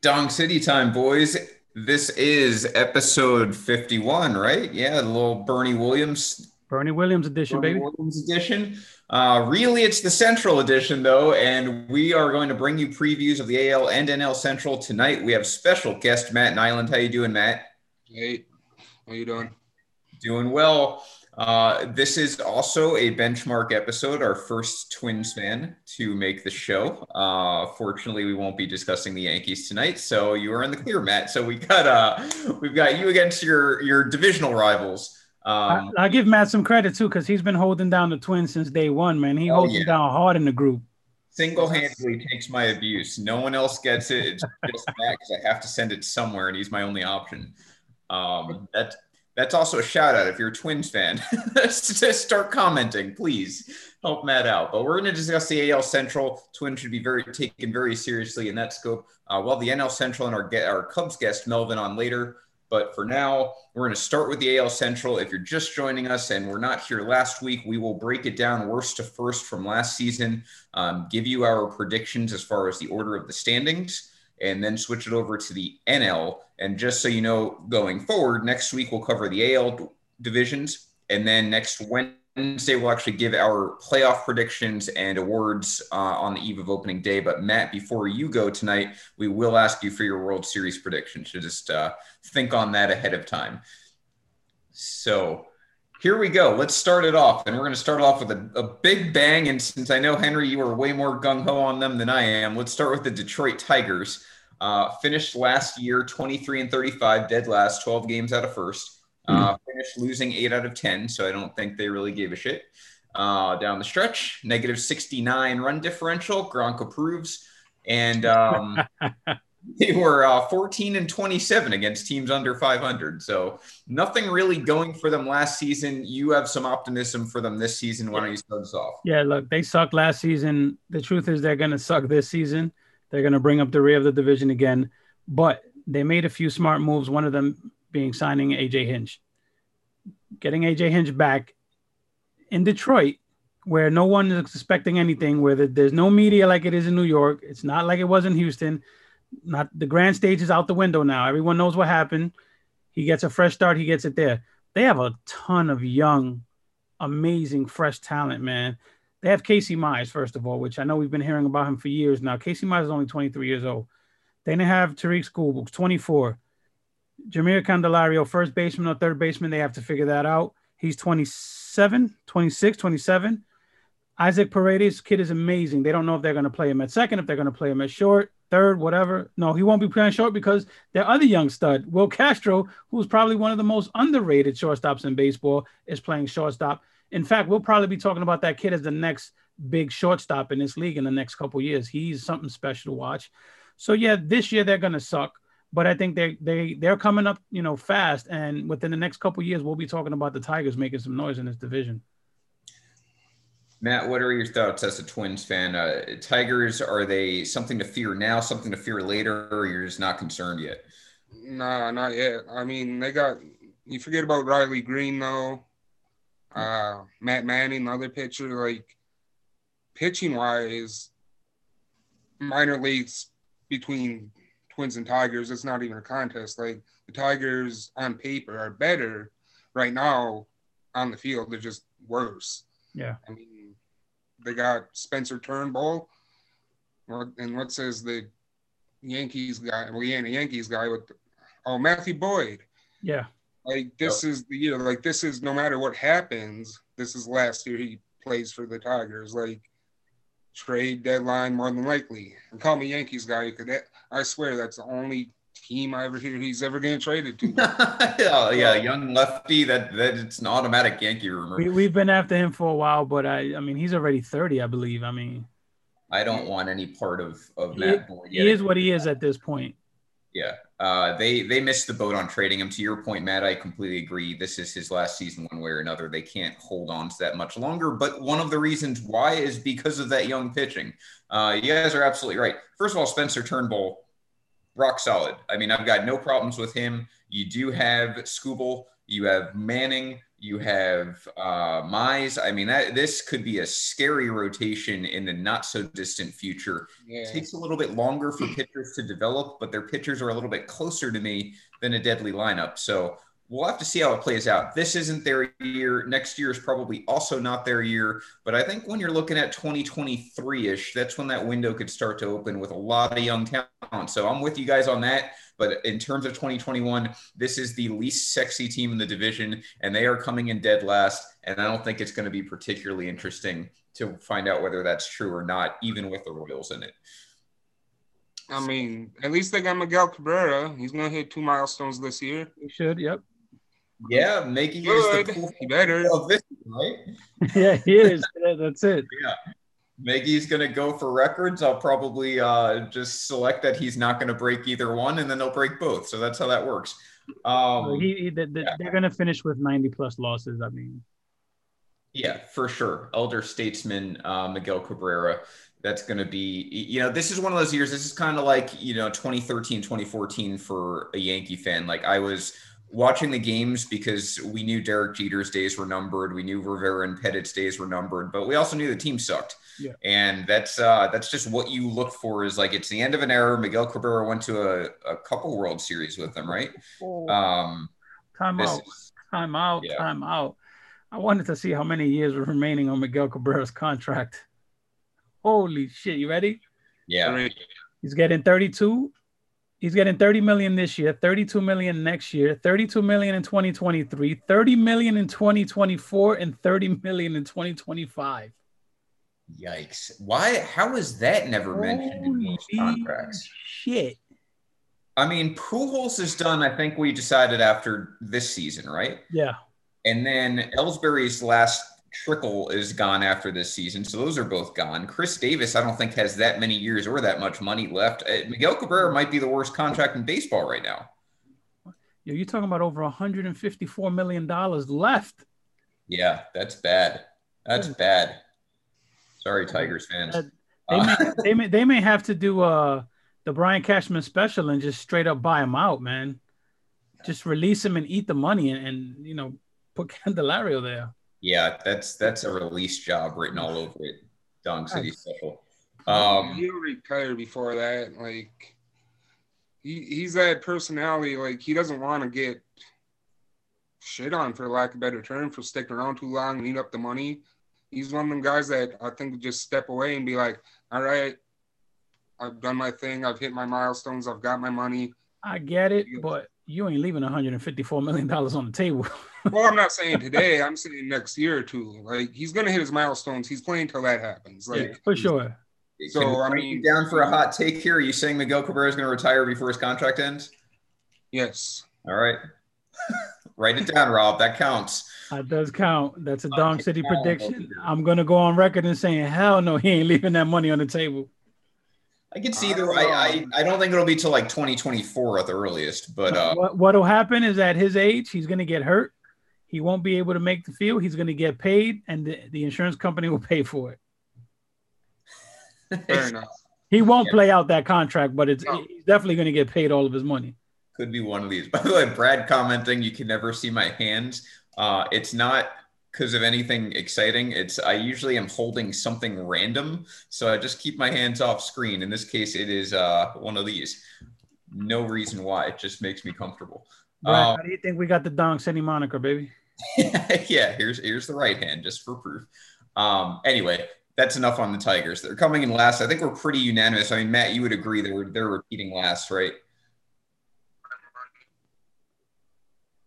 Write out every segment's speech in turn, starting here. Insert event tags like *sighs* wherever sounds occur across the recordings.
Dong City time, boys. This is episode 51, right? Yeah, the little Bernie Williams. Bernie Williams edition, Bernie baby. Williams edition. Uh, really, it's the Central edition, though, and we are going to bring you previews of the AL and NL Central tonight. We have special guest Matt Nyland. How you doing, Matt? Hey, how you doing? Doing well. Uh, this is also a benchmark episode, our first Twins fan to make the show. Uh, fortunately, we won't be discussing the Yankees tonight, so you are in the clear, Matt. So we got uh, we've got you against your your divisional rivals. Um, I, give Matt some credit too because he's been holding down the Twins since day one. Man, he oh, holds yeah. them down hard in the group. Single-handedly takes my abuse. No one else gets it. It's just Matt because I have to send it somewhere, and he's my only option. Um, that that's also a shout out if you're a Twins fan. *laughs* start commenting, please help Matt out. But we're going to discuss the AL Central. Twins should be very taken very seriously in that scope. Uh, well, the NL Central and our our Cubs guest Melvin on later. But for now, we're going to start with the AL Central. If you're just joining us and we're not here last week, we will break it down worst to first from last season, um, give you our predictions as far as the order of the standings and then switch it over to the NL. And just so you know, going forward, next week we'll cover the AL divisions. And then next Wednesday, we'll actually give our playoff predictions and awards uh, on the eve of opening day. But Matt, before you go tonight, we will ask you for your World Series prediction. So just uh, think on that ahead of time. So here we go. Let's start it off. And we're going to start off with a, a big bang. And since I know, Henry, you are way more gung ho on them than I am, let's start with the Detroit Tigers. Uh, finished last year 23 and 35, dead last, 12 games out of first. Uh, mm-hmm. Finished losing eight out of 10. So I don't think they really gave a shit. Uh, down the stretch, negative 69 run differential. Gronk approves. And um, *laughs* *laughs* they were uh, 14 and 27 against teams under 500. So nothing really going for them last season. You have some optimism for them this season. Why don't you start us off? Yeah, look, they sucked last season. The truth is they're going to suck this season. They're going to bring up the rear of the division again. But they made a few smart moves. One of them being signing AJ Hinch, getting AJ Hinch back in Detroit where no one is expecting anything, where there's no media like it is in New York. It's not like it was in Houston not the grand stage is out the window now. Everyone knows what happened. He gets a fresh start. He gets it there. They have a ton of young, amazing, fresh talent, man. They have Casey Mize, first of all, which I know we've been hearing about him for years now. Casey Mize is only 23 years old. Then they have Tarik Skubal, 24. Jeimer Candelario, first baseman or third baseman, they have to figure that out. He's 27, 26, 27. Isaac Paredes, kid is amazing. They don't know if they're going to play him at second, if they're going to play him at short third, whatever. No, he won't be playing short because their other young stud, Will Castro, who's probably one of the most underrated shortstops in baseball, is playing shortstop. In fact, we'll probably be talking about that kid as the next big shortstop in this league in the next couple years. He's something special to watch. So yeah, this year they're gonna suck, but I think they they they're coming up, you know, fast. And within the next couple years, we'll be talking about the Tigers making some noise in this division. Matt, what are your thoughts as a Twins fan? Uh, Tigers, are they something to fear now, something to fear later, or you're just not concerned yet? Nah, not yet. I mean, they got, you forget about Riley Greene though. Uh, Matt Manning, another pitcher. Like, pitching wise, minor leagues between Twins and Tigers, it's not even a contest. Like, the Tigers on paper are better right now on the field. They're just worse. Yeah. I mean, they got Spencer Turnbull, and what says the Yankees guy? Well, yeah, the Yankees guy with oh Matthew Boyd. Yeah. Like this is the you know like this is no matter what happens, this is last year he plays for the Tigers. Like trade deadline more than likely. And call me Yankees guy because I swear that's the only team I ever hear he's ever getting traded to. *laughs* yeah, yeah, young lefty. That that it's an automatic Yankee rumor. We, we've been after him for a while, but I I mean he's already thirty, I believe. I mean, I don't want any part of of he, Matt Boyd. He is what he is at this point. Yeah, uh, they they missed the boat on trading him. To your point, Matt, I completely agree. This is his last season, one way or another. They can't hold on to that much longer. But one of the reasons why is because of that young pitching. Uh, you guys are absolutely right. First of all, Spencer Turnbull rock solid. I mean, I've got no problems with him. You do have Skubal, you have Manning, You have uh, Mize. I mean, that this could be a scary rotation in the not so distant future. Yeah. It takes a little bit longer for pitchers to develop, but their pitchers are a little bit closer to me than a deadly lineup. So we'll have to see how it plays out. This isn't their year. Next year is probably also not their year. But I think when you're looking at 2023 ish, that's when that window could start to open with a lot of young talent. So I'm with you guys on that. But in terms of 2021, this is the least sexy team in the division, and they are coming in dead last. And I don't think it's going to be particularly interesting to find out whether that's true or not, even with the Royals in it. I mean, at least they got Miguel Cabrera. He's gonna hit two milestones this year. He should. Yep. Yeah, making Good. is the cool He better. *laughs* of this, right? *laughs* yeah, he is. That's it. Yeah. Maggie's gonna go for records. I'll probably uh, just select that he's not gonna break either one, and then they'll break both. So that's how that works. Um, he, he, they- they- yeah. They're gonna finish with 90 plus losses. I mean, yeah, for sure. Elder statesman uh, Miguel Cabrera. That's going to be, you know, this is one of those years. This is kind of like, you know, 2013, 2014 for a Yankee fan. Like I was watching the games because we knew Derek Jeter's days were numbered. We knew Rivera and Pettitte's days were numbered, but we also knew the team sucked. Yeah. And that's uh, that's just what you look for is like it's the end of an era. Miguel Cabrera went to a, a couple World Series with them, right? Um, time this out, is, time out, yeah. time out. I wanted to see how many years were remaining on Miguel Cabrera's contract. Holy shit! You ready? yeah, He's getting 32. He's getting 30 million this year, 32 million next year, 32 million in 2023, 30 million in 2024, and 30 million in 2025. yikes! Why? How is that never mentioned in most contracts? Shit. I mean, Pujols is done. I think we decided after this season, right? Yeah. And then Ellsbury's last trickle is gone after this season, so those are both gone. Chris Davis, I don't think has that many years or that much money left. Uh, Miguel Cabrera might be the worst contract in baseball right now. Yo, you're talking about over 154 million dollars left. Yeah, that's bad. That's bad. Sorry, Tigers fans. That- They Uh, may, *laughs* they may they may have to do uh the Brian Cashman special and just straight up buy him out, man. Just release him and eat the money and, and you know put *laughs* Candelario there. Yeah, that's that's a release job written all over it. Dong City special. Um, He'll retire before that. Like he he's that personality. Like he doesn't want to get shit on, for lack of a better term, for sticking around too long and eat up the money. He's one of them guys that I think would just step away and be like, "All right, I've done my thing. I've hit my milestones. I've got my money." I get it, but you ain't leaving 154 million dollars on the table. *laughs* Well, I'm not saying today. I'm saying next year or two. Like he's gonna hit his milestones. He's playing till that happens. Like yeah, for sure. So, can I mean- you down for a hot take here. Are you saying Miguel Cabrera is going to retire before his contract ends? yes. All right. *laughs* Write it down, Rob. That counts. That does count. That's a I'll Dong City prediction. I'm gonna go on record and saying, hell no, he ain't leaving that money on the table. I can see I either don't way. know. I, I don't think it'll be till like 2024 at the earliest, but uh, what what'll happen is at his age, he's gonna get hurt. He won't be able to make the field. He's gonna get paid, and the, the insurance company will pay for it. Fair enough. *laughs* He won't Yeah. play out that contract, but it's No. he's definitely gonna get paid all of his money. could be one of these. *laughs* By the way, Brad commenting, you can never see my hands. Uh, it's not because of anything exciting. It's I usually am holding something random, so I just keep my hands off screen. In this case, it is uh, one of these. No reason why. It just makes me comfortable. Brad, Um, how do you think we got the Dong City moniker, baby? *laughs* yeah, here's here's the right hand just for proof. Um, anyway, that's enough on the Tigers. They're coming in last. I think we're pretty unanimous. I mean, Matt, you would agree they're they're repeating last, right?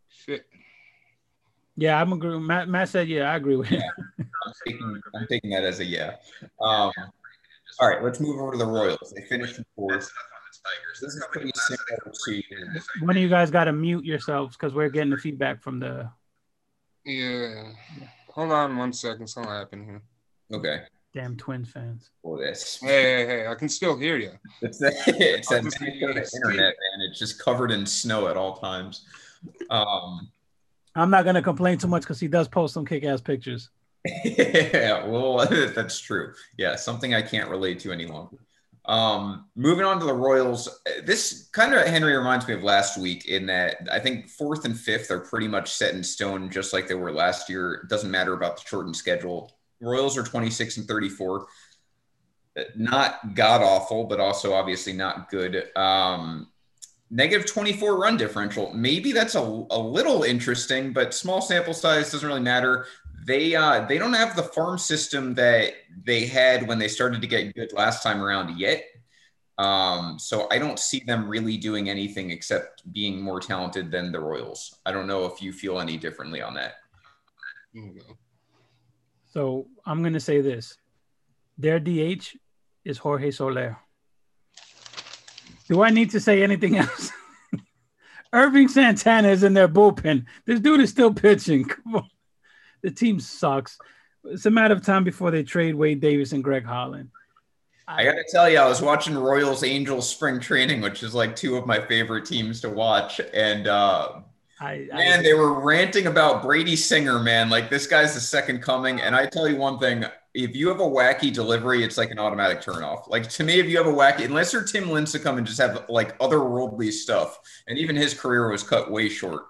Shit. Yeah, I'm agree. Matt, Matt said, yeah, I agree with him. I'm taking I'm taking that as a yeah. Um, all right, let's move over to the Royals. They finished in fourth. This is pretty similar to One of you guys got to mute yourselves because we're getting the feedback from the. Yeah. Hold on one second. Something happened here. okay. Damn twin fans. Well, this Hey, hey, hey! I can still hear you. it's that it's that just make Minnesota it internet man. It's just covered in snow at all times. Um, I'm not gonna complain too much because he does post some kick-ass pictures. *laughs* yeah, well, *laughs* that's true. Yeah, something I can't relate to any longer. Um, moving on to the Royals, this kind of Henry reminds me of last week in that I think fourth and fifth are pretty much set in stone, just like they were last year. It doesn't matter about the shortened schedule. Royals are 26 and 34. Not god awful, but also obviously not good. Um, negative 24 run differential. Maybe that's a, a little interesting, but small sample size doesn't really matter. They uh, they don't have the farm system that they had when they started to get good last time around yet. Um, so I don't see them really doing anything except being more talented than the Royals. I don't know if you feel any differently on that. So I'm going to say this: their DH is Jorge Soler. Do I need to say anything else? *laughs* Ervin Santana is in their bullpen. This dude is still pitching. *laughs* Come on. The team sucks. It's a matter of time before they trade Wade Davis and Greg Holland. I got to tell you, I was watching Royals Angels spring training, which is like two of my favorite teams to watch. And uh, I, I, man, they were ranting about Brady Singer, man. Like this guy's the second coming. And I tell you one thing, if you have a wacky delivery, it's like an automatic turnoff. Like to me, if you have a wacky, unless you're Tim Lincecum and just have like otherworldly stuff, and even his career was cut way short.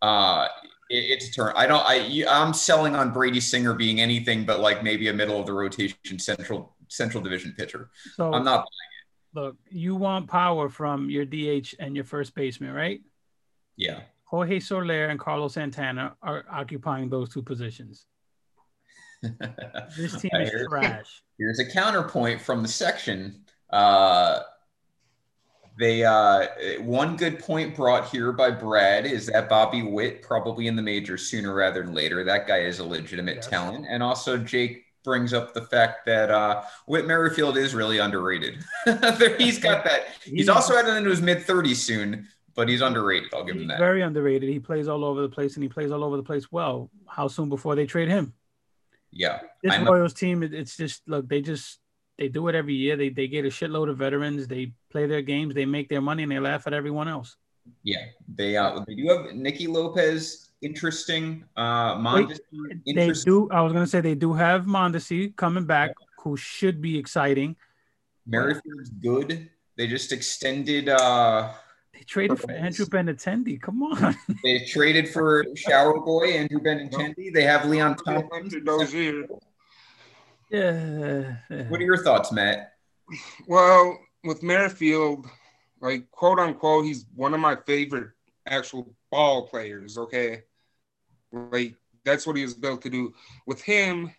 Uh, it, it's a turn. I don't. I I'm selling on Brady Singer being anything but like maybe a middle of the rotation central central division pitcher. So I'm not. Look, you want power from your DH and your first baseman, right? Yeah. Jorge Soler and Carlos Santana are occupying those two positions. This team is here's, trash. Here's a counterpoint from the section. Uh, they uh, one good point brought here by Brad is that Bobby Witt probably in the majors sooner rather than later. That guy is a legitimate yes. talent, and also Jake brings up the fact that uh, Whit Merrifield is really underrated. *laughs* he's got that. He's also heading into his mid 30s soon, but he's underrated. I'll give him that. Very underrated. He plays all over the place, and he plays all over the place well. How soon before they trade him? Yeah. This I'm Royals a- team, it's just look, they just they do it every year. They they get a shitload of veterans. They play their games. They make their money, and they laugh at everyone else. Yeah, they uh they do have Nicky Lopez. Interesting. Uh, Mondesi, interesting. They do. I was gonna say they do have Mondesi coming back, yeah. who should be exciting. Merrifield's good. They just extended. uh traded for Andrew Benintendi. Come on. *laughs* they traded for Shower Boy, Andrew Benintendi. They have Leon Thompson. Yeah. What are your thoughts, Matt? Well, with Merrifield, like quote unquote, he's one of my favorite actual ball players. Okay. Like that's what he was built to do. With him,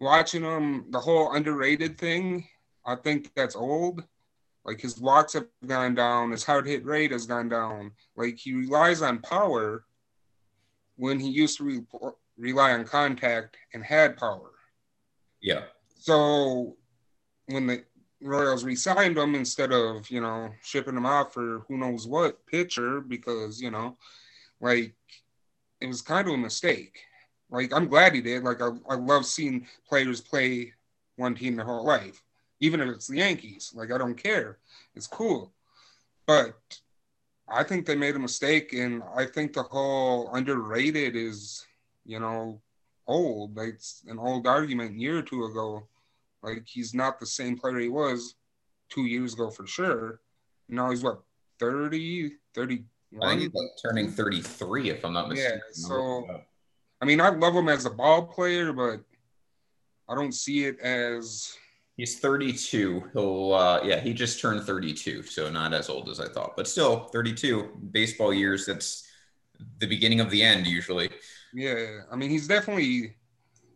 watching him, the whole underrated thing, I think that's old. Like his walks have gone down, his hard hit rate has gone down. Like he relies on power when he used to re- rely on contact and had power. Yeah. So when the Royals re-signed him instead of you know shipping him out for who knows what pitcher because you know like it was kind of a mistake. Like I'm glad he did. Like I, I love seeing players play one team their whole life even if it's the Yankees. Like I don't care. It's cool. But I think they made a mistake and I think the whole underrated is, you know, old. Like it's an old argument a year or two ago. Like he's not the same player he was two years ago for sure. Now he's what 30, 31? I think he's like turning 33 if I'm not mistaken. Yeah, so I mean I love him as a ball player, but I don't see it as He's 32. He'll, uh, yeah, he just turned 32, so not as old as I thought, but still 32. Baseball years, that's the beginning of the end usually. Yeah, I mean, he's definitely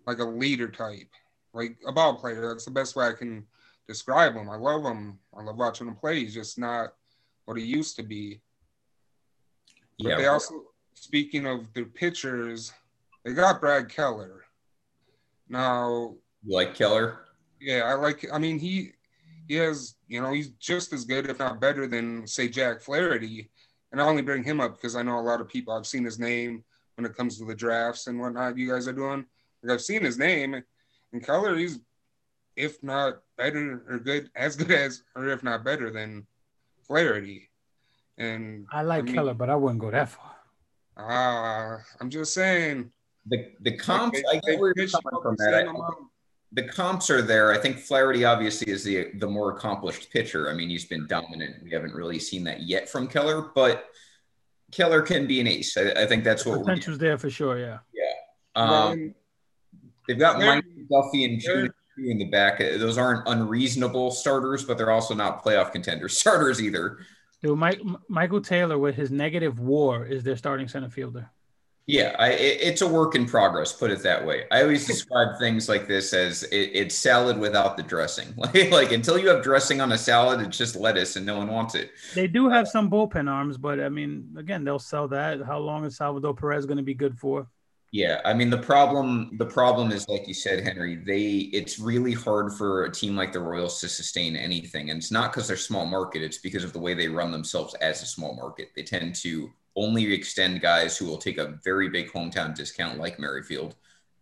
like a leader type, like a ball player. That's the best way I can describe him. I love him. I love watching him play. He's just not what he used to be. But yeah. they also, speaking of their pitchers, they got Brad Keller. Now, you like Keller? Yeah, I like. I mean, he he has you know he's just as good, if not better, than say Jack Flaherty. And I only bring him up because I know a lot of people. I've seen his name when it comes to the drafts and whatnot. You guys are doing. Like I've seen his name, and Keller. He's if not better or good, as good as, or if not better than Flaherty. And I like I mean, Keller, but I wouldn't go that far. Ah, uh, I'm just saying. The the comps, like, I get where you're coming from that. The comps are there. I think Flaherty obviously is the the more accomplished pitcher. I mean, he's been dominant. We haven't really seen that yet from Keller, but Keller can be an ace. I, I think that's what the potential's there for sure. Yeah. Yeah. Um, they've got Mike Duffy and June in the back. Those aren't unreasonable starters, but they're also not playoff contender *laughs* starters either. Dude, Mike, Michael Taylor with his negative WAR is their starting center fielder. Yeah, I, it, it's a work in progress. Put it that way. I always *laughs* describe things like this as it, it's salad without the dressing. *laughs* Like, like until you have dressing on a salad, it's just lettuce, and no one wants it. They do have some bullpen arms, but I mean, again, they'll sell that. How long is Salvador Perez going to be good for? Yeah, I mean the problem the problem is like you said, Henry. They it's really hard for a team like the Royals to sustain anything, and it's not because they're small market. It's because of the way they run themselves as a small market. They tend to only extend guys who will take a very big hometown discount like Merrifield.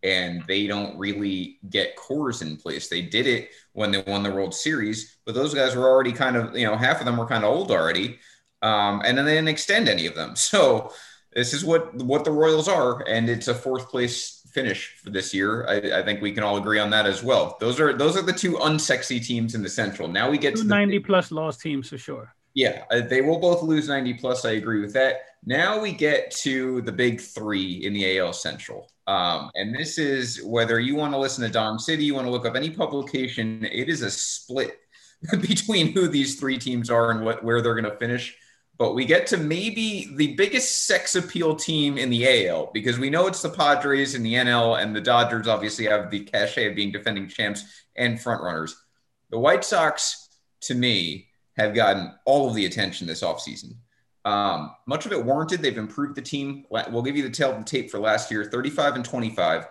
And they don't really get cores in place. They did it when they won the World Series, but those guys were already kind of, you know, half of them were kind of old already. Um, and then they didn't extend any of them. *laughs* So this is what what the Royals are, and it's a fourth place finish for this year. I, I, think we can all agree on that as well. Those are those are the two unsexy teams in the Central. Now we get to 90 plus lost teams for sure. Yeah, uh, they will both lose 90 plus. I agree with that. Now we get to the big three in the AL Central. Um, and this is whether you want to listen to Dong City, you want to look up any publication, it is a split *laughs* between who these three teams are and what where they're going to finish. But we get to maybe the biggest sex appeal team in the AL because we know it's the Padres in the NL, and the Dodgers obviously have the cachet of being defending champs and frontrunners. The White Sox, to me, have gotten all of the attention this offseason. Um, much of it warranted. They've improved the team. We'll give you the tale of the tape for last year 35 and 25.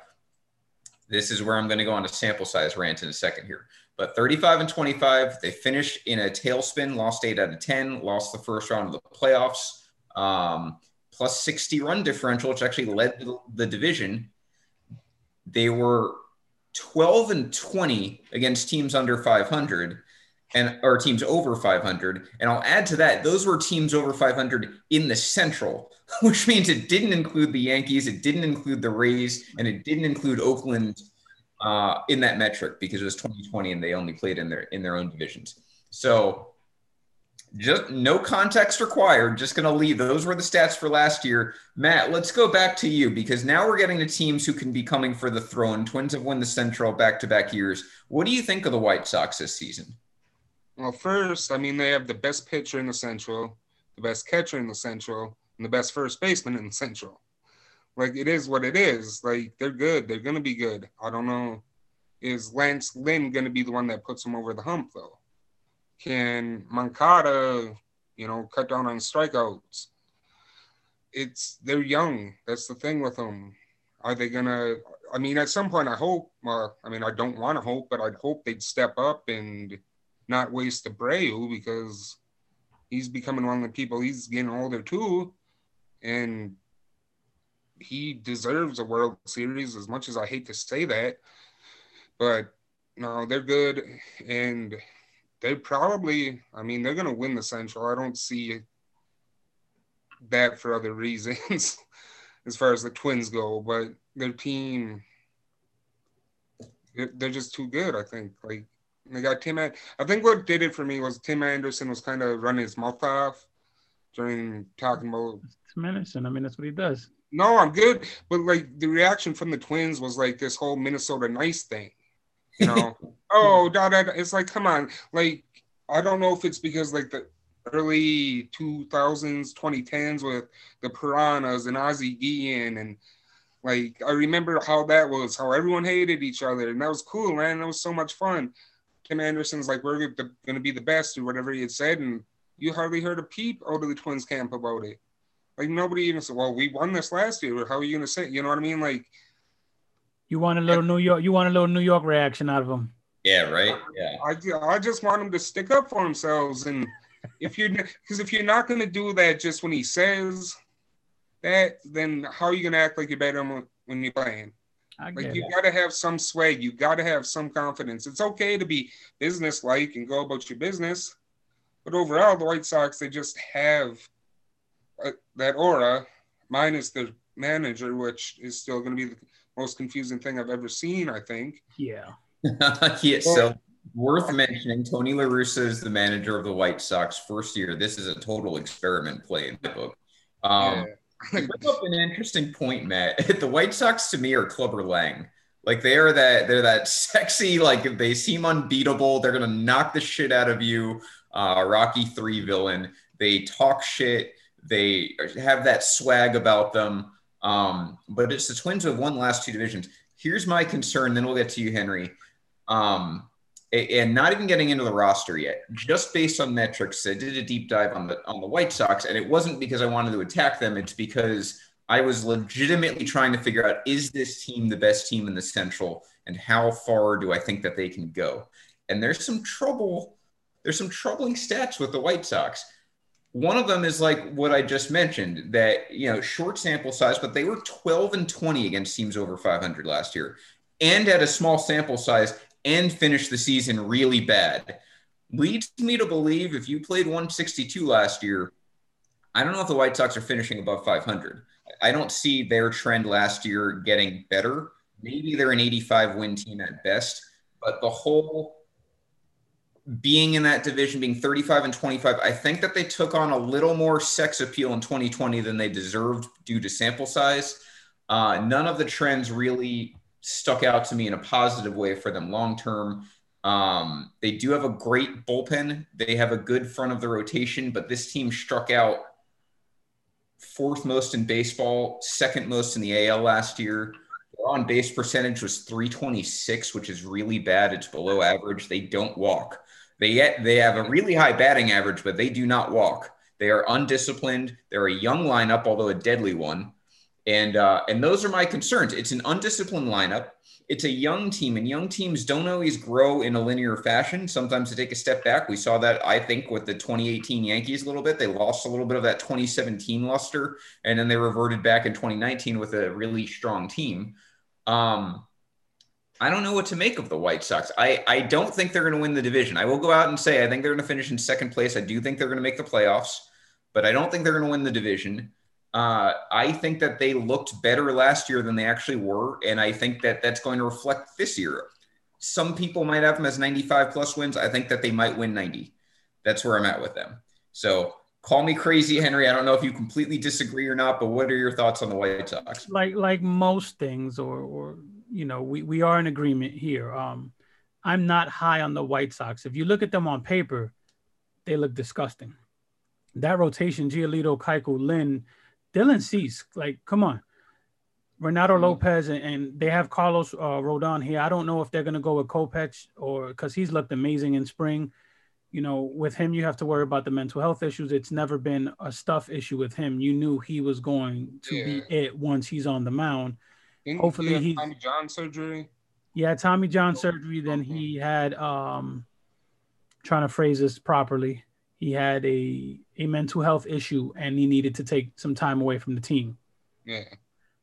This is where I'm going to go on a sample size rant in a second here. But 35 and 25, they finished in a tailspin, lost eight out of 10, lost the first round of the playoffs, um, plus 60 run differential, which actually led the division. They were 12 and 20 against teams under 500 and or teams over 500 and i'll add to that those were teams over 500 in the central *laughs* which means it didn't include the yankees it didn't include the rays and it didn't include oakland uh, in that metric because it was 2020 and they only played in their in their own divisions. So just no context required just going to leave those were the stats for last year. Matt let's go back to you because now we're getting to teams who can be coming for the throne. Twins have won the central back-to-back years. What do you think of the white sox this season well, first, I mean, they have the best pitcher in the Central, the best catcher in the Central, and the best first baseman in the Central. Like, it is what it is. Like, they're good. They're going to be good. I don't know. Is Lance Lynn going to be the one that puts them over the hump, though? Can Moncada, you know, cut down on strikeouts? It's they're young. That's the thing with them. Are they gonna? I mean, at some point, I hope. Uh, I mean, I don't want to hope, but I'd hope they'd step up and not waste Abreu because he's becoming one of the people. He's getting older too, and he deserves a World Series. As much as I hate to say that, but no, they're good, and they probably. I mean, they're gonna win the Central. I don't see that for other *laughs* reasons, as far as the Twins go. But their team, they're just too good. I think. Like they got Tim. I think what did it for me was Tim Anderson was kind of running his mouth off during talking about. Tim Anderson. I mean, that's what he does. No, I'm good, but like the reaction from the Twins was like this whole Minnesota nice thing, you know. *laughs* oh, da, da, da. it's like come on, like I don't know if it's because like the early 2000s, 2010s with the Piranhas and Ozzie Guillen and like I remember how that was, how everyone hated each other, and that was cool, man. That was so much fun. Tim Anderson's like, we're going to be the best or whatever he had said. And you hardly heard a peep out of the Twins camp about it. Like nobody even said, well, we won this last year. Or how are you going to say, you know what I mean? Like, you want a little New York, you want a little New York reaction out of them. Yeah. Right. Yeah. I, I just want them to stick up for themselves. And if you're, because if you're not going to do that just when he says that, then how are you going to act like you're better when you're playing? Like you got to have some swag. You got to have some confidence. It's okay to be business-like and go about your business, but overall, the White Sox they just have uh, that aura, minus the manager, which is still going to be the most confusing thing I've ever seen. I think. Yeah. *laughs* yeah, so worth mentioning, Tony La Russa is the manager of the White Sox first year. This is a total experiment play in the book. Um, yeah. Bring up an interesting point, Matt. *laughs* the White Sox to me are Clubber Lang. Like they are that they're that sexy, like they seem unbeatable. They're gonna knock the shit out of you. Uh, Rocky three villain. They talk shit. They have that swag about them. Um, but it's the Twins who have won the last two divisions. Here's my concern. Then we'll get to you, Henry. Um, and not even getting into the roster yet, just based on metrics. I did a deep dive on the on the White Sox, and it wasn't because I wanted to attack them. It's because I was legitimately trying to figure out is this team the best team in the Central, and how far do I think that they can go? And there's some trouble. There's some troubling stats with the White Sox. One of them is like what I just mentioned that, you know, short sample size, but they were 12 and 20 against teams over 500 last year and at a small sample size and finish the season really bad. Leads me to believe if you played 162 last year, I don't know if the White Sox are finishing above 500. I don't see their trend last year getting better. Maybe they're an 85 win team at best, but the whole being in that division, being 35 and 25, I think that they took on a little more sex appeal in 2020 than they deserved due to sample size. Uh, none of the trends really stuck out to me in a positive way for them long term. Um, they do have a great bullpen. They have a good front of the rotation, but this team struck out fourth most in baseball, second most in the AL last year. Their on base percentage was 326, which is really bad. It's below average. They don't walk. They yet they have a really high batting average, but they do not walk. They are undisciplined. They're a young lineup, although a deadly one. And uh, and those are my concerns. It's an undisciplined lineup. It's a young team, and young teams don't always grow in a linear fashion. Sometimes they take a step back. We saw that, I think, with the 2018 Yankees a little bit. They lost a little bit of that 2017 luster, and then they reverted back in 2019 with a really strong team. Um, I don't know what to make of the White Sox. I, I don't think they're going to win the division. I will go out and say I think they're going to finish in second place. I do think they're going to make the playoffs, but I don't think they're going to win the division. Uh, I think that they looked better last year than they actually were, and I think that that's going to reflect this year. Some people might have them as 95 plus wins. I think that they might win 90. That's where I'm at with them. So call me crazy, Henry. I don't know if you completely disagree or not, but what are your thoughts on the White Sox? Like like most things, or or you know, we, we are in agreement here. Um, I'm not high on the White Sox. If you look at them on paper, they look disgusting. That rotation, Giolito, Keuchel, Lynn, Dylan Cease, like, come on. Renato mm-hmm. Lopez and, and, they have Carlos uh, Rodon here. I don't know if they're going to go with Kopech or because he's looked amazing in spring. You know, with him, you have to worry about the mental health issues. It's never been a stuff issue with him. You knew he was going to yeah. be it once he's on the mound. Didn't Hopefully he Tommy John surgery. Yeah, Tommy John surgery. Then he had um trying to phrase this properly. He had a a mental health issue and he needed to take some time away from the team. Yeah.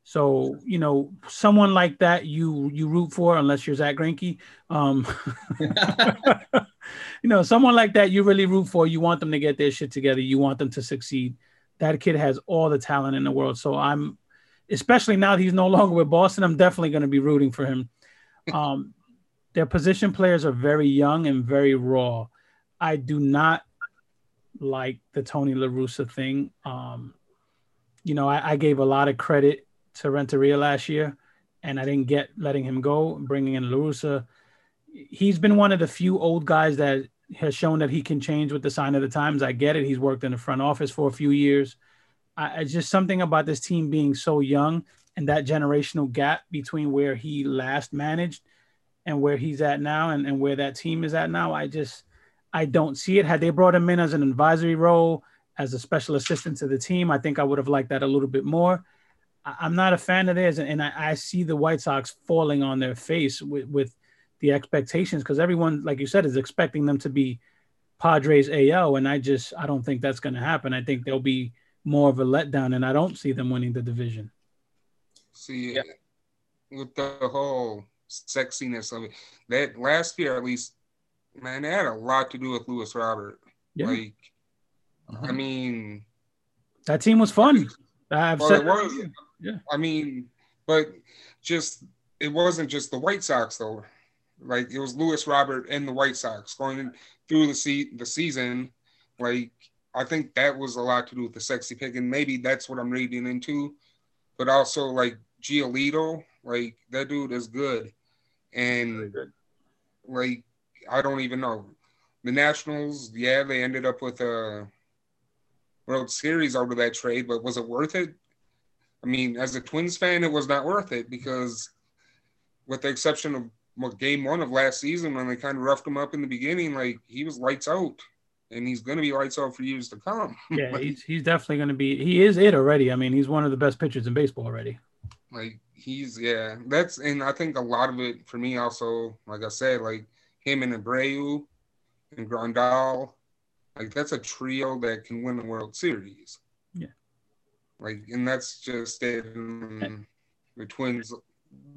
So you know, someone like that you you root for, unless you're Zack Greinke. Um, *laughs* *laughs* you know, someone like that you really root for. You want them to get their shit together. You want them to succeed. That kid has all the talent in the world. So I'm especially now that he's no longer with Boston, I'm definitely going to be rooting for him. Um, their position players are very young and very raw. I do not like the Tony La Russa thing. Um, you know, I, I, gave a lot of credit to Renteria last year, and I didn't get letting him go, bringing in La Russa. He's been one of the few old guys that has shown that he can change with the sign of the times. I get it. He's worked in the front office for a few years. I, it's just something about this team being so young and that generational gap between where he last managed and where he's at now and, and where that team is at now. I just I don't see it. Had they brought him in as an advisory role, as a special assistant to the team, I think I would have liked that a little bit more. I, am not a fan of theirs, and, and I, I, see the White Sox falling on their face with, with the expectations because everyone, like you said, is expecting them to be Padres AL, and I just I don't think that's going to happen. I think they'll be more of a letdown, and I don't see them winning the division. See, yeah. with the whole sexiness of it, that last year at least, man, it had a lot to do with Luis Robert. Yeah. Like, uh-huh. I mean, that team was fun. I've well, said, it was. Yeah. I mean, but just it wasn't just the White Sox though. Like it was Luis Robert and the White Sox going through the se- the season. Like I think that was a lot to do with the sexy pick, and maybe that's what I'm reading into. But also like Giolito, like that dude is good, and good. like I don't even know the Nationals. Yeah, they ended up with a World Series over that trade, but was it worth it? I mean, as a Twins fan, it was not worth it because, with the exception of well, game one of last season when they kind of roughed him up in the beginning, like he was lights out, and he's going to be lights out for years to come. *laughs* Yeah, like, he's he's definitely going to be. He is it already. I mean, he's one of the best pitchers in baseball already. like he's yeah, that's and I think a lot of it for me also, like I said, like him and Abreu and Grandal, like that's a trio that can win the World Series. Yeah. Like, and that's just it. And the Twins.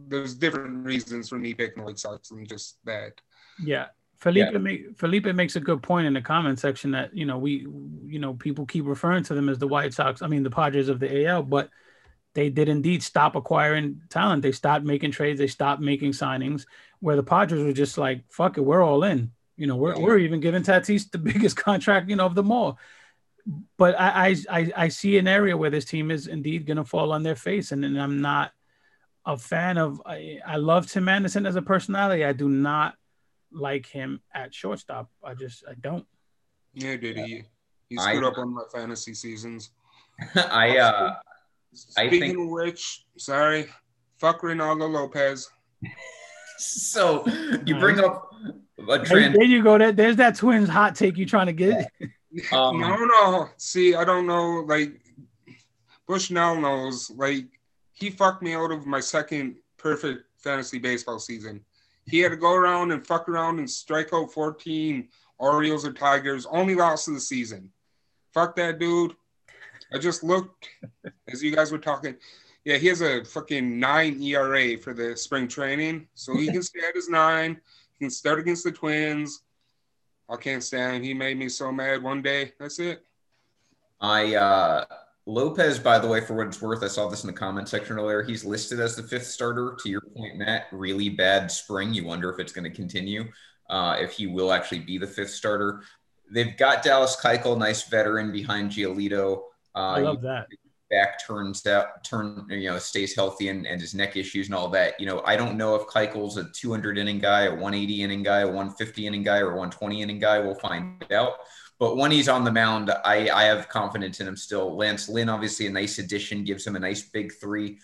There's different reasons for me picking the White Sox than just that. Yeah. Felipe Yeah. Make, Felipe makes a good point in the comment section that you know we you know people keep referring to them as the White Sox. I mean the Padres of the AL, but they did indeed stop acquiring talent. They stopped making trades. They stopped making signings. Where the Padres were just like, "Fuck it, we're all in." You know, we're, Yeah. we're even giving Tatis the *laughs* biggest contract you know of them all. But I I I, I see an area where this team is indeed going to fall on their face, and, and I'm not a fan of. I, I love Tim Anderson as a personality. I do not like him at shortstop. I just I don't. Yeah, did he? He I- screwed up on my fantasy seasons. *laughs* I uh I Speaking think- of which, sorry, fuck Reynaldo Lopez. *laughs* *laughs* so you bring up a There, trend. there you go. There, there's that twins hot take you trying to get. *laughs* Um, no, no. See, I don't know. Like Bushnell knows. Like he fucked me out of my second perfect fantasy baseball season. He had to go around and fuck around and strike out 14 Orioles or Tigers. Only lost of the season. Fuck that dude. I just looked as you guys were talking. Yeah, he has a fucking nine ERA for the spring training, so he can *laughs* stay at his nine. He can start against the Twins. I can't stand him. He made me so mad one day. That's it. I uh Lopez, by the way, for what it's worth, I saw this in the comment section earlier. He's listed as the fifth starter. To your point, Matt, really bad spring. You wonder if it's going to continue, uh, if he will actually be the fifth starter. They've got Dallas Keuchel, nice veteran behind Giolito. Uh, I love that. Back turns out, turn you know, stays healthy and, and his neck issues and all that. You know, I don't know if Keuchel's a 200 inning guy, a 180 inning guy, a 150 inning guy, or a 120 inning guy. We'll find out. But when he's on the mound, I, I have confidence in him still. Lance Lynn, obviously, a nice addition, gives him a nice big three.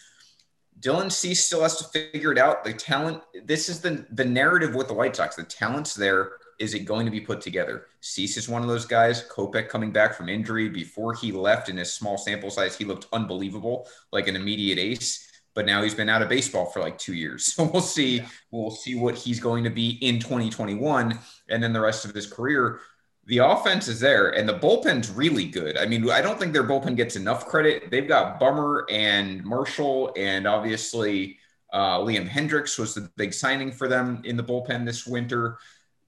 Dylan Cease still has to figure it out. The talent, this is the the narrative with the White Sox. The talent's there. Is it going to be put together? Cease is one of those guys. Kopech coming back from injury before he left in his small sample size, he looked unbelievable, like an immediate ace. But now he's been out of baseball for like two years. *laughs* So we'll see. We'll see what he's going to be in 2021 and then the rest of his career. The offense is there and the bullpen's really good. I mean, I don't think their bullpen gets enough credit. They've got Bummer and Marshall, and obviously uh, Liam Hendriks was the big signing for them in the bullpen this winter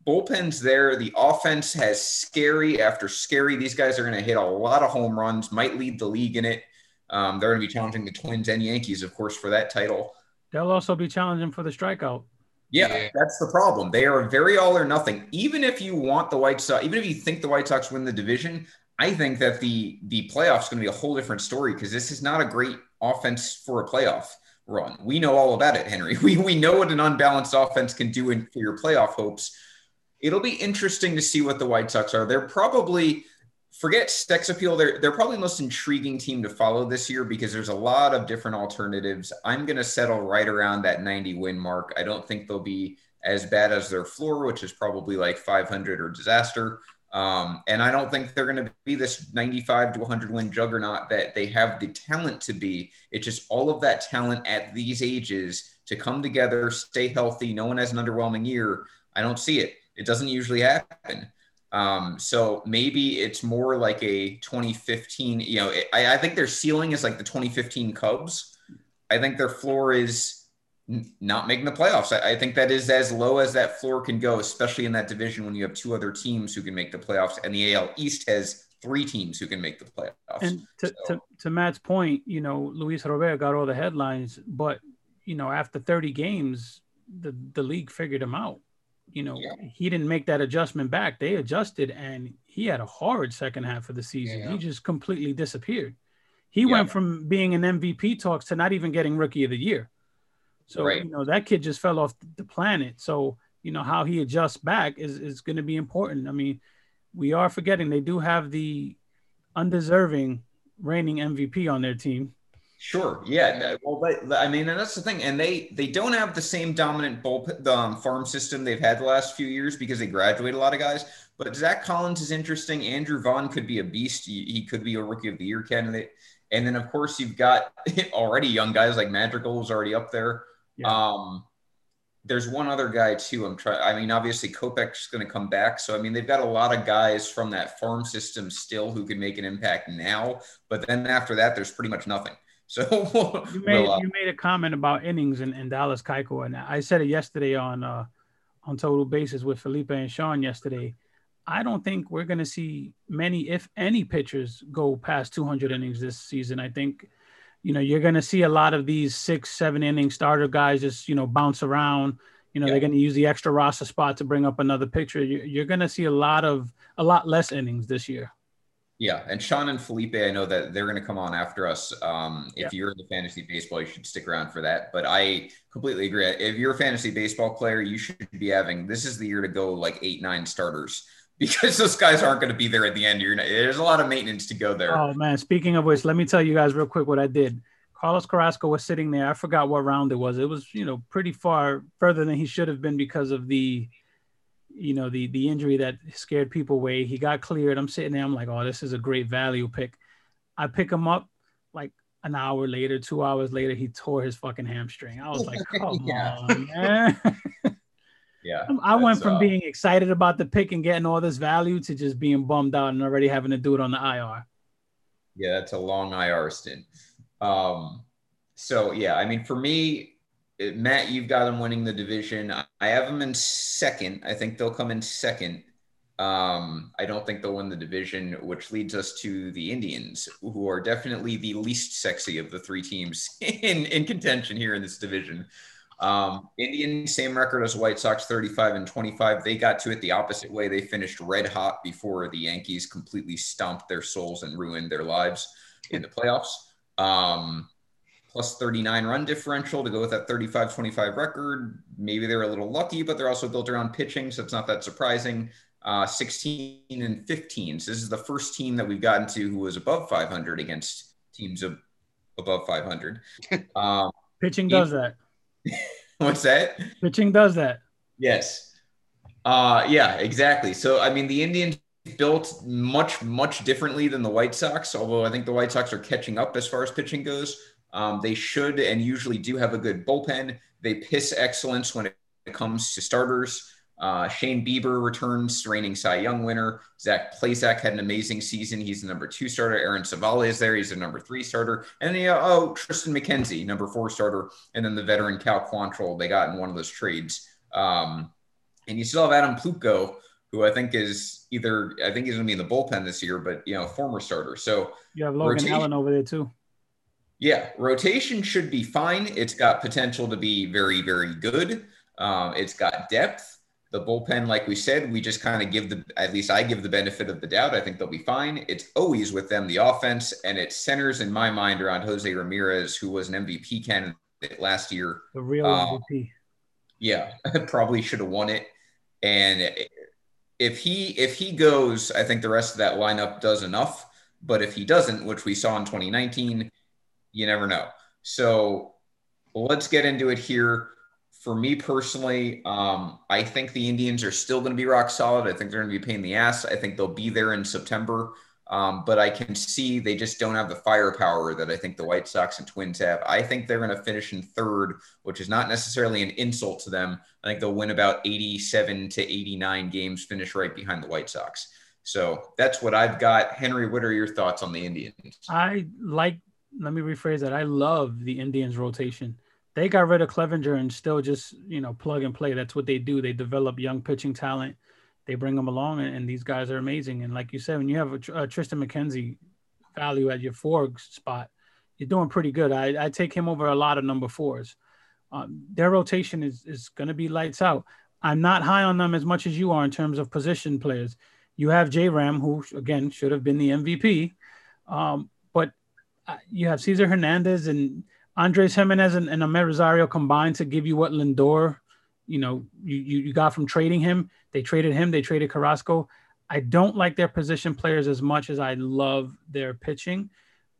bullpen's there. The offense has scary after scary. These guys are going to hit a lot of home runs, might lead the league in it. Um, they're going to be challenging the Twins and Yankees, of course, for that title. They'll also be challenging for the strikeout. Yeah, Yeah. that's the problem. They are very all or nothing. Even if you want the White Sox, even if you think the White Sox win the division, I think that the the playoffs going to be a whole different story because this is not a great offense for a playoff run. We know all about it, Henry. *laughs* We we know what an unbalanced offense can do in, for your playoff hopes. It'll be interesting to see what the White Sox are. They're probably forget sex appeal. They're they're probably the most intriguing team to follow this year because there's a lot of different alternatives. I'm going to settle right around that 90 win mark. I don't think they'll be as bad as their floor, which is probably like 500 or disaster. Um, and I don't think they're going to be this 95 to 100 win juggernaut that they have the talent to be. It's just all of that talent at these ages to come together, stay healthy. No one has an underwhelming year. I don't see it. It doesn't usually happen. Um, so maybe it's more like a 2015. You know, I, I think their ceiling is like the 2015 Cubs. I think their floor is n- not making the playoffs. I, I think that is as low as that floor can go, especially in that division when you have two other teams who can make the playoffs, and the AL East has three teams who can make the playoffs. And to, So- to, to Matt's point, you know, Luis Robert got all the headlines, but you know, after 30 games, the the league figured him out. You know, Yeah. he didn't make that adjustment back. They adjusted, and he had a horrid second half of the season. Yeah. He just completely disappeared. He Yeah. went from being an MVP talks to not even getting Rookie of the Year. So Right. you know that kid just fell off the planet. So you know how he adjusts back is is going to be important. I mean, we are forgetting they do have the undeserving reigning MVP on their team. Sure. Yeah. Well, but, I mean, and that's the thing. And they they don't have the same dominant bull the um, farm system they've had the last few years because they graduate a lot of guys. But Zach Collins is interesting. Andrew Vaughn could be a beast. He, he could be a rookie of the year candidate. And then of course you've got *laughs* already young guys like Madrigal was already up there. Yeah. Um, there's one other guy too. I'm trying. I mean, obviously Kopech's going to come back, so I mean they've got a lot of guys from that farm system still who can make an impact now. But then after that, there's pretty much nothing. So You *laughs* made we'll, uh, you made a comment about innings in, in Dallas Keuchel, and I said it yesterday on uh, on Total Basis with Felipe and Sean yesterday. I don't think we're going to see many, if any, pitchers go past 200 innings this season. I think, you know, you're going to see a lot of these six, seven inning starter guys just, you know, bounce around. You know, Yeah. they're going to use the extra roster spot to bring up another pitcher. You- You're going to see a lot of, a lot less innings this year. Yeah, and Sean and Felipe, I know that they're going to come on after us. Um, if Yeah. you're into fantasy baseball, you should stick around for that. But I completely agree. If you're a fantasy baseball player, you should be having this is the year to go like eight, nine starters *laughs* because those guys aren't going to be there at the end. You're not, there's a lot of maintenance to go there. Oh man, speaking of which, let me tell you guys real quick what I did. Carlos Carrasco was sitting there. I forgot what round it was. It was, you know, pretty far further than he should have been because of the, you know, the the injury that scared people away. He got cleared. I'm sitting there. I'm like, oh, this is a great value pick. I pick him up like an hour later, two hours later, he tore his fucking hamstring. I was like, come *laughs* Yeah. on, man. *laughs* Yeah, *laughs* I went from uh, being excited about the pick and getting all this value to just being bummed out and already having to do it on the IR. Yeah, that's a long IR stint. Um, so yeah, I mean, for me, Matt, you've got them winning the division. I have them in second. I think they'll come in second. Um, I don't think they'll win the division, which leads us to the Indians, who are definitely the least sexy of the three teams *laughs* in, in contention here in this division. Um, Indians, same record as White Sox, 35 and 25. They got to it the opposite way. They finished red hot before the Yankees completely stomped their souls and ruined their lives in the playoffs. Um, plus 39 run differential to go with that 35 25 record. Maybe they're a little lucky, but they're also built around pitching, so it's not that surprising. Uh, 16 and 15. So this is the first team that we've gotten to who was above 500 against teams of above 500. *laughs* Um, Pitching does that. *laughs* what's that? Pitching does that. Yes. Uh, yeah, exactly. So, I mean, the Indians built much, much differently than the White Sox, although I think the White Sox are catching up as far as pitching goes. Um, they should and usually do have a good bullpen. They piss excellence when it comes to starters. Uh, Shane Bieber returns, reigning Cy Young winner. Zach Plesac had an amazing season. He's the number two starter. Aaron Civale is there. He's the number three starter. And then, uh, oh, Triston McKenzie, number four starter. And then the veteran Cal Quantrill they got in one of those trades. Um, and you still have Adam Plutko, who I think is either I think he's going to be in the bullpen this year, but you know, former starter. So You have Logan Rotation. Allen over there too. Yeah, rotation should be fine. It's got potential to be very, very good. Um, it's got depth. The bullpen, like we said, we just kind of give the at least I give the benefit of the doubt. I think they'll be fine. It's always with them the offense, and it centers in my mind around Jose Ramirez, who was an MVP candidate last year. The real Uh, MVP. Yeah, *laughs* probably should have won it. And if he if he goes, I think the rest of that lineup does enough. But if he doesn't, which we saw in 2019, you never know. So let's get into it here. For me personally, um, I think the Indians are still going to be rock solid. I think they're going to be in the ass. I think they'll be there in September. Um, but I can see they just don't have the firepower that I think the White Sox and Twins have. I think they're going to finish in third, which is not necessarily an insult to them. I think they'll win about 87 to 89 games, finish right behind the White Sox. So that's what I've got. Henry, what are your thoughts on the Indians? I like. Let me rephrase that. I love the Indians rotation. They got rid of Clevinger and still just you know plug and play. That's what they do. They develop young pitching talent. They bring them along, and, and these guys are amazing. And like you said, when you have a, a Triston McKenzie value at your four spot, you're doing pretty good. I, I take him over a lot of number fours. Um, their rotation is is going to be lights out. I'm not high on them as much as you are in terms of position players. You have J Ram, who again should have been the MVP, um, Uh, you have Cesar Hernandez and Andres Gimenez and, and Amed Rosario combined to give you what Lindor, you know, you, you, you got from trading him. They traded him. They traded Carrasco. I don't like their position players as much as I love their pitching.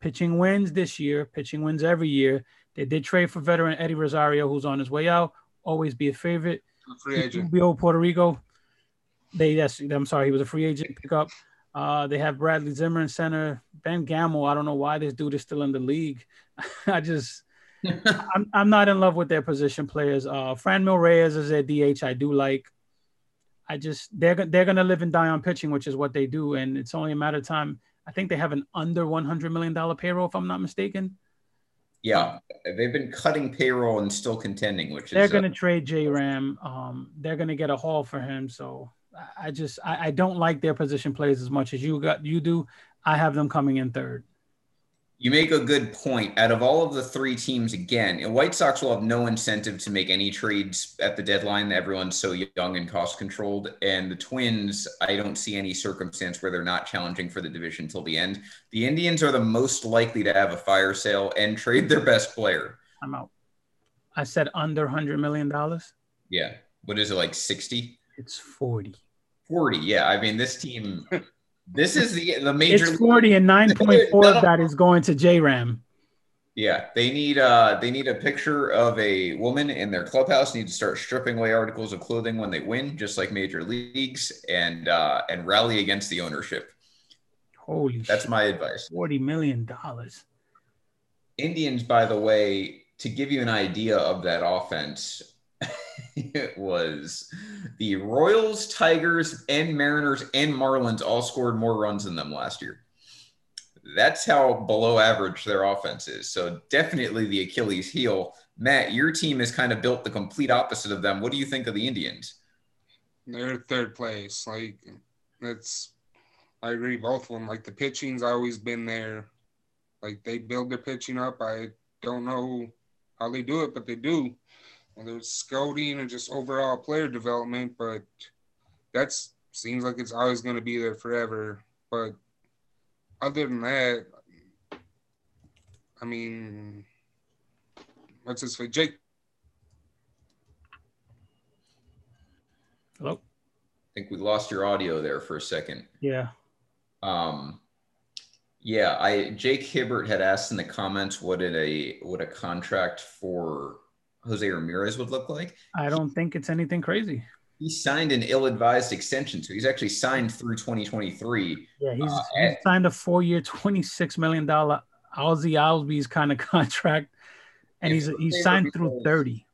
Pitching wins this year. Pitching wins every year. They did trade for veteran Eddie Rosario, who's on his way out. Always be a favorite. Free agent. Puerto Rico. They yes, I'm sorry, he was a free agent pickup. Uh, they have Bradley Zimmer in center. Ben Gamel. I don't know why this dude is still in the league. *laughs* I just *laughs* I'm, I'm not in love with their position players. Uh, Franmil Reyes is their DH. I do like. I just they're they're gonna live and die on pitching, which is what they do, and it's only a matter of time. I think they have an under 100 million dollar payroll, if I'm not mistaken. Yeah, they've been cutting payroll and still contending, which They're is gonna uh, trade J Ram. Um, they're gonna get a haul for him. So I- just I, I don't like their position players as much as you got you do. I have them coming in third. You make a good point. Out of all of the three teams, again, and White Sox will have no incentive to make any trades at the deadline. Everyone's so young and cost controlled. And the Twins, I don't see any circumstance where they're not challenging for the division till the end. The Indians are the most likely to have a fire sale and trade their best player. I'm out. I said under 100 million dollars. Yeah. What is it, like 60? It's 40. 40. Yeah. I mean, this team, *laughs* this is the, the major. It's 40 and 9.4 *laughs* of that is going to J Ram. Yeah, they need uh they need a picture of a woman in their clubhouse. Need to start stripping away articles of clothing when they win, just like major leagues, and uh and rally against the ownership. Holy That's shit. my advice. 40 million dollars. Indians, by the way, to give you an idea of that offense, *laughs* it was the Royals, Tigers, and Mariners and Marlins all scored more runs than them last year. That's how below average their offense is. So definitely the Achilles heel. Matt, your team has kind of built the complete opposite of them. What do you think of the Indians? They're third place. Like that's I agree both of them. Like the pitching's always been there. Like they build their pitching up. I don't know how they do it, but they do. Whether it's scouting or just overall player development, but that's seems like it's always gonna be there forever. But other than that, I mean what's his face? Jake Hello? I think we lost your audio there for a second. Yeah. Um, yeah, I Jake Hibbert had asked in the comments what did a what a contract for Jose Ramirez would look like. I don't think it's anything crazy. He signed an ill-advised extension, so he's actually signed through 2023. Yeah, he's, Uh, he's signed a four-year, twenty-six million dollar Ozzie Albies kind of *laughs* contract, and he's he's signed through thirty.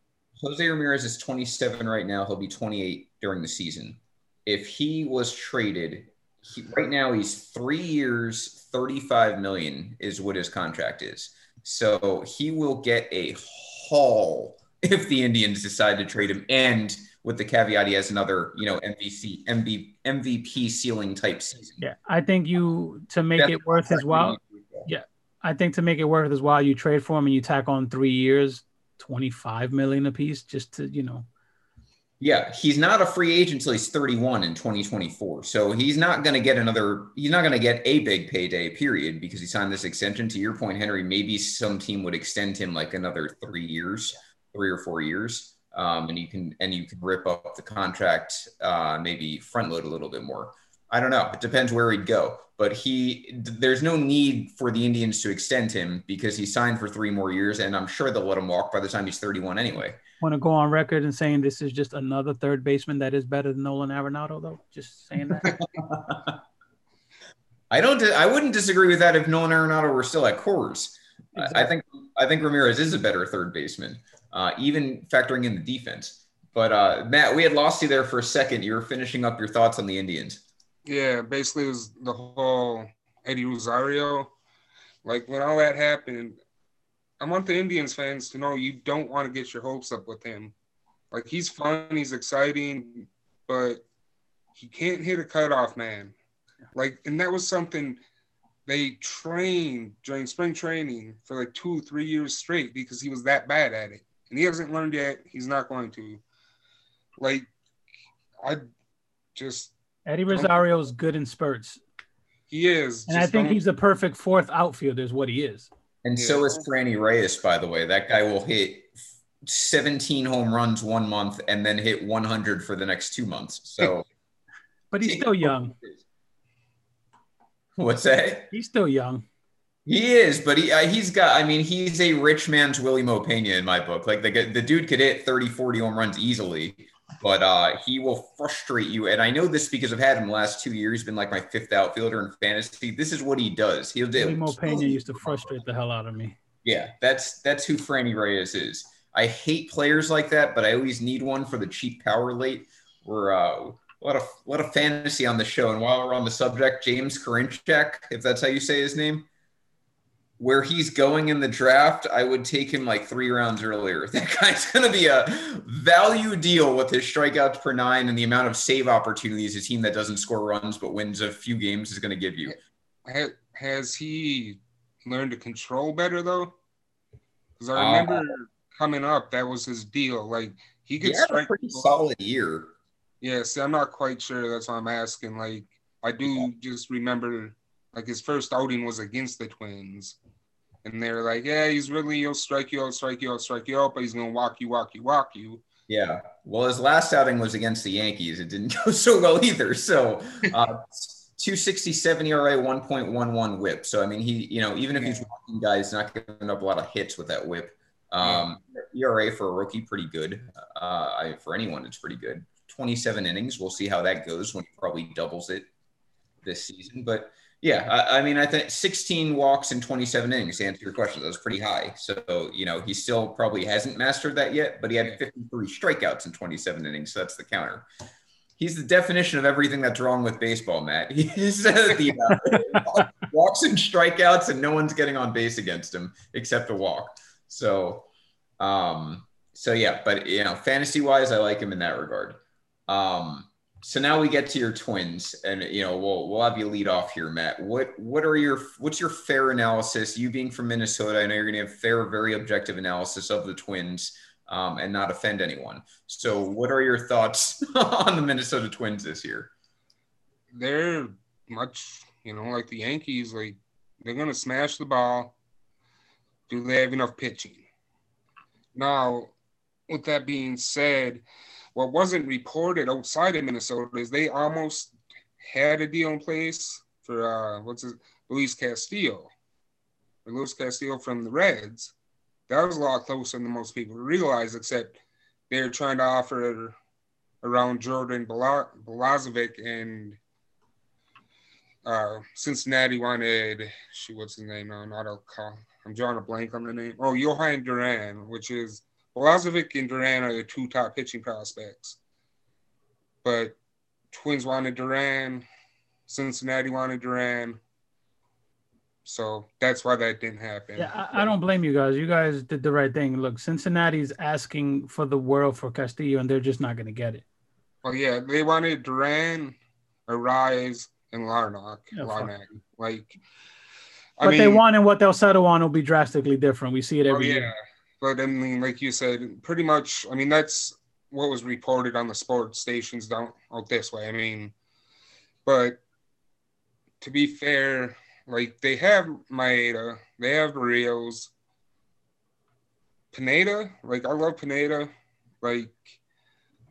Jose Ramirez is 27 right now. He'll be 28 during the season. If he was traded, he, right now he's three years, 35 million is what his contract is. So he will get a haul if the Indians decide to trade him, and with the caveat he has another, you know, MVC, MV, MVP ceiling type season. Yeah, I think you to make That's it worth his while. Yeah, I think to make it worth his while, you trade for him and you tack on three years, twenty-five million apiece, just to you know. Yeah, he's not a free agent until he's 31 in 2024. So he's not going to get another, he's not going to get a big payday, period, because he signed this extension. To your point, Henry, maybe some team would extend him like another three years, three or four years. Um, and you can, and you can rip up the contract, uh, maybe front load a little bit more. I don't know. It depends where he'd go. But he, there's no need for the Indians to extend him because he signed for three more years. And I'm sure they'll let him walk by the time he's 31 anyway. Want to go on record and saying this is just another third baseman that is better than Nolan Arenado, though. Just saying that. *laughs* I don't. I wouldn't disagree with that if Nolan Arenado were still at Coors. I- I think. I think Ramirez is a better third baseman, uh, even factoring in the defense. But uh, Matt, we had lost you there for a second. You were finishing up your thoughts on the Indians. Yeah, basically it was the whole Eddie Rosario. Like when all that happened, I want the Indians fans to know you don't want to get your hopes up with him. Like he's fun, he's exciting, but he can't hit a cutoff man. Like, and that was something they trained during spring training for like two, three years straight because he was that bad at it. and he hasn't learned yet. He's not going to. Like, I just Eddie Rosario is good in spurts, he is, and I think don't- he's the perfect fourth outfielder. Is what he is. And Yeah. so is Franny Reyes, by the way. That guy will hit 17 home runs one month and then hit 100 for the next two months. So But he's still young. What's that? He's still young. He is, but he uh, he's got. I mean, he's a rich man's Wily Mo Pena in my book. Like the the dude could hit 30, 40 home runs easily, but uh, he will frustrate you. And I know this because I've had him the last two years. Been like my fifth outfielder in fantasy. This is what he does. He'll do. Wily Mo Pena used to frustrate the hell out of me. Yeah, that's that's who Franny Reyes is. I hate players like that, but I always need one for the cheap power late. We're uh, a lot of a lot of fantasy on the show, and while we're on the subject, James Karinchak, if that's how you say his name, where he's going in the draft, I would take him like three rounds earlier. *laughs* That guy's going to be a value deal with his strikeouts per nine and the amount of save opportunities a team that doesn't score runs but wins a few games is going to give you. has he learned to control better though? Because I Uh, remember coming up, that was his deal. Like he could strike. pretty solid year. Yeah, see, I'm not quite sure. That's why I'm asking. Like, I do just remember, like, his first outing was against the Twins, and they're like, "Yeah, he's really he'll strike you he'll strike you he'll strike you out, but he's gonna walk you, walk you, walk you." Yeah. Well, his last outing was against the Yankees. It didn't *laughs* go so well either. So, uh, *laughs* 267 ERA, 1.11 whip. So, I mean, he, you know, even if he's walking guys, not giving up a lot of hits with that whip. Um, ERA for a rookie, pretty good. Uh, I, for anyone, it's pretty good. 27 innings. We'll see how that goes when he probably doubles it this season. But yeah, I, I mean, I think 16 walks in 27 innings to answer your question. That was pretty high. So, you know, he still probably hasn't mastered that yet, but he had 53 strikeouts in 27 innings. So that's the counter. He's the definition of everything that's wrong with baseball, Matt. *laughs* He's uh, the uh, walks and strikeouts, and no one's getting on base against him except a walk. So, um, so yeah, but you know, fantasy wise, I like him in that regard. Um, so now we get to your twins, and you know, we'll we'll have you lead off here, Matt. What what are your what's your fair analysis? You being from Minnesota, I know you're going to have fair, very objective analysis of the twins, um, and not offend anyone. So, what are your thoughts *laughs* on the Minnesota Twins this year? They're much, you know, like the Yankees. Like they're gonna smash the ball. Do they have enough pitching? Now, with that being said, what wasn't reported outside of Minnesota is they almost had a deal in place for uh, what's his Luis Castillo, or Luis Castillo from the Reds. That was a lot closer than most people realize, except they're trying to offer around Jordan Balazovic and uh, Cincinnati wanted, she what's his name now? Not a call. I'm drawing a blank on the name. Oh, Jhoan Duran, which is Balazovic and Duran are the two top pitching prospects. But Twins wanted Duran, Cincinnati wanted Duran. So that's why that didn't happen. Yeah, I, I don't blame you guys. You guys did the right thing. Look, Cincinnati's asking for the world for Castillo, and they're just not going to get it. Well, yeah, they wanted Duran, Arraez, and Larnach. Yeah, fuck. Larnach. Like, What they want and what they'll settle on will be drastically different. We see it Oh, every yeah. year. But I mean, like you said, pretty much, I mean, that's what was reported on the sports stations down out this way. I mean, but to be fair, like they have Maeda, they have Berrios, Pineda. Like I love Pineda. Like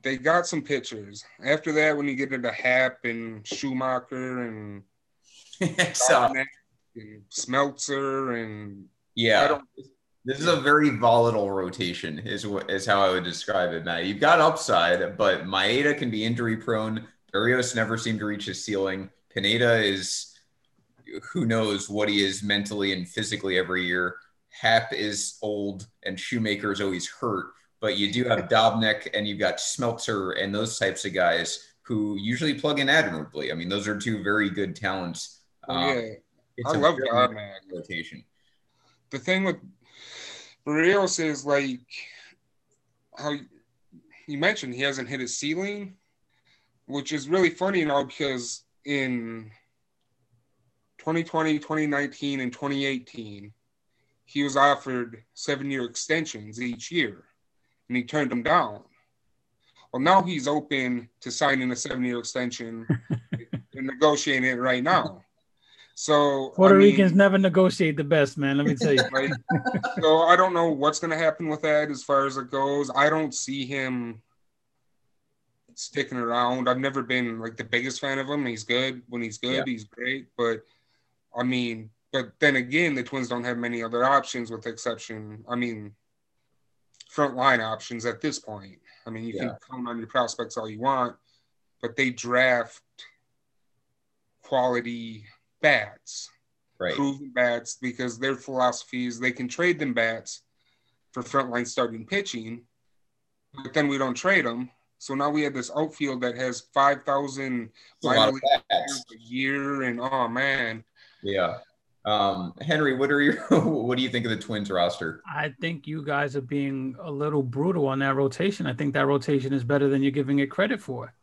they got some pitchers. After that, when you get into Happ and Shoemaker and, *laughs* so, and Smeltzer and I yeah, don't this is a very volatile rotation, is is how I would describe it, Matt. You've got upside, but Maeda can be injury prone. Berrios never seemed to reach his ceiling. Pineda is who knows what he is mentally and physically every year. Happ is old and Shoemaker is always hurt, but you do have *laughs* Dobnak and you've got Smeltzer and those types of guys who usually plug in admirably. I mean, those are two very good talents. oh, Um, yeah. it's I a love very Dobnak. rotation. the thing with Berrios is like how you mentioned he hasn't hit his ceiling, which is really funny now because in 2020, 2019, and 2018, he was offered seven year extensions each year. and he turned them down. Well, now he's open to signing a seven-year extension *laughs* and negotiating it right now. So Puerto I mean, Ricans never negotiate the best, man. Let me tell you. *laughs* Right? so I don't know what's going to happen with that as far as it goes. I don't see him sticking around. I've never been like the biggest fan of him. He's good when he's good. Yeah. He's great, but I mean, but then again, the Twins don't have many other options with exception. I mean, front line options at this point. I mean, you yeah. can count on your prospects all you want, but they draft quality bats, right. proven bats, because their philosophy is they can trade them bats for frontline starting pitching, but then we don't trade them. So now we have this outfield that has 5,000 a year, and oh man. Yeah. Um, Henry, what are your *laughs* what do you think of the Twins roster? I think you guys are being a little brutal on that rotation. I think that rotation is better than you're giving it credit for.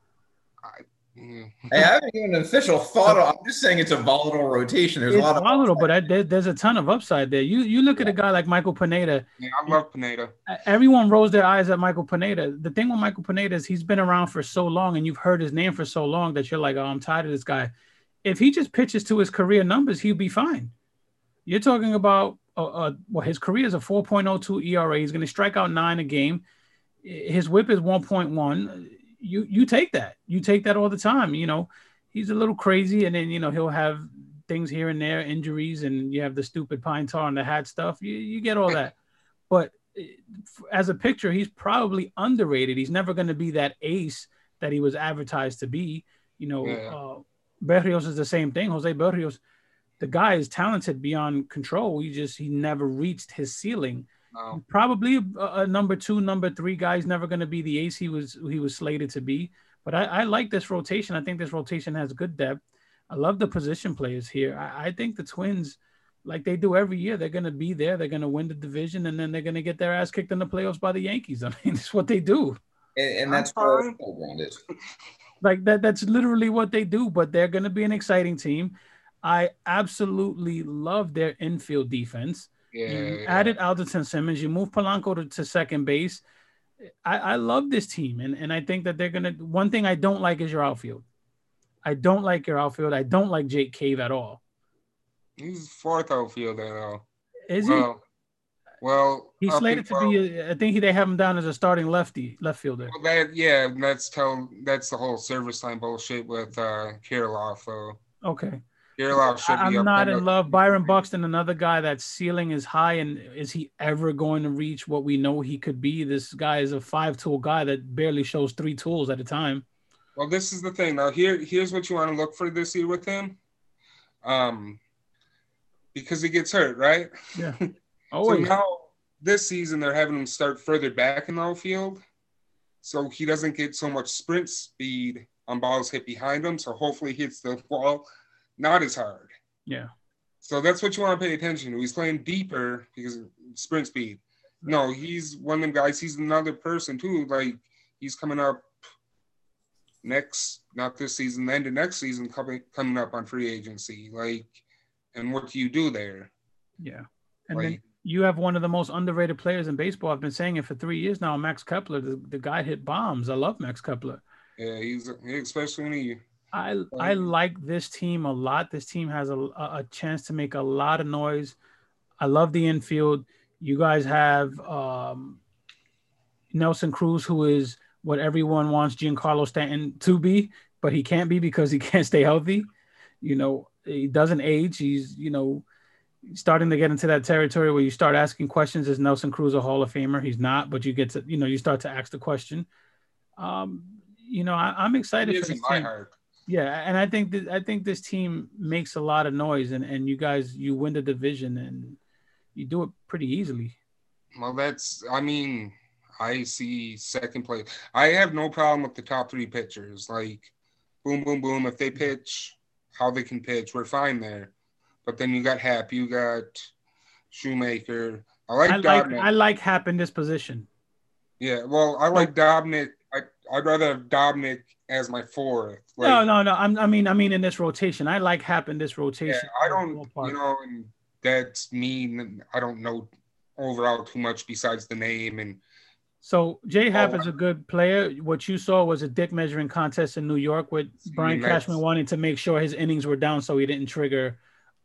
I, hey, I haven't given an official thought. On, I'm just saying it's a volatile rotation. There's it's a lot of volatile, but I, there, there's a ton of upside there. You you look yeah. at a guy like Michael Pineda. Yeah, I love Pineda. Everyone rolls their eyes at Michael Pineda. The thing with Michael Pineda is he's been around for so long, and you've heard his name for so long that you're like, oh, I'm tired of this guy if he just pitches to his career numbers, he'll be fine. You're talking about uh, uh, well, his career is a 4.02 ERA. He's going to strike out nine a game. His WHIP is 1.1. You you take that. You take that all the time. You know, he's a little crazy, and then you know he'll have things here and there, injuries, and you have the stupid pine tar on the hat stuff. You you get all that, but eh, as a pitcher, he's probably underrated. He's never going to be that ace that he was advertised to be. You know, yeah. uh, Berrios is the same thing. Jose Berrios, the guy is talented beyond control. He just he never reached his ceiling. No. Probably a, a, number two, number three guy is never going to be the ace he was he was slated to be. But I, I, like this rotation. I think this rotation has good depth. I love the position players here. I, I think the Twins, like they do every year, they're going to be there. They're going to win the division, and then they're going to get their ass kicked in the playoffs by the Yankees. *laughs* I mean, it's what they do. And, and that's where Like that that's literally what they do, but they're going to be an exciting team. I absolutely love their infield defense. Yeah, you yeah. added Andrelton Simmons, you move Polanco to, to second base. I, I love this team, and, and I think that they're gonna. One thing I don't like is your outfield. I don't like your outfield. I don't like Jake Cave at all. He's fourth outfielder though. Is well, he? Well, he's slated to be. I think they have him down as a starting lefty, left fielder. Well, that yeah, that's tell that's the whole service line bullshit with uh Kirilloff. So okay, Should I, be. I'm not in love. Byron Buxton, another guy that ceiling is high, and is he ever going to reach what we know he could be? This guy is a five tool guy that barely shows three tools at a time. Well, this is the thing. Now, here here's what you want to look for this year with him. Um, because he gets hurt, right? Yeah. *laughs* Oh, so now this season they're having him start further back in the outfield, so he doesn't get so much sprint speed on balls hit behind him. So hopefully he hits the *laughs* ball not as hard. Yeah. So that's what you want to pay attention to. He's playing deeper because sprint speed. No, he's one of them guys. He's another person too. Like he's coming up next, not this season, the end of next season coming coming up on free agency. Like, and what do you do there? Yeah, and like, then you have one of the most underrated players in baseball. I've been saying it for three years now. Max Kepler, the, the guy hit bombs. I love Max Kepler. Yeah, he's especially when he. I I like this team a lot. This team has a a chance to make a lot of noise. I love the infield. You guys have um, Nelson Cruz, who is what everyone wants Giancarlo Stanton to be, but he can't be because he *laughs* can't stay healthy. You know, he doesn't age. He's you know starting to get into that territory where you start asking questions. Is Nelson Cruz a Hall of Famer? He's not, but you get to, you know, you start to ask the question. Um, you know, I, am excited for this team. Heart. Yeah, and I think that I think this team makes a lot of noise, and and you guys you win the division, and you do it pretty easily. Well, that's I mean, I see second place. I have no problem with the top three pitchers. Like, boom, boom, boom. If they pitch how they can pitch, we're fine there. But then you got Happ, you got Shoemaker. I like I. Like, I like Happ in this position. Yeah, well, I like Dobnak. I, I'd rather have Dobnak as my fourth. Like, no, no, no. I'm, I mean, I mean, in this rotation, I like Happ in this rotation. Yeah, I don't, you know, and that's me. I don't know overall too much besides the name and So J Happ is a good player. What you saw was a dick measuring contest in New York with Brian nice. Cashman wanting to make sure his innings were down so he didn't trigger,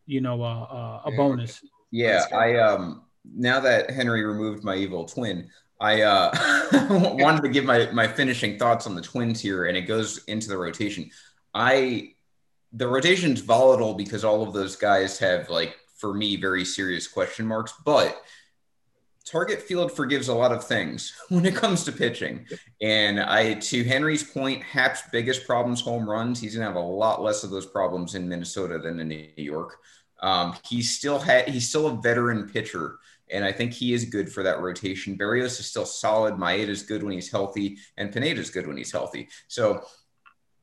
you know, uh, uh, a Yeah. bonus. Yeah, I um now that Henry removed my evil twin, I uh *laughs* wanted to give my my finishing thoughts on the twins here, and it goes into the rotation. I the rotation's volatile because all of those guys have like for me very serious question marks, but target field forgives a lot of things *laughs* when it comes to pitching. And I to Henry's point, Happ's biggest problems home runs. He's gonna have a lot less of those problems in Minnesota than in New York. Um, he's still had he's still a veteran pitcher, and I think he is good for that rotation. Berrios is still solid. Maeda is good when he's healthy, and Pineda is good when he's healthy. So,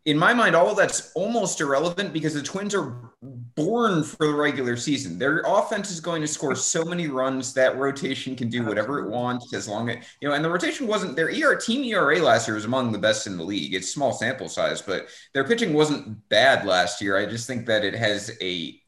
in my mind, all of that's almost irrelevant because the Twins are born for the regular season. Their offense is going to score so many runs that rotation can do whatever it wants as long as you know. And the rotation wasn't their ER team ERA last year was among the best in the league. It's small sample size, but their pitching wasn't bad last year. I just think that it has a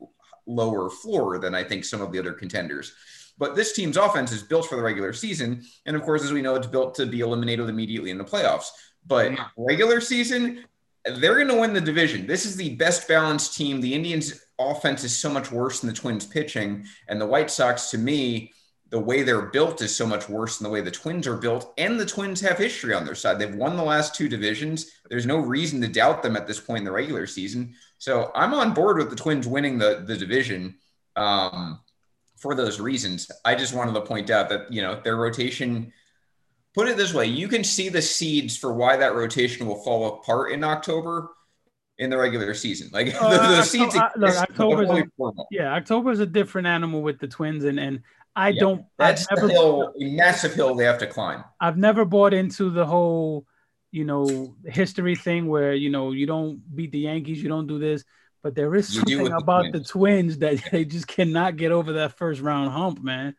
lower floor than I think some of the other contenders. But this team's offense is built for the regular season. And of course, as we know, it's built to be eliminated immediately in the playoffs. But Yeah. regular season, they're going to win the division. This is the best balanced team. The Indians' offense is so much worse than the Twins' pitching. And the White Sox, to me, the way they're built is so much worse than the way the Twins are built. And the Twins have history on their side. They've won the last two divisions. There's no reason to doubt them at this point in the regular season. So I'm on board with the Twins winning the, the division um, for those reasons. I just wanted to point out that, you know, their rotation, put it this way, you can see the seeds for why that rotation will fall apart in October in the regular season. Like *laughs* the, Uh, the Octo- seeds. uh, look, October's a-. Yeah, October is a different animal with the Twins, and and I Yeah, don't. I've That's the never, hill, a massive hill they have to climb. I've never bought into the whole, you know, history thing where you know you don't beat the Yankees, you don't do this. But there is something with the about the Twins. Twins that *laughs* they just cannot get over that first round hump, man.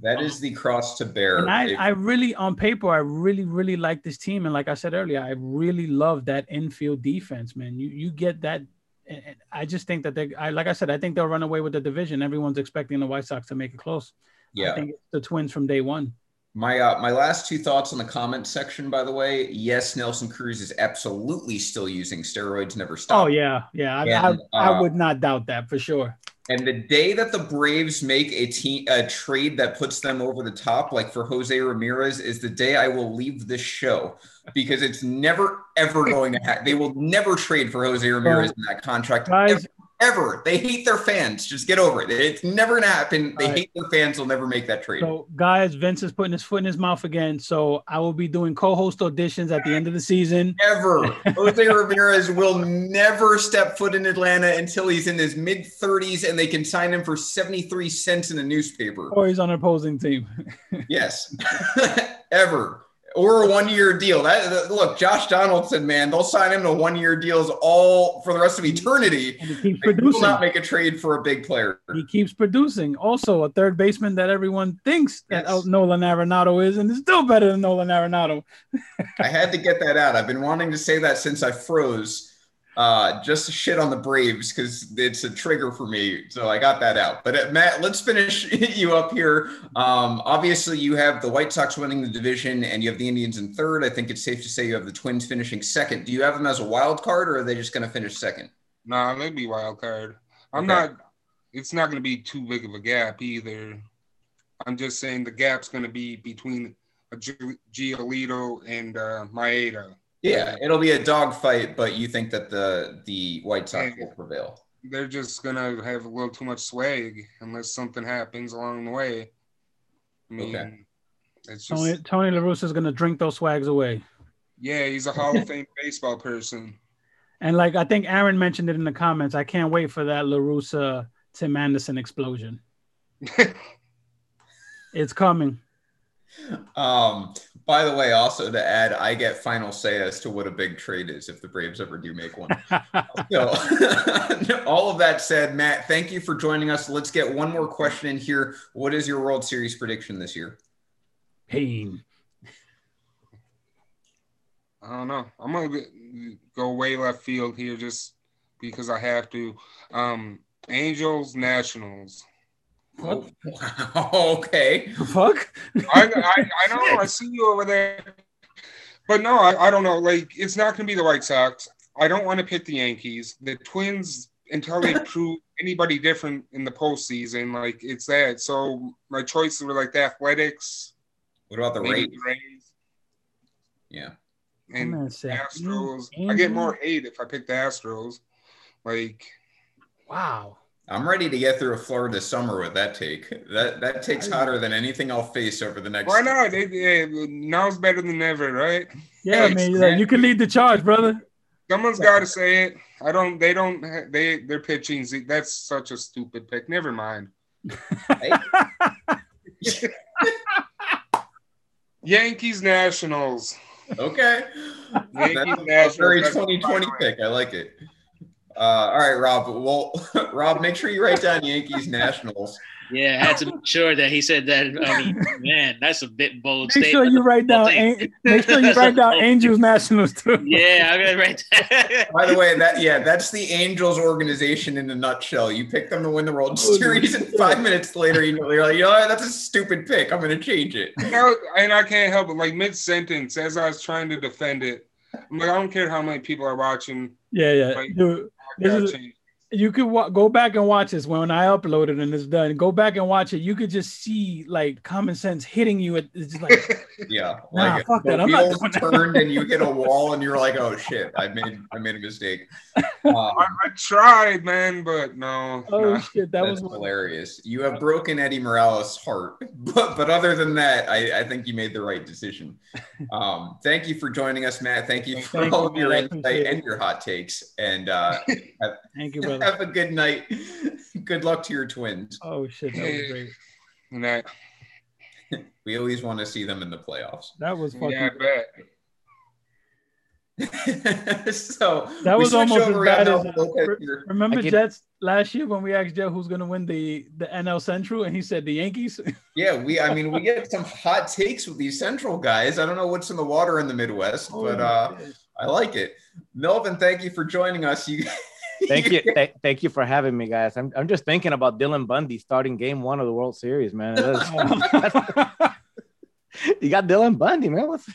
That is the cross to bear. And I, I really, on paper, I really, really like this team. And like I said earlier, I really love that infield defense, man. You you get that. I just think that they, I like I said, I think they'll run away with the division. Everyone's expecting the White Sox to make it close. yeah. I think it's the Twins from day one. My uh, my last two thoughts on the comment section, by the way. Yes, Nelson Cruz is absolutely still using steroids. Never stop. Oh yeah, yeah. I, And, I, I uh, would not doubt that for sure. And the day that the Braves make a team a trade that puts them over the top, like for Jose Ramirez, is the day I will leave this show because it's never ever going to happen. They will never trade for Jose Ramirez in that contract. Guys, ever, ever. They hate their fans. Just get over it. It's never gonna happen. They right. hate their fans. They'll never make that trade. so guys, Vince is putting his foot in his mouth again. So I will be doing co-host auditions at the end of the season. Ever. *laughs* Jose Ramirez will never step foot in Atlanta until he's in his mid 30s and they can sign him for 73 cents in a newspaper. Or he's on an opposing team. *laughs* Yes. *laughs* Ever. Or a one year deal. That, that- look, Josh Donaldson, man, they'll sign him to one year deals all for the rest of eternity. And he keeps They will not make a trade for a big player. He keeps producing. Also, a third baseman that everyone thinks that Yes. Nolan Arenado is, and is still better than Nolan Arenado. *laughs* I had to get that out. I've been wanting to say that since I froze. Uh, just to shit on the Braves because it's a trigger for me. So I got that out. But uh, Matt, let's finish *laughs* you up here. Um, obviously, you have the White Sox winning the division, and you have the Indians in third. I think it's safe to say you have the Twins finishing second. Do you have them as a wild card, or are they just going to finish second? Nah, they'd be wild card. I'm Okay. not. It's not going to be too big of a gap either. I'm just saying the gap's going to be between Giolito and uh, Maeda. Yeah, it'll be a dogfight, but you think that the the White Sox will prevail. They're just going to have a little too much swag unless something happens along the way. I mean, Okay. it's just Tony, Tony La Russa is going to drink those swags away. yeah, he's a Hall of Fame *laughs* baseball person. And like I think Aaron mentioned it in the comments, I can't wait for that La Russa Tim Anderson explosion. *laughs* It's coming. Um, by the way, also to add, I get final say as to what a big trade is if the Braves ever do make one. *laughs* So, *laughs* all of that said, Matt, thank you for joining us. Let's get one more question in here. What is your World Series prediction this year? Pain. I don't know. I'm gonna go way left field here just because I have to. Um, Angels Nationals. Oh, *laughs* wow. okay. Fuck. I, I, I know. I see you over there. But no, I, I don't know. Like, it's not going to be the White Sox. I don't want to pick the Yankees. The Twins, until they *laughs* prove anybody different in the postseason, like, it's that. So my choices were like the Athletics. What about the Rays? the Rays Yeah. and I'm gonna say Astros. Angels. I get more hate if I pick the Astros. Like, Wow. I'm ready to get through a Florida summer with that take. That that take's hotter than anything I'll face over the next. why not? They, they, now's better than ever, right? Yeah, Thanks, man. man. You can lead the charge, brother. Someone's got to say it. I don't. They don't. They they're pitching. That's such a stupid pick. Never mind. *laughs* Yankees Nationals. okay. That's Yankees a Nationals. very That's 2020 pick. I like it. Uh, all right, Rob. Well, *laughs* Rob, make sure you write down Yankees *laughs* Nationals. Yeah, I had to make sure that he said that. I mean, *laughs* man, that's a bit bold Make sure you write down. An- make sure you write down Angels Nationals too. Yeah, I'm gonna write that. By the way, that yeah, that's the Angels organization in a nutshell. You pick them to win the World Holy Series, and five minutes later, you know, you're like, you know, that's a stupid pick. I'm going to change it. No, and I can't help it. Like mid sentence, as I was trying to defend it, I'm like, I don't care how many people are watching. Yeah, yeah. Right. This is-. You could wa- go back and watch this when I upload it and it's done. Go back and watch it. You could just see like common sense hitting you. At, it's just like *laughs* Yeah, Nah, like fuck the that. I'm not wheels doing that. turned and you hit a *laughs* wall, and you're like, oh shit, I made I made a mistake. Um, I, I tried, man, but no. oh no. shit, that That's was hilarious. You have broken Eddie Morales' heart, *laughs* but but other than that, I, I think you made the right decision. Um, thank you for joining us, Matt. Thank you for Thank all you, of your man. Insight and your hot takes. And uh, thank you, brother. *laughs* have a good night. *laughs* Good luck to your twins. Oh shit, that was great. *laughs* And that, We always want to see them in the playoffs. That was fucking. yeah, I bet. so That was almost as over, we got bad as, uh, Lopez re- here. Remember get- Jets last year when we asked Jeff who's gonna win the the NL Central and he said the Yankees. Yeah, we. I mean, we get some hot takes with these Central guys. I don't know what's in the water in the Midwest, but uh, Holy. I like it. Melvin, thank you for joining us. You. Thank *laughs* you, th- thank you for having me, guys. I'm, I'm just thinking about Dylan Bundy starting Game One of the World Series, man. *laughs* *laughs* You got Dylan Bundy, man. What's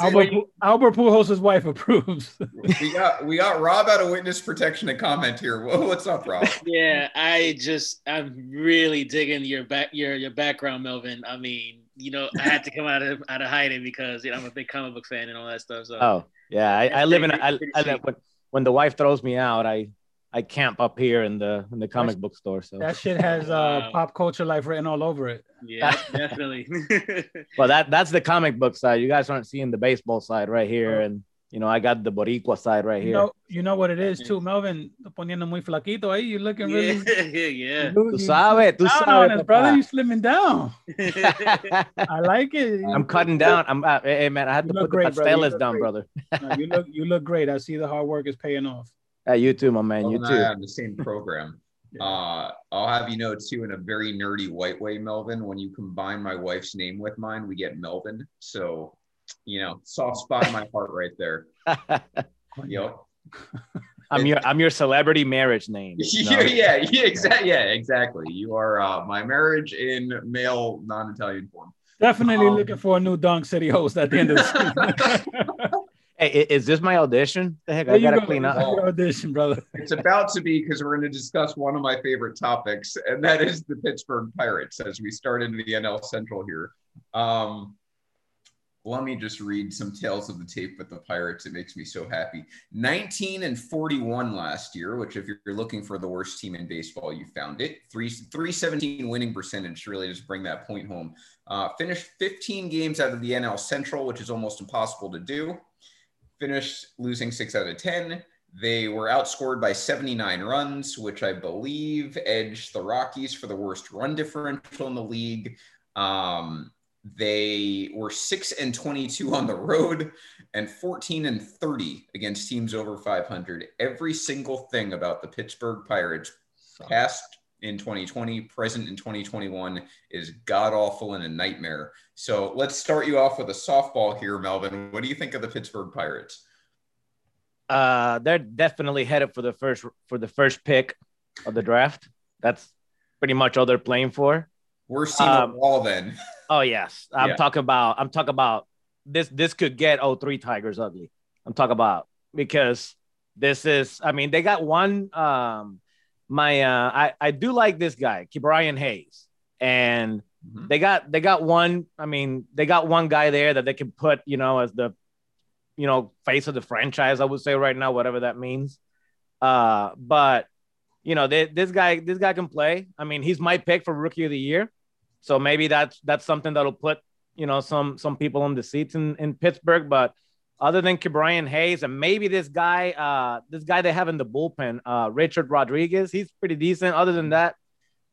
Albert, it. Pu- Albert Pujols' wife approves. We got we got Rob out of witness protection and comment here. What's up, Rob? Yeah, I just I'm really digging your back your your background, Melvin. I mean, you know, I had to come out of out of hiding because you know I'm a big comic book fan and all that stuff. So oh yeah, I, I live in I, I sweet. live, when, when the wife throws me out, I I camp up here in the in the comic book store. So that shit has uh, Wow. pop culture life written all over it. yeah, definitely. *laughs* well that that's the comic book side. You guys aren't seeing the baseball side right here, and you know I got the Boricua side right You here. know, you know what it is too, Melvin. te Poniendo muy flaquito ahí. You looking really. yeah, *laughs* yeah. you- Tú sabes, tú down on sabes, us, brother. papá. You slimming down. *laughs* I like it. I'm cutting down. I'm uh, hey hey, man. I had You to put the great, brother. You pasteles look down, great. brother. No, you look you look great. I see the hard work is paying off. Hey, you too, my man. You Melvin and I too. on the same program. Yeah. Uh, I'll have you know too, in a very nerdy white way, Melvin. When you combine my wife's name with mine, we get Melvin. So, you know, soft spot in my heart right there. *laughs* Yep. I'm your I'm your celebrity marriage name. *laughs* you know? yeah, yeah, yeah, exactly. Yeah, exactly. You are uh, my marriage in male non-Italian form. Definitely Um, looking for a new Dunk City host at the end of the *laughs* season. Hey, is this my audition? The heck, There I gotta go. clean up. is your audition, brother. It's about to be because we're going to discuss one of my favorite topics, and that is the Pittsburgh Pirates as we start into the NL Central here. Um, let me just read some tales of the tape with the Pirates. It makes me so happy. 19 and 41 last year, which if you're looking for the worst team in baseball, you found it. Three 317 winning percentage really just bring that point home. Uh, finished 15 games out of the NL Central, which is almost impossible to do. Finished losing six out of 10. They were outscored by 79 runs, which I believe edged the Rockies for the worst run differential in the league. Um, they were 6 and 22 on the road and 14 and 30 against teams over 500. Every single thing about the Pittsburgh Pirates, past in 2020, present in 2021, is god awful and a nightmare. So let's start you off with a softball here, Melvin. What do you think of the Pittsburgh Pirates? Uh, they're definitely headed for the first for the first pick of the draft. That's pretty much all they're playing for. We're seeing Um, a wall then. *laughs* Oh yes, I'm Yeah. talking about. I'm talking about this. This could get oh three Tigers ugly. I'm talking about because this is. I mean, they got one. Um, my uh, I I do like this guy, Brian Hayes, and Mhm. they got they got one. I mean, they got one guy there that they can put, you know, as the, you know, face of the franchise. I would say right now, whatever that means. Uh, but you know, they, this guy this guy can play. I mean, he's my pick for rookie of the year. So maybe that's that's something that'll put you know some some people on the seats in, in Pittsburgh. But other than Brian Hayes and maybe this guy, uh, this guy they have in the bullpen, uh, Richard Rodriguez, he's pretty decent. Other than that,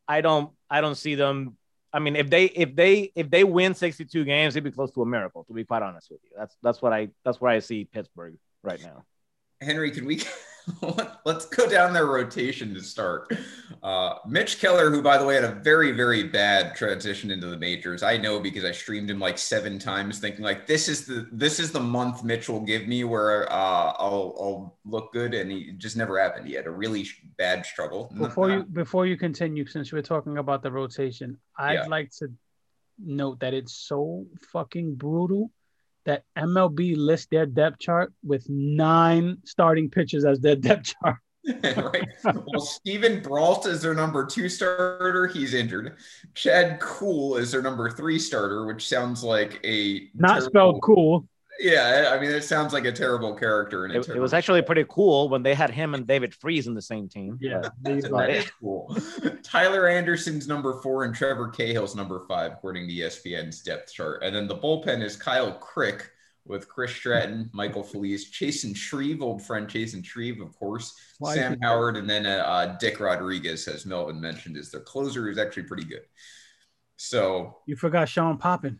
I don't I don't see them. I mean, if they if they if they win 62 games, it'd be close to a miracle. To be quite honest with you, that's that's what I that's where I see Pittsburgh right now. Henry, can we *laughs* let's go down their rotation to start? Uh, Mitch Keller, who by the way had a very very bad transition into the majors. I know because I streamed him like seven times, thinking like this is the this is the month Mitch will give me where uh, I'll I'll look good, and he it just never happened. He had a really bad struggle. Before you before you continue, since we're talking about the rotation, I'd Yeah. like to note that it's so fucking brutal that MLB lists their depth chart with nine starting pitchers as their depth chart. *laughs* right. Well, Steven Brault is their number two starter. He's injured. Chad Kuhl is their number three starter, which sounds like a Not terrible- spelled cool. Yeah, I mean, it sounds like a terrible character. And a It, it was actually pretty cool when they had him and David Freese in the same team. Yeah, But there you that's *laughs* go. about That it. is cool. *laughs* Tyler Anderson's number four and Trevor Cahill's number five, according to ESPN's depth chart. And then the bullpen is Kyle Crick with Chris Stratton, *laughs* Michael Feliz, Chasen Shreve, old friend Chasen Shreve, of course, Why Sam Howard, and then uh, uh, Dick Rodriguez, as Melvin mentioned, is their closer, who's actually pretty good. So, You forgot Sean Poppen.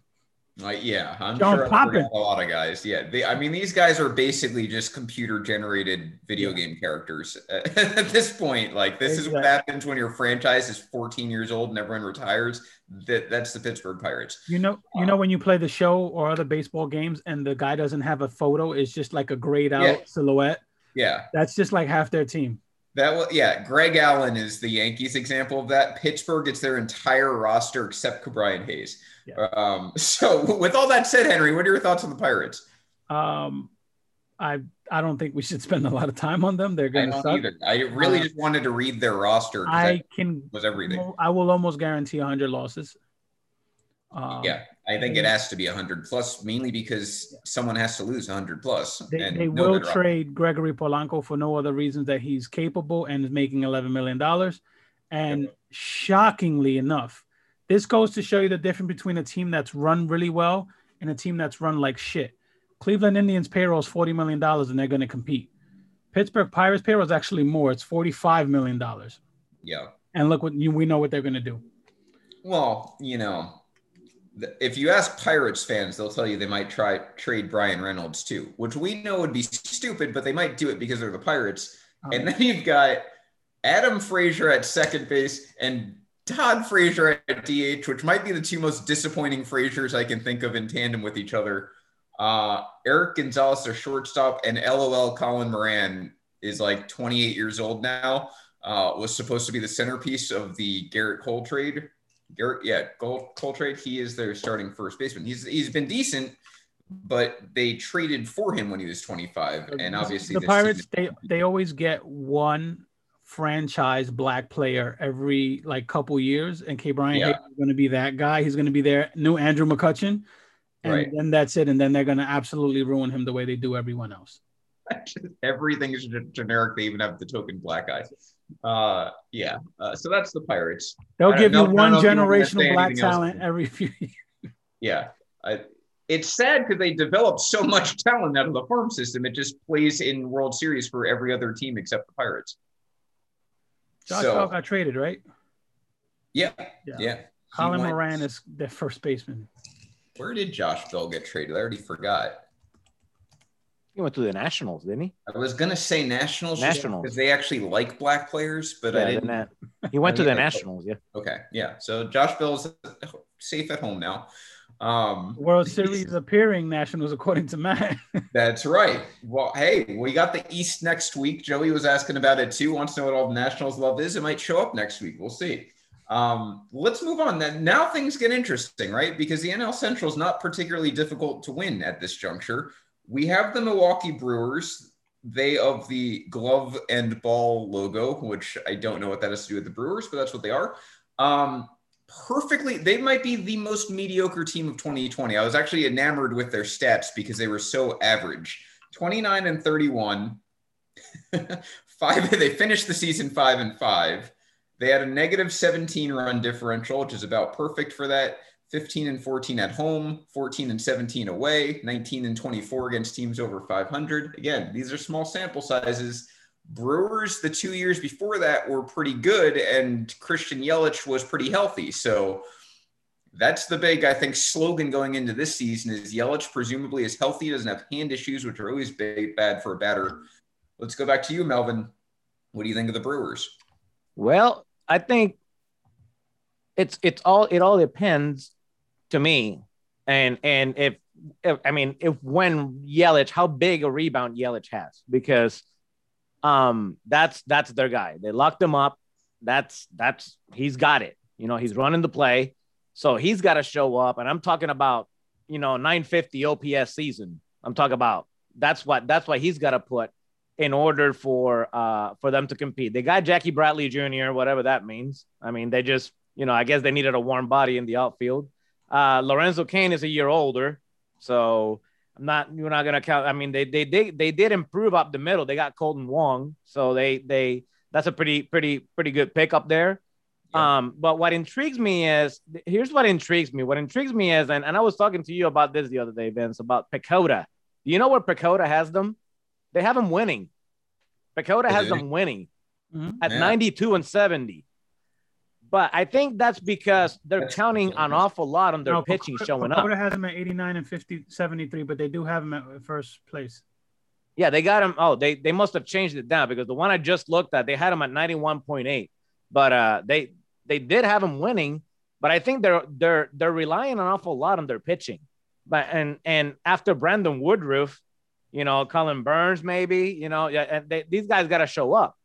Uh, yeah, I'm John sure Poppen. a lot of guys. Yeah, they, I mean, these guys are basically just computer generated video game characters *laughs* at this point. Like, this is what happens when your franchise is 14 years old and everyone retires. That that's the Pittsburgh Pirates. You know, you know when you play the show or other baseball games and the guy doesn't have a photo, it's just like a grayed out Yeah. silhouette. Yeah, That's just like half their team. That was yeah. Greg Allen is the Yankees example of that. Pittsburgh, it's their entire roster except Brian Hayes. Yeah. Um, so, with all that said, Henry, what are your thoughts on the Pirates? Um, I I don't think we should spend a lot of time on them. They're going to suck. either. I really Uh, just wanted to read their roster. I can. was everything. I will almost guarantee 100 losses. Um, Yeah, I think it has to be 100 plus, mainly because someone has to lose 100 plus. They, and they no will trade Gregory Polanco for no other reasons that he's capable and is making $11 million. And shockingly enough, this goes to show you the difference between a team that's run really well and a team that's run like shit. Cleveland Indians payroll is $40 million and they're going to compete. Pittsburgh Pirates payroll is actually more. It's $45 million. Yeah. And look what you, we know what they're going to do. Well, you know, if you ask Pirates fans, they'll tell you they might try trade Bryan Reynolds too, which we know would be stupid, but they might do it because they're the Pirates. Um, And then you've got Adam Frazier at second base and Todd Frazier at DH, which might be the two most disappointing Fraziers I can think of in tandem with each other. Uh, Erik Gonzalez, their shortstop, and LOL Colin Moran is like 28 years old now. Uh, was supposed to be the centerpiece of the Gerrit Cole trade. Gerrit, yeah, trade. He is their starting first baseman. He's he's been decent, but they traded for him when he was 25, and obviously the Pirates they they always get one franchise black player every like couple years, and Ke'Bryan Yeah. Is going to be that guy. He's going to be their new Andrew McCutchen, and Right. then that's it. And then they're going to absolutely ruin him the way they do everyone else. *laughs* everything is generic. They even have the token black eye. Uh, yeah. Uh, so that's the Pirates. They'll give you one know if you want me to generational black anything else. talent every few. *laughs* Years. Yeah. I, it's sad because they developed so much *laughs* talent out of the farm system. It just plays in World Series for every other team except the Pirates. Josh so Bell got traded, right? yeah, Yeah. yeah. Colin Moran is their first baseman. Where did Josh Bell get traded? I already forgot. He went to the Nationals, didn't he? I was gonna say Nationals, Nationals. because they actually like black players, but I didn't. the Na- *laughs* he went to the Nationals. Yeah. Okay, yeah. So Josh Bell's safe at home now. Um, World *laughs* Series appearing Nationals, according to Matt. *laughs* That's right. Well, hey, we got the East next week. Joey was asking about it too. Wants to know what all the Nationals love is. It might show up next week. We'll see. Um, let's move on. Then now things get interesting, right? Because the NL Central is not particularly difficult to win at this juncture. We have the Milwaukee Brewers. They of the glove and ball logo, which I don't know what that has to do with the Brewers, but that's what they are. Um, perfectly, they might be the most mediocre team of 2020. I was actually enamored with their stats because they were so average. 29 and 31. *laughs* five. They finished the season five and five. They had a negative 17 run differential, which is about perfect for that. 15 and 14 at home, 14 and 17 away, 19 and 24 against teams over 500. Again, these are small sample sizes. Brewers, the two years before that, were pretty good, and Christian Yelich was pretty healthy. So that's the big, I think, slogan going into this season is Yelich presumably is healthy, doesn't have hand issues, which are always bad for a batter. Let's go back to you, Melvin. What do you think of the Brewers? Well, I think it's it's all it all depends to me, and and if, if I mean if when Yelich, how big a rebound Yelich has because um that's that's their guy. They locked him up. That's that's he's got it. You know, he's running the play. So he's got to show up. And I'm talking about, you know, 950 OPS season. I'm talking about that's what that's why he's got to put in order for uh for them to compete. They got Jackie Bradley Jr., whatever that means. I mean, they just, you know, I guess they needed a warm body in the outfield. Uh Lorenzo Cain is a year older, so I'm not you're not gonna count. I mean, they they they they did improve up the middle. They got Kolten Wong, so they they that's a pretty pretty pretty good pick up there. Yeah. Um, but what intrigues me is here's what intrigues me. What intrigues me is, and, and I was talking to you about this the other day, Vince, about PECOTA. Do you know where PECOTA has them? They have them winning. PECOTA has them winning mm-hmm. at yeah. 92 and 70. But I think that's because they're that's counting an awful lot on their no, pitching PECOTA, showing up. PECOTA has them at 89 and 50, 73, but they do have them at first place. Yeah, they got them. Oh, they, they must have changed it down because the one I just looked at, they had them at 91.8. But uh, they they did have them winning, but I think they're they're they're relying an awful lot on their pitching. But and and after Brandon Woodruff, you know, Corbin Burnes, maybe, you know, yeah, they, these guys got to show up.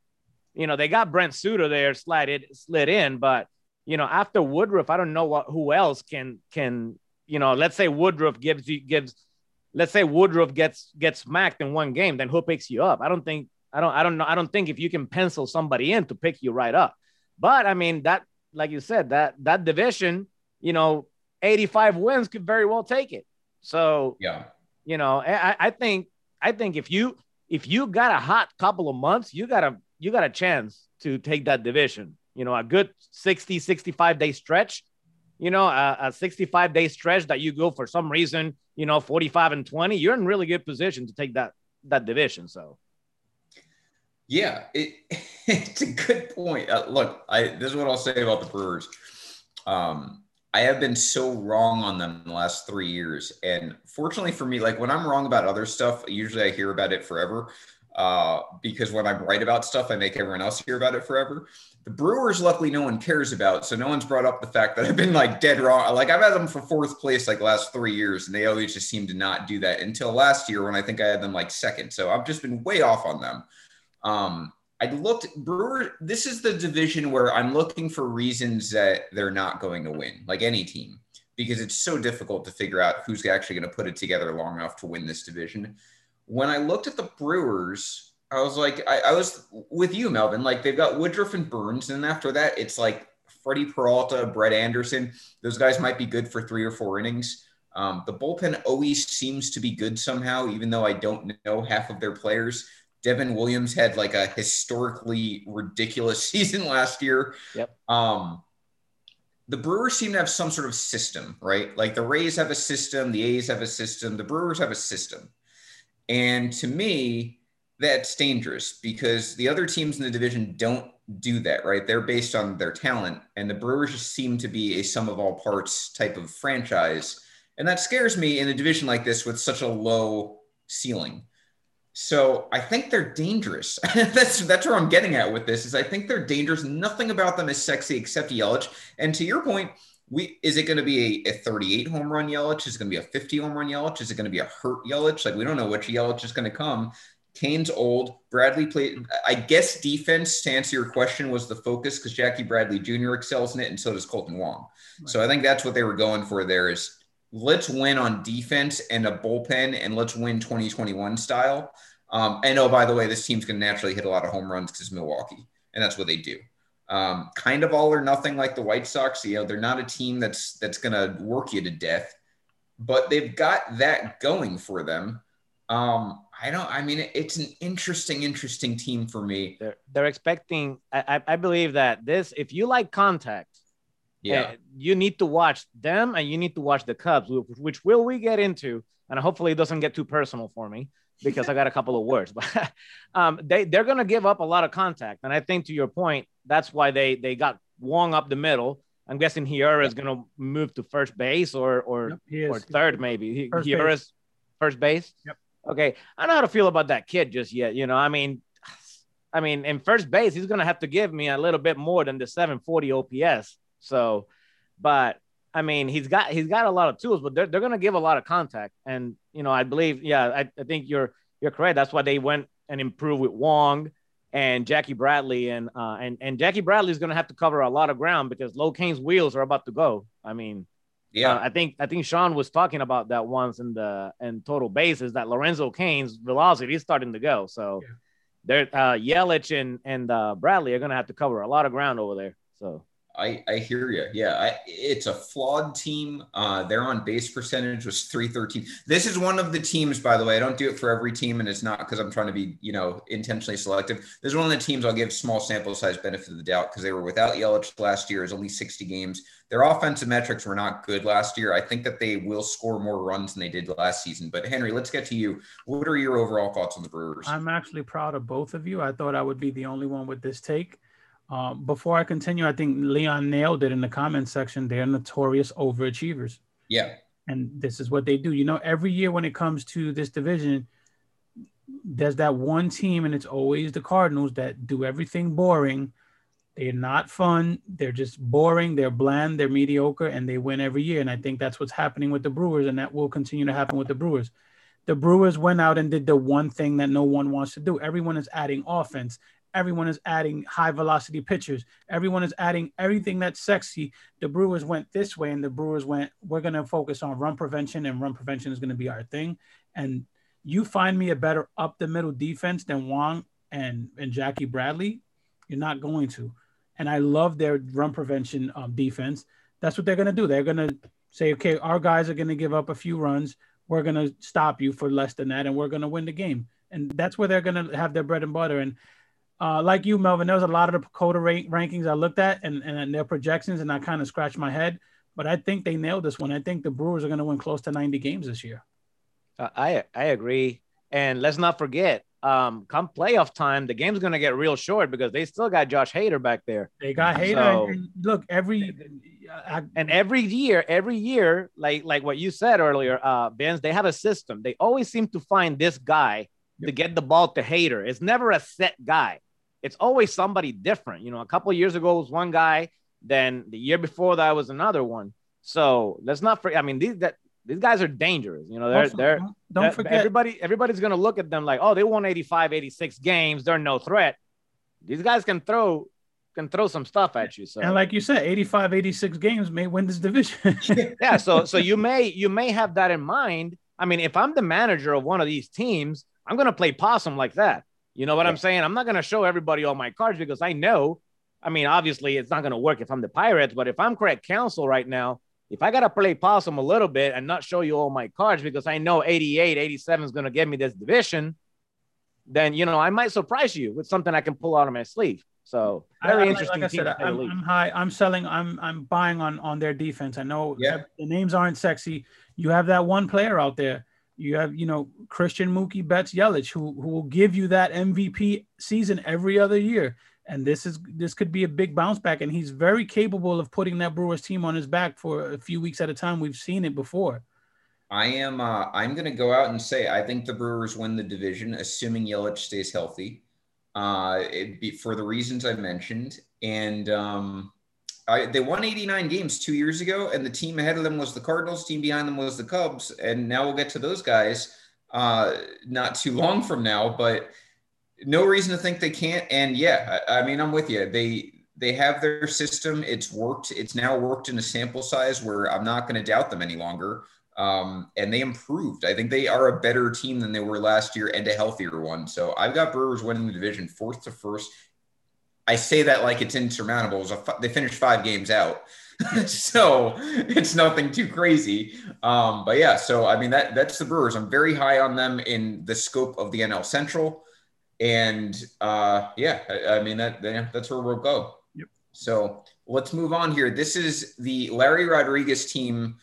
You know, they got Brent Suter there slid it slid in, but you know, after Woodruff, I don't know what who else can can you know. Let's say Woodruff gives you gives. Let's say Woodruff gets gets smacked in one game, then who picks you up? I don't think I don't I don't know I don't think if you can pencil somebody in to pick you right up. But I mean that like you said, that that division, you know, 85 wins could very well take it. So yeah, you know, I, I think I think if you if you got a hot couple of months, you got a you got a chance to take that division. You know, a good 60, 65 day stretch, you know, a, a 65 day stretch that you go for some reason, you know, 45 and 20, you're in really good position to take that that division. So yeah, it, *laughs* it's a good point. Uh, look, I this is what I'll say about the Brewers. Um, I have been so wrong on them the last three years, and fortunately for me, like when I'm wrong about other stuff, usually I hear about it forever. Uh, because when I'm right about stuff, I make everyone else hear about it forever. The Brewers, luckily, no one cares about, so no one's brought up the fact that I've been like dead wrong. Like I've had them for fourth place like last three years, and they always just seem to not do that until last year when I think I had them like second. So I've just been way off on them. Um, I looked Brewer. This is the division where I'm looking for reasons that they're not going to win, like any team, because it's so difficult to figure out who's actually going to put it together long enough to win this division. When I looked at the Brewers, I was like, I, I was with you, Melvin. Like they've got Woodruff and Burnes, and after that, it's like Freddie Peralta, Brett Anderson. Those guys might be good for three or four innings. Um, the bullpen always seems to be good somehow, even though I don't know half of their players. Devin Williams had like a historically ridiculous *laughs* season last year. Yep. Um, the Brewers seem to have some sort of system, right? Like the Rays have a system, the A's have a system, the Brewers have a system. And to me, that's dangerous because the other teams in the division don't do that, right? They're based on their talent, and the Brewers just seem to be a sum of all parts type of franchise. And that scares me in a division like this with such a low ceiling. So I think they're dangerous. *laughs* that's that's where I'm getting at with this. Is I think they're dangerous. Nothing about them is sexy except Yelich. And to your point, we is it going to be a, a 38 home run Yelich? Is it going to be a 50 home run Yelich? Is it going to be a hurt Yelich? Like we don't know which Yelich is going to come. Cain's old. Bradley played. I guess defense, to answer your question, was the focus because Jackie Bradley Jr. excels in it, and so does Kolten Wong. Right. So I think that's what they were going for. There is let's win on defense and a bullpen, and let's win 2021 style. Um, and oh, by the way, this team's going to naturally hit a lot of home runs because Milwaukee, and that's what they do. Um, kind of all or nothing like the White Sox. You know, they're not a team that's that's going to work you to death, but they've got that going for them. Um, I don't. I mean, it's an interesting, interesting team for me. They're they're expecting. I I believe that this. If you like contact, yeah, eh, you need to watch them, and you need to watch the Cubs, which will we get into, and hopefully it doesn't get too personal for me because I got a couple of words. *laughs* But um, they they're gonna give up a lot of contact, and I think to your point, that's why they they got Wong up the middle. I'm guessing Hiura is gonna move to first base or or yep, or third maybe. First base. first base. Yep. Okay, I don't know how to feel about that kid just yet. You know, I mean, *sighs* I mean, in first base, he's gonna have to give me a little bit more than the 740 OPS. So, but I mean, he's got he's got a lot of tools, but they're, they're going to give a lot of contact. And you know, I believe, yeah, I, I think you're you're correct. That's why they went and improved with Wong and Jackie Bradley, and uh, and and Jackie Bradley is going to have to cover a lot of ground because Lo Cain's wheels are about to go. I mean, yeah, uh, I think I think Sean was talking about that once in the in total bases that Lorenzo Cain's velocity is starting to go. So, yeah. they're uh, Yelich and and uh, Bradley are going to have to cover a lot of ground over there. So I, I hear you. Yeah, I, it's a flawed team. Uh, their on base percentage was 313. This is one of the teams, by the way. I don't do it for every team, and it's not because I'm trying to be, you know, intentionally selective. This is one of the teams I'll give small sample size benefit of the doubt because they were without Yelich last year. It was only 60 games. Their offensive metrics were not good last year. I think that they will score more runs than they did last season. But Henry, let's get to you. What are your overall thoughts on the Brewers? I'm actually proud of both of you. I thought I would be the only one with this take. Uh, before I continue, I think Leon nailed it in the comment section. They're notorious overachievers. Yeah. And this is what they do. You know, every year when it comes to this division, there's that one team, and it's always the Cardinals that do everything boring. They're not fun. They're just boring. They're bland. They're mediocre, and they win every year. And I think that's what's happening with the Brewers, and that will continue to happen with the Brewers. The Brewers went out and did the one thing that no one wants to do. Everyone is adding offense everyone is adding high velocity pitchers. Everyone is adding everything that's sexy. The Brewers went this way, and the Brewers went, we're going to focus on run prevention, and run prevention is going to be our thing. And you find me a better up the middle defense than Wong and, and Jackie Bradley, you're not going to. And I love their run prevention um, defense. That's what they're going to do. They're going to say, okay, our guys are going to give up a few runs. We're going to stop you for less than that, and we're going to win the game. And that's where they're going to have their bread and butter. And uh, like you, Melvin, there was a lot of the PECOTA rank- rankings I looked at and, and their projections, and I kind of scratched my head. But I think they nailed this one. I think the Brewers are going to win close to 90 games this year. Uh, I I agree, and let's not forget, um, come playoff time, the game's going to get real short because they still got Josh Hader back there. They got Hader. So, and, and look, every I, and every year, every year, like like what you said earlier, uh, Vince, they have a system. They always seem to find this guy yep. to get the ball to Hader. It's never a set guy it's always somebody different. You know, a couple years ago was one guy, then the year before that was another one. So let's not forget. I mean, these that these guys are dangerous. You know, they're also, they're don't, don't forget everybody. Everybody's gonna look at them like, oh, they won 85, 86 games. They're no threat. These guys can throw can throw some stuff at you. So and like you said, 85, 86 games may win this division. *laughs* yeah. So so you may you may have that in mind. I mean, if I'm the manager of one of these teams, I'm gonna play possum like that. You know what yeah. I'm saying? I'm not going to show everybody all my cards because I know, I mean, obviously it's not going to work if I'm the Pirates, but if I'm Craig Counsell right now, if I got to play possum a little bit and not show you all my cards because I know 88, 87 is going to give me this division, then, you know, I might surprise you with something I can pull out of my sleeve. So very I, interesting. Like I said, I'm, I'm, high. I'm selling. I'm I'm buying on on their defense. I know yeah. the names aren't sexy. You have that one player out there you have, you know, Christian Mookie Betts Yelich, who, who will give you that MVP season every other year. And this is this could be a big bounce back. And he's very capable of putting that Brewers team on his back for a few weeks at a time. We've seen it before. I am uh, I'm gonna go out and say I think the Brewers win the division, assuming Yelich stays healthy. Uh, be, for the reasons I mentioned. And um, I, they won 89 games two years ago, and the team ahead of them was the Cardinals. Team behind them was the Cubs, and now we'll get to those guys. uh, not too long from now, but no reason to think they can't. And yeah, I, I mean, I'm with you. They they have their system. It's worked. It's now worked in a sample size where I'm not going to doubt them any longer. Um, and they improved. I think they are a better team than they were last year and a healthier one. So I've got Brewers winning the division fourth to first. I say that like it's insurmountable. It they finished five games out. *laughs* so it's nothing too crazy. Um, but yeah, so I mean that that's the Brewers. I'm very high on them in the scope of the NL Central. And uh, yeah, I, I mean that that's where we'll go. Yep. So let's move on here. This is the Larry Rodriguez team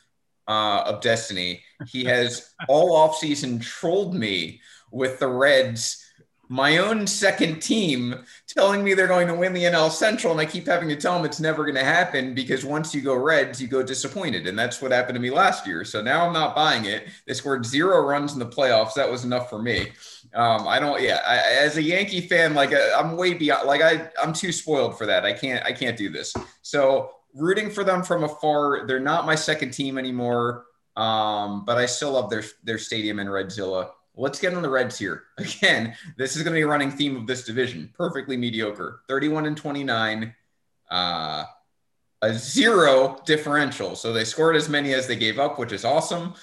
uh, of Destiny. He has *laughs* all offseason trolled me with the Reds, my own second team, telling me they're going to win the NL Central. And I keep having to tell them it's never going to happen because once you go Reds, you go disappointed. And that's what happened to me last year. So now I'm not buying it. They scored zero runs in the playoffs. That was enough for me. Um, I don't, yeah, I, as a Yankee fan, like uh, I'm way beyond, like I, I'm too spoiled for that. I can't, I can't do this. So rooting for them from afar. They're not my second team anymore, um, but I still love their their stadium in Redzilla. Let's get on the Reds here. *laughs* Again, this is going to be a running theme of this division. Perfectly mediocre. 31 and 29. Uh, a zero differential. So they scored as many as they gave up, which is awesome.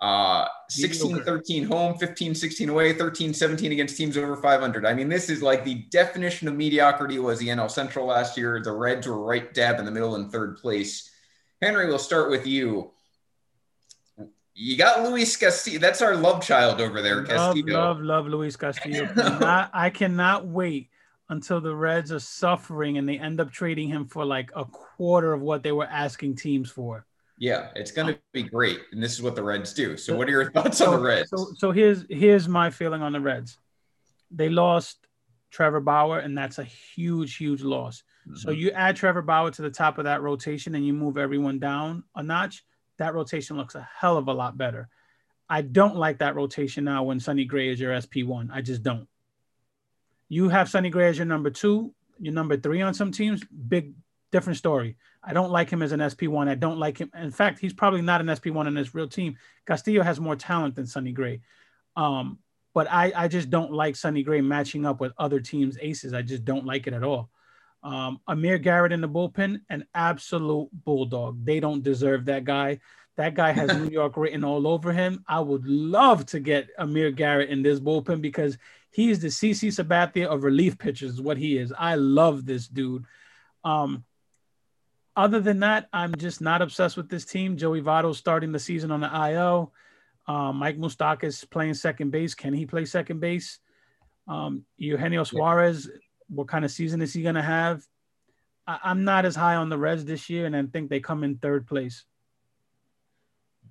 Uh, 16 13 home, 15 16 away, 13 17 against teams over 500. I mean, this is like the definition of mediocrity was the NL Central last year. The Reds were right dab in the middle in third place. Henry, we'll start with you. You got Luis Castillo. That's our love child over there, love, Castillo. Love, love, Luis Castillo. Cannot, I cannot wait until the Reds are suffering and they end up trading him for like a quarter of what they were asking teams for. Yeah, it's going to be great, and this is what the Reds do. So, what are your thoughts so, on the Reds? So, so here's here's my feeling on the Reds. They lost Trevor Bauer, and that's a huge, huge loss. Mm-hmm. So you add Trevor Bauer to the top of that rotation, and you move everyone down a notch. That rotation looks a hell of a lot better. I don't like that rotation now when Sonny Gray is your SP one. I just don't. You have Sonny Gray as your number two, your number three on some teams. Big different story. I don't like him as an SP1. I don't like him. In fact, he's probably not an SP1 in this real team. Castillo has more talent than Sonny Gray. Um, but I, I just don't like Sonny Gray matching up with other teams' aces. I just don't like it at all. Um, Amir Garrett in the bullpen, an absolute bulldog. They don't deserve that guy. That guy has New *laughs* York written all over him. I would love to get Amir Garrett in this bullpen because he is the CC Sabathia of relief pitchers, what he is. I love this dude. Um, other than that, I'm just not obsessed with this team. Joey Votto starting the season on the IO. Um, Mike Moustakas playing second base. Can he play second base? Um, Eugenio Suarez, what kind of season is he going to have? I- am not as high on the Reds this year, and I think they come in third place.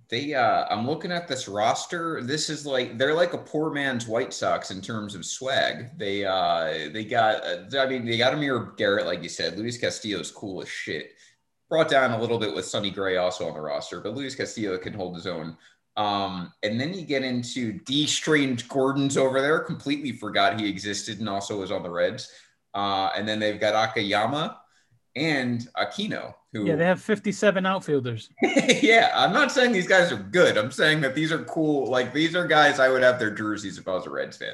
They, uh, I'm looking at this roster. This is like they're like a poor man's White Sox in terms of swag. They, uh, they got, uh, I mean, they got Amir Garrett, like you said. Luis Castillo's cool as shit brought down a little bit with Sonny Gray also on the roster, but Luis Castillo can hold his own. Um, and then you get into Dee Strange-Gordon's over there. Completely forgot he existed and also was on the Reds. Uh, and then they've got Akiyama and Aquino. Who, yeah, they have 57 outfielders. *laughs* yeah, I'm not saying these guys are good. I'm saying that these are cool. Like these are guys I would have their jerseys if I was a Reds fan.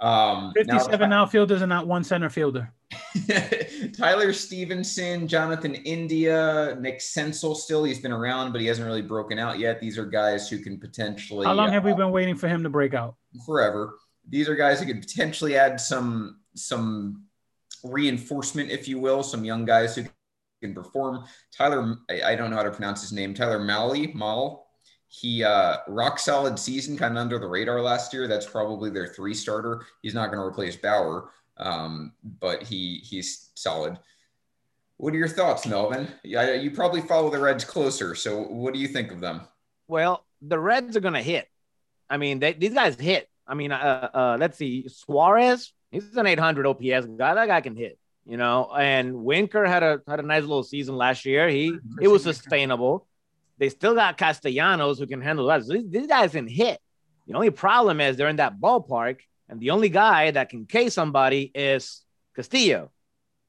Um, 57 now, outfielders and not one center fielder. *laughs* Tyler Stephenson, Jonathan India, Nick Senzel still. He's been around, but he hasn't really broken out yet. These are guys who can potentially. How long have uh, we been waiting for him to break out? Forever. These are guys who could potentially add some some reinforcement, if you will, some young guys who can perform. Tyler, I, don't know how to pronounce his name. Tyler Mahle, Mal, he uh, rock solid season, kind of under the radar last year. That's probably their three starter. He's not going to replace Bauer, um, but he he's solid. What are your thoughts, Melvin? Yeah, you probably follow the Reds closer. So, what do you think of them? Well, the Reds are going to hit. I mean, they, these guys hit. I mean, uh, uh, let's see, Suarez. He's an 800 OPS guy. That guy can hit. You know, and Winker had a had a nice little season last year. He it was sustainable. They still got Castellanos who can handle that. So these, these guys can hit. The only problem is they're in that ballpark, and the only guy that can K somebody is Castillo.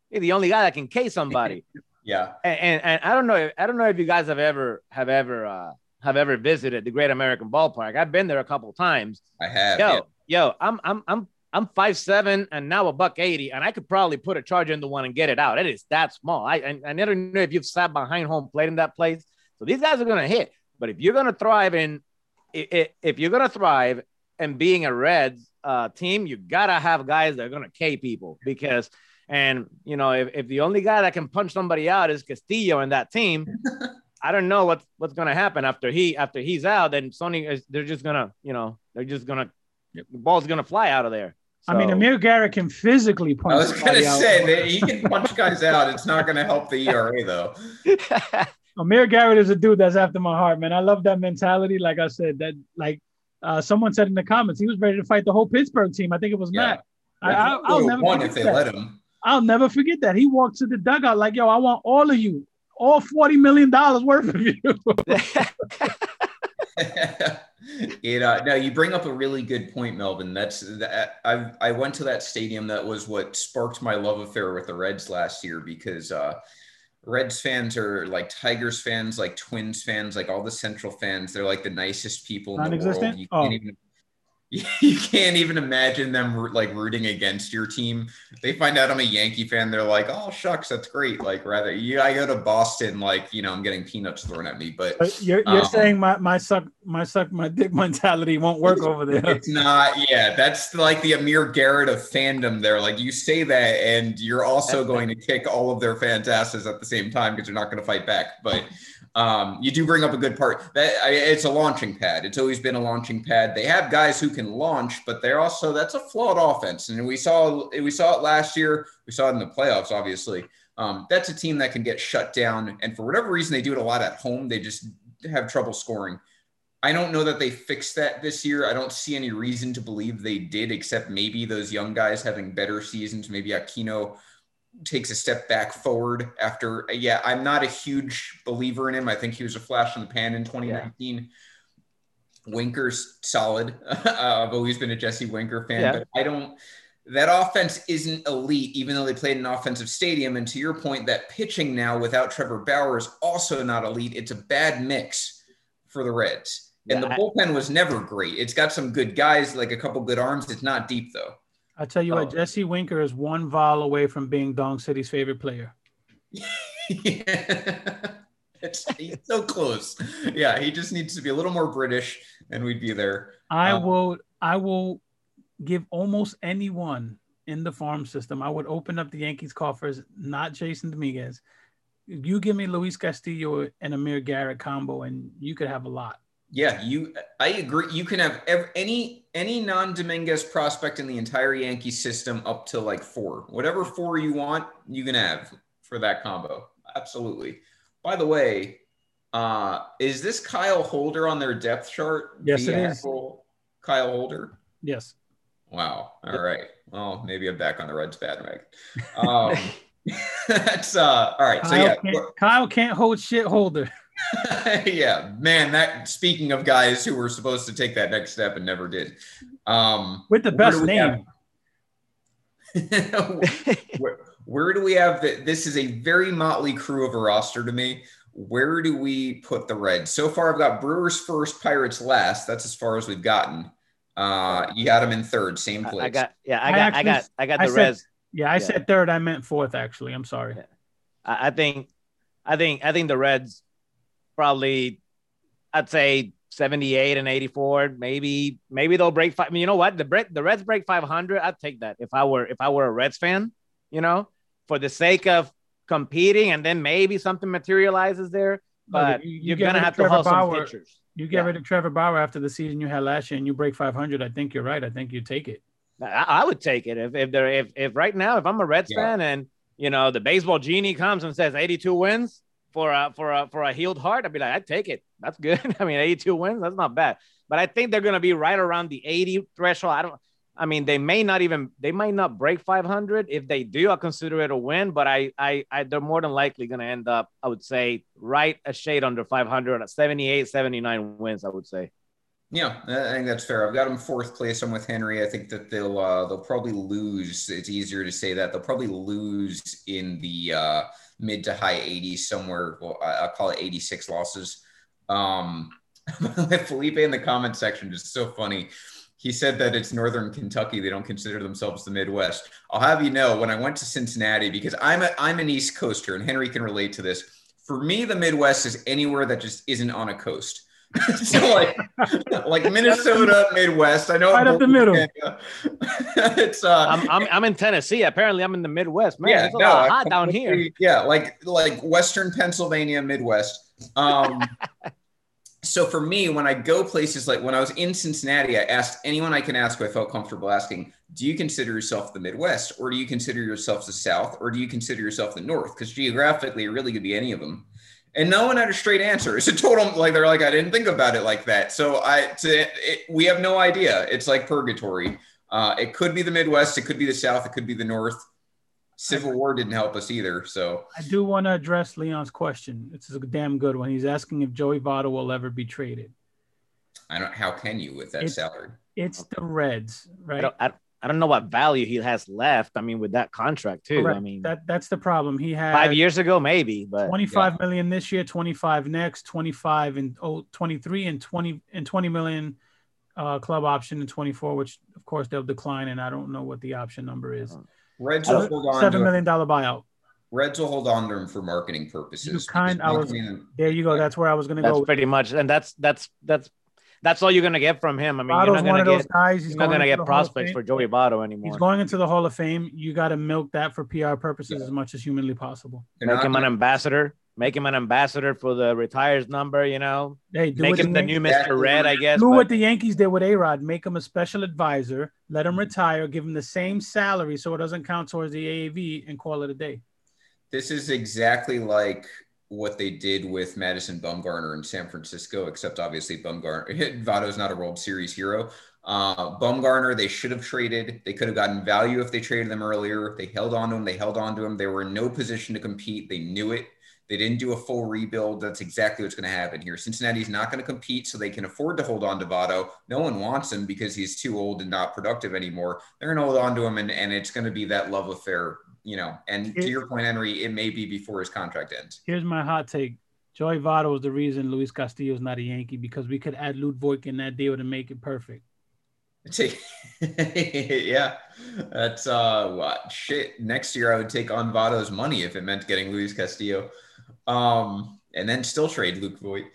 He's the only guy that can K somebody. *laughs* yeah. And, and, and I don't know. I don't know if you guys have ever have ever uh, have ever visited the Great American Ballpark. I've been there a couple times. I have. Yo, yeah. yo, I'm I'm I'm I'm five seven and now a buck eighty, and I could probably put a charger into one and get it out. It is that small. I I, I never know if you've sat behind home plate in that place. So these guys are gonna hit. But if you're gonna thrive in, if, if you're gonna thrive and being a Reds uh, team, you gotta have guys that are gonna K people because. And you know, if, if the only guy that can punch somebody out is Castillo in that team, *laughs* I don't know what's what's gonna happen after he after he's out. Then Sony is they're just gonna you know they're just gonna the ball's gonna fly out of there. I mean, Amir Garrett can physically punch. I was gonna out. say that he can punch guys out. It's not gonna help the ERA though. *laughs* Amir Garrett is a dude that's after my heart, man. I love that mentality. Like I said, that like uh, someone said in the comments, he was ready to fight the whole Pittsburgh team. I think it was Yeah. Matt. I, I, I'll never forget if they that. let him. I'll never forget that. He walked to the dugout like, "Yo, I want all of you, all forty million dollars worth of you." *laughs* *laughs* *laughs* it uh no you bring up a really good point melvin. That's that i i went to that stadium that was what sparked my love affair with the reds last year because uh reds fans are like tigers fans like twins fans like all the central fans. They're like the nicest people in the world. you can't Oh. even *laughs* you can't even imagine them like rooting against your team. They find out I'm a Yankee fan, they're like, "Oh shucks, that's great." Like rather, yeah, I go to Boston, like you know, I'm getting peanuts thrown at me, but But you're you're Um, saying my my suck my suck my dick mentality won't work over there. It's not, yeah. That's like the Amir Garrett of fandom there. Like you say that, and you're also going to kick all of their fans' asses at the same time because they're not going to fight back. But um, you do bring up a good part. That I, it's a launching pad. It's always been a launching pad. They have guys who can launch, but they're also that's a flawed offense. And we saw we saw it last year. We saw it in the playoffs, obviously. Um, that's a team that can get shut down, and for whatever reason, they do it a lot at home. They just have trouble scoring. I don't know that they fixed that this year. I don't see any reason to believe they did, except maybe those young guys having better seasons. Maybe Aquino takes a step back forward after. Yeah, I'm not a huge believer in him. I think he was a flash in the pan in 2019. Winker's solid. *laughs* I've always been a Jesse Winker fan, Yeah. but I don't. That offense isn't elite, even though they played an offensive stadium. And to your point, that pitching now without Trevor Bauer is also not elite. It's a bad mix for the Reds. And Yeah, the bullpen was never great. It's got some good guys, like a couple good arms. It's not deep though. I tell you Oh. what, Jesse Winker is one vol away from being Dong City's favorite player. *laughs* it's he's so close. Yeah, he just needs to be a little more British, and we'd be there. I Um, will I will give almost anyone in the farm system. I would open up the Yankees coffers, not Jasson Dominguez. You give me Luis Castillo and Amir Garrett combo, and you could have a lot. Yeah, you. I agree. You can have ev- any any non Dominguez prospect in the entire Yankee system up to like four. Whatever four you want, you can have for that combo. Absolutely. By the way, uh, is this Kyle Holder on their depth chart? Yes, The it is. Kyle Holder. Yes. Wow. All right. Well, maybe I'm back on the Reds bandwagon. Um, *laughs* that's uh. All right. So yeah. can't, Kyle can't hold shit holder. *laughs* *laughs* yeah, man. That speaking of guys who were supposed to take that next step and never did. Um, With the best do name. have- *laughs* where, where do we have the, this? Is a very motley crew of a roster to me. Where do we put the Reds? So far, I've got Brewers first, Pirates last. That's as far as we've gotten. Uh, you had them in third, same place. I got yeah, I I got I, actually- got I got I the said- Reds. Yeah, I Yeah. said third. I meant fourth, actually. I'm sorry. Yeah. I, I think I think I think the Reds probably I'd say 78 and 84. Maybe maybe they'll break five. I mean, you know what? The the Reds break 500. I'd take that if I were if I were a Reds fan. You know, for the sake of competing, and then maybe something materializes there. But you- you are gonna have to hustle some pitchers. You get Yeah. rid of Trevor Bauer after the season you had last year, and you break 500. I think you're right. I think you take it. I, I would take it if if there if if right now if I'm a Reds Yeah. fan and you know the baseball genie comes and says 82 wins for a for a for a healed heart, I'd be like, I'd take it. That's good. *laughs* I mean, 82 wins, that's not bad. But I think they're gonna be right around the 80 threshold. I don't. I mean, they may not even they might not break 500. If they do, I'll consider it a win. But I I, I they're more than likely gonna end up, I would say, right a shade under 500 at 78, 79 wins. I would say. Yeah, I think that's fair. I've got them fourth place. I'm with Henry. I think that they'll uh, they'll probably lose. It's easier to say that they'll probably lose in the uh, mid to high 80s somewhere. Well, I'll call it 86 losses. Um, *laughs* Felipe in the comment section is so funny. He said that it's Northern Kentucky. They don't consider themselves the Midwest. I'll have you know when I went to Cincinnati because I'm a, I'm an East Coaster and Henry can relate to this. For me, the Midwest is anywhere that just isn't on a coast. *laughs* so like like Minnesota, Midwest. I know Right up the middle. *laughs* it's uh I'm, I'm I'm in Tennessee. Apparently, I'm in the Midwest. Man, yeah, it's a no, lot hot down here. Yeah, like like Western Pennsylvania, Midwest. Um, *laughs* so for me, when I go places like when I was in Cincinnati, I asked anyone I can ask who I felt comfortable asking, do you consider yourself the Midwest, or do you consider yourself the South, or do you consider yourself the North? Because geographically, it really could be any of them. And no one had a straight answer. It's a total like they're like I didn't think about it like that. So I to, it, we have no idea. It's like purgatory. Uh, it could be the Midwest. It could be the South. It could be the North. Civil War didn't help us either. So I do want to address Leon's question. It's a damn good one. He's asking if Joey Votto will ever be traded. I don't. How can you with that It's- salary? It's the Reds, I right? don't, I, I don't know what value he has left. I mean, with that contract too. Correct. I mean, that that's the problem. He had five years ago maybe, but 25 million this year, 25 next, 25 and oh, 23 and 20 and 20 million uh, club option in 24, which of course they'll decline. And I don't know what the option number is. Reds will hold on Seven to million dollar buyout. Reds will hold on to him for marketing purposes. You kind- I was- marketing- There you go. That's where I was going to that's go. pretty much, and that's that's that's that's all you're gonna get from him. I mean, Votto's you're not gonna get guys. He's not going gonna get the Hall of prospects for Joey Votto anymore. He's going into the Hall of Fame. You got to milk that for PR purposes as much as humanly possible. they're Make him an gonna- ambassador. Make him an ambassador for the retires number. You know, Hey, do make him the Yan- new Exactly. Mister Red, I guess. Do but- what the Yankees did with A Rod. Make him a special advisor. Let him retire. Give him the same salary so it doesn't count towards the AAV and call it a day. This is exactly like what they did with Madison Bumgarner in San Francisco, except obviously Bumgarner, *laughs* Votto's not a World Series hero. Uh, Bumgarner, they should have traded. They could have gotten value if they traded them earlier. They held on to him. They held on to him. They were in no position to compete. They knew it. They didn't do a full rebuild. That's exactly what's going to happen here. Cincinnati's not going to compete, so they can afford to hold on to Votto. No one wants him because he's too old and not productive anymore. They're going to hold on to him, and, and it's going to be that love affair, you know. And to your point, Henry, it may be before his contract ends. Here's my hot take. Joey Votto is the reason Luis Castillo is not a Yankee because we could add Ludwig in that deal to make it perfect. *laughs* Yeah, that's uh, what shit. Next year, I would take on Votto's money if it meant getting Luis Castillo, um, and then still trade Luke Voit.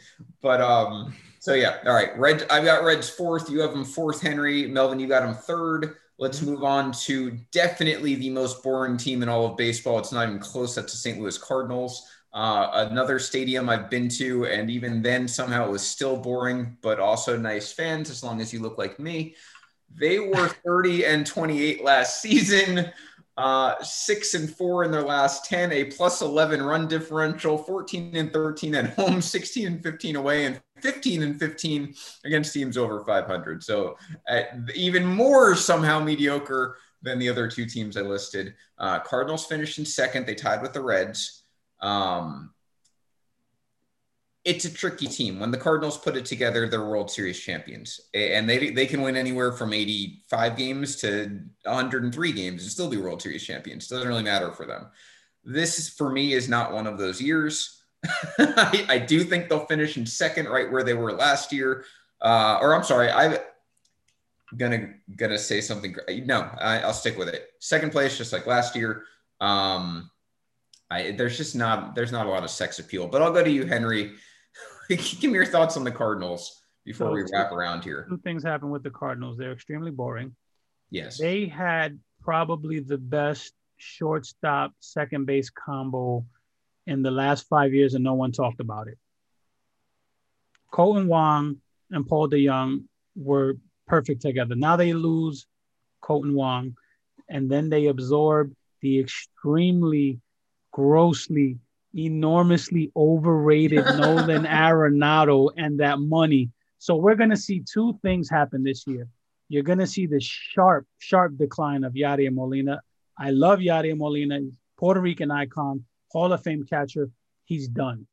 But um, so yeah, all right. Red, I've got Reds fourth. You have him fourth, Henry. Melvin, you got him third. Let's move on to definitely the most boring team in all of baseball. It's not even close. That's the St. Louis Cardinals. Uh, another stadium I've been to, and even then somehow it was still boring, but also nice fans as long as you look like me. They were *laughs* 30 and 28 last season, uh, six and four in their last 10, a plus 11 run differential, 14 and 13 at home, *laughs* 16 and 15 away, and 15 and 15 against teams over 500. So uh, even more somehow mediocre than the other two teams I listed. Uh, Cardinals finished in second. They tied with the Reds. Um, it's a tricky team. When the Cardinals put it together, they're World Series champions, and they they can win anywhere from 85 games to 103 games and still be World Series champions. It Doesn't really matter for them. This for me is not one of those years. *laughs* I, I do think they'll finish in second, right where they were last year. Uh, or I'm sorry, I'm gonna gonna say something. No, I, I'll stick with it. Second place, just like last year. Um, I, there's just not there's not a lot of sex appeal. But I'll go to you, Henry. *laughs* Give me your thoughts on the Cardinals before So- we wrap around here. Two things happen with the Cardinals. They're extremely boring. Yes. They had probably the best shortstop second base combo in the last five years, and no one talked about it. Kolten Wong and Paul DeJong were perfect together. Now they lose Kolten Wong, and then they absorb the extremely, grossly, enormously overrated *laughs* Nolan Arenado and that money. So we're going to see two things happen this year you're going to see the sharp, sharp decline of Yadier Molina. I love Yadier Molina, Puerto Rican icon, Hall of Fame catcher. He's done.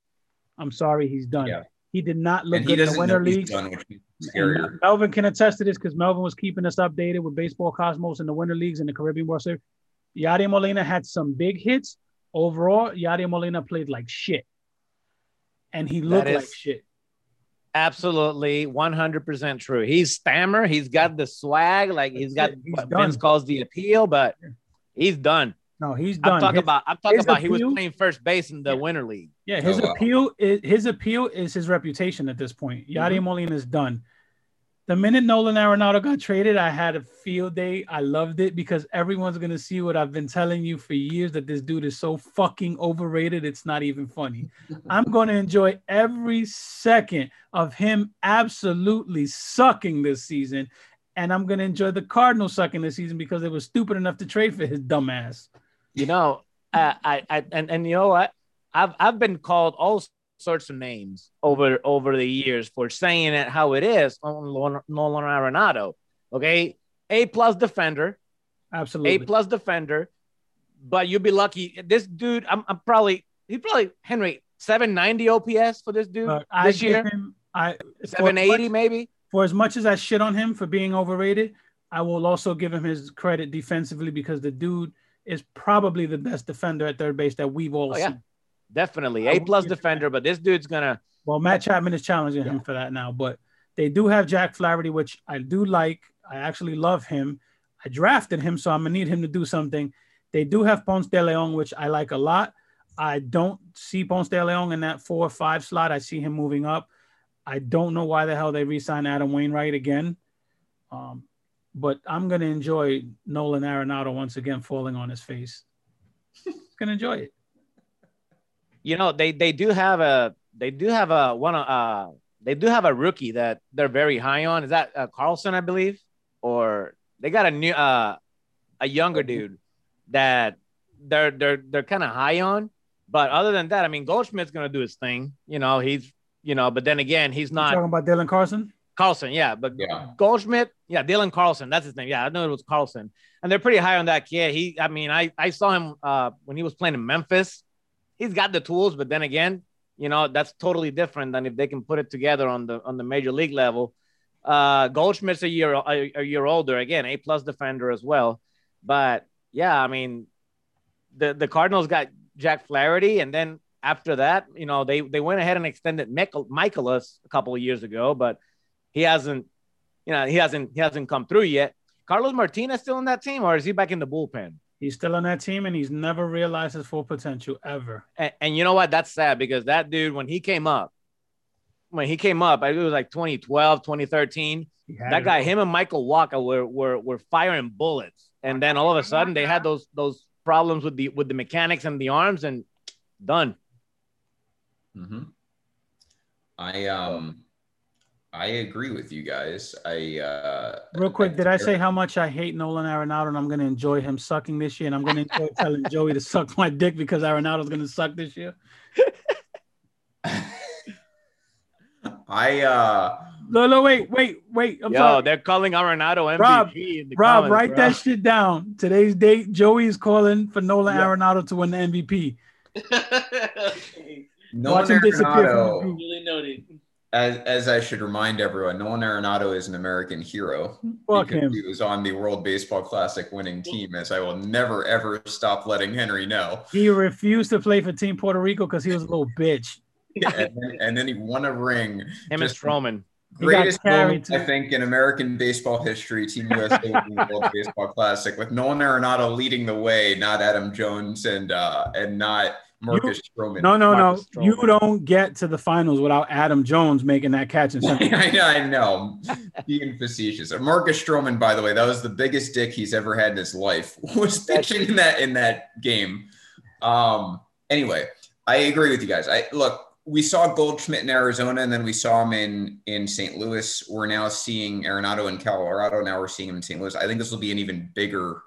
I'm sorry, he's done. Yeah. He did not look and he good in the winter know he's leagues. done, which is And scarier. Melvin can attest to this because Melvin was keeping us updated with Baseball Cosmos and the Winter Leagues and the Caribbean World Series. Yadier Molina had some big hits. Overall, Yadier Molina played like shit. And he looked like shit. Absolutely, 100% true. He's stammer. He's got the swag. Like he's got He's what done. Vince calls the appeal, but he's done. No, he's done. I'm talking His- about. I'm talking his about. He was playing first base in the Yeah. Winter League. Yeah, oh, his Oh, wow. appeal is his appeal is his reputation at this point. Yadier mm-hmm. Molina is done. The minute Nolan Arenado got traded, I had a field day. I loved it because everyone's gonna see what I've been telling you for years that this dude is so fucking overrated. It's not even funny. *laughs* I'm gonna enjoy every second of him absolutely sucking this season, and I'm gonna enjoy the Cardinals sucking this season because they were stupid enough to trade for his dumb ass. You know, uh, I, I, and, and you know what? I've, I've been called all sorts of names over, over the years for saying it how it is on Nolan Arenado. Okay, A plus defender, Absolutely. A plus defender, but you'd be lucky. This dude, I'm, I'm probably he probably Henry 790 OPS for this dude I this give year, him I for as 780 much- maybe. for as much as I shit on him for being overrated, I will also give him his credit defensively because the dude is probably the best defender at third base that we've all Oh, yeah. seen. Definitely a plus defender, but this dude's gonna. Well, Matt Chapman is challenging him for that now, but they do have Jack Flaherty, which I do like. I actually love him. I drafted him, so I'm gonna need him to do something. They do have Ponce de Leon, which I like a lot. I don't see Ponce de Leon in that four or five slot. I see him moving up. I don't know why the hell they re-signed Adam Wainwright again. Um, but I'm gonna enjoy Nolan Arenado once again falling on his face. gonna enjoy it. you know they they do have a they do have a one uh they do have a rookie that they're very high on is that uh, carlson i believe or they got a new uh a younger dude that they're they're they're kind of high on but other than that i mean goldschmidt's gonna do his thing you know he's you know but then again he's not talking about Dylan Carson? Carlson, yeah, but Yeah. Goldschmidt, yeah, Dylan Carlson, that's his name. Yeah, I know it was Carlson, and they're pretty high on that kid. He, I mean, I I saw him uh, when he was playing in Memphis. He's got the tools, but then again, you know, that's totally different than if they can put it together on the on the major league level. Uh, Goldschmidt's a year a, a year older, again, A plus defender as well. But yeah, I mean, the the Cardinals got Jack Flaherty, and then after that, you know, they they went ahead and extended Michael Mikolas a couple of years ago, but he hasn't, you know, he hasn't he hasn't come through yet. Carlos Martinez still in that team, or is he back in the bullpen? He's still on that team and he's never realized his full potential ever. And, and you know what? That's sad because that dude, when he came up, when he came up, I think it was like 2012, 2013. That guy, him and Michael Wacha were were were firing bullets, and then all of a sudden they had those those problems with the with the mechanics and the arms, and done. hmm I um I agree with you guys. I uh Real quick, did I say how much I hate Nolan Arenado and I'm going to enjoy him sucking this year? And I'm going to enjoy telling Joey to suck my dick because Arenado's going to suck this year? *laughs* I uh No, no, wait, wait, wait. I'm Yo, sorry. they're calling Arenado MVP. Rob, in the Rob, comments, write bro. that shit down. Today's date, Joey is calling for Nolan Yeah. Arenado to win the MVP. *laughs* Nolan Watch him disappear from the Arenado. Really noted. As as I should remind everyone, Nolan Arenado is an American hero. Fuck because him. He was on the World Baseball Classic winning team, as I will never ever stop letting Henry know. He refused to play for Team Puerto Rico because he was a little bitch. *laughs* and, then, and then he won a ring. Him and Just Stroman. Greatest moment, I think, in American baseball history, Team USA *laughs* winning the World Baseball Classic with Nolan Arenado leading the way, not Adam Jones and uh, and not Marcus Stroman. No, no, no. Stroman. You don't get to the finals without Adam Jones making that catch. *laughs* I know, I know. Being facetious. Marcus Stroman, by the way, that was the biggest dick he's ever had in his life. *laughs* Was pitching in that in that game. Um. Anyway, I agree with you guys. I look. We saw Goldschmidt in Arizona, and then we saw him in in St. Louis. We're now seeing Arenado in Colorado. Now we're seeing him in St. Louis. I think this will be an even bigger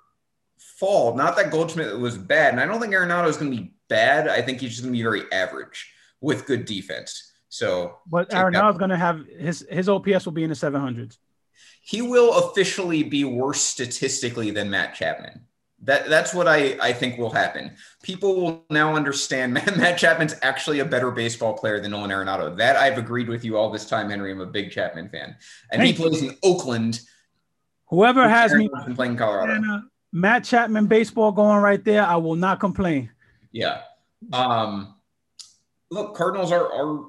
fall. Not that Goldschmidt was bad, and I don't think Arenado is going to be bad. I think he's just going to be very average with good defense. So But. Arenado's going to have his his OPS will be in the 700s. he will officially be worse statistically than Matt Chapman. That that's what I, I think will happen. People will now understand *laughs* Matt, Matt Chapman's actually a better baseball player than Nolan Arenado. That I've agreed with you all this time, Henry. I'm a big Chapman fan, and Thank he plays in Oakland. Whoever has me playing Colorado. Matt Chapman baseball going right there, I will not complain. Yeah. Um, look, Cardinals are are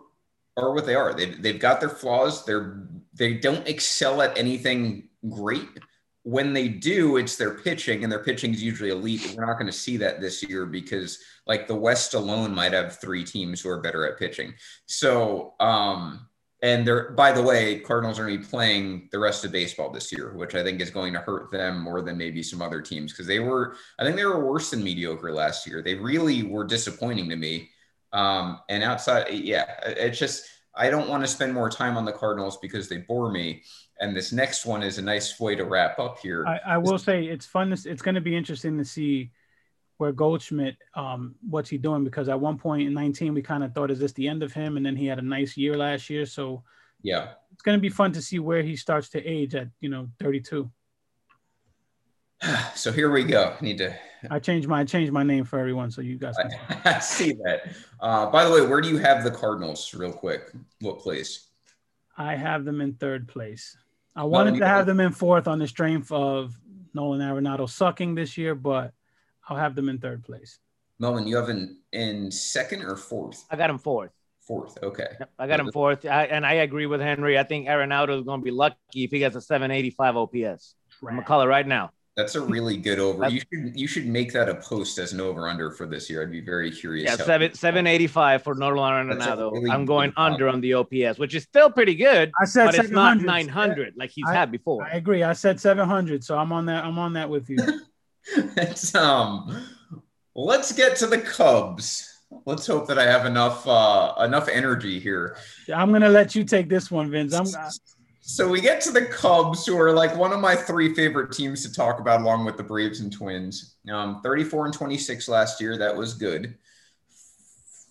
are what they are. They they've got their flaws. They're they don't excel at anything great. When they do, it's their pitching, and their pitching is usually elite. We're not going to see that this year because, like, the West alone might have three teams who are better at pitching. So, um, and they're by the way, Cardinals are going to be playing the rest of baseball this year, which I think is going to hurt them more than maybe some other teams because they were, I think they were worse than mediocre last year. They really were disappointing to me. Um, and outside, yeah, it's just I don't want to spend more time on the Cardinals because they bore me. And this next one is a nice way to wrap up here. I, I will say it's fun. To, it's going to be interesting to see where Goldschmidt, um, what's he doing? Because at one point in 19, we kind of thought, is this the end of him? And then he had a nice year last year. So yeah, it's going to be fun to see where he starts to age at, you know, 32. *sighs* So here we go. I need to. I changed my I changed my name for everyone, so you guys. Can... *laughs* I see that. Uh, by the way, where do you have the Cardinals, real quick? What place? I have them in third place. I wanted to have them in fourth on the strength of Nolan Arenado sucking this year, but I'll have them in third place. Melvin, you have in in second or fourth? I got him fourth. Fourth, okay. I got him fourth, I, and I agree with Henry. I think Arenado is going to be lucky if he gets a 785 OPS. I'm gonna call it right now. That's a really good over. you should you should make that a post as an over under for this year. I'd be very curious. Yeah, seven seven eighty five for Nolan Arenado. Really I'm going under on the OPS, which is still pretty good. I said, but it's not nine hundred like he's I, had before. I agree. I said seven hundred, so I'm on that. I'm on that with you. *laughs* *laughs* it's um. Let's get to the Cubs. Let's hope that I have enough uh enough energy here. I'm gonna let you take this one, Vince. I'm. So we get to the Cubs, who are like one of my three favorite teams to talk about, along with the Braves and Twins. Um, 34 and 26 last year. That was good.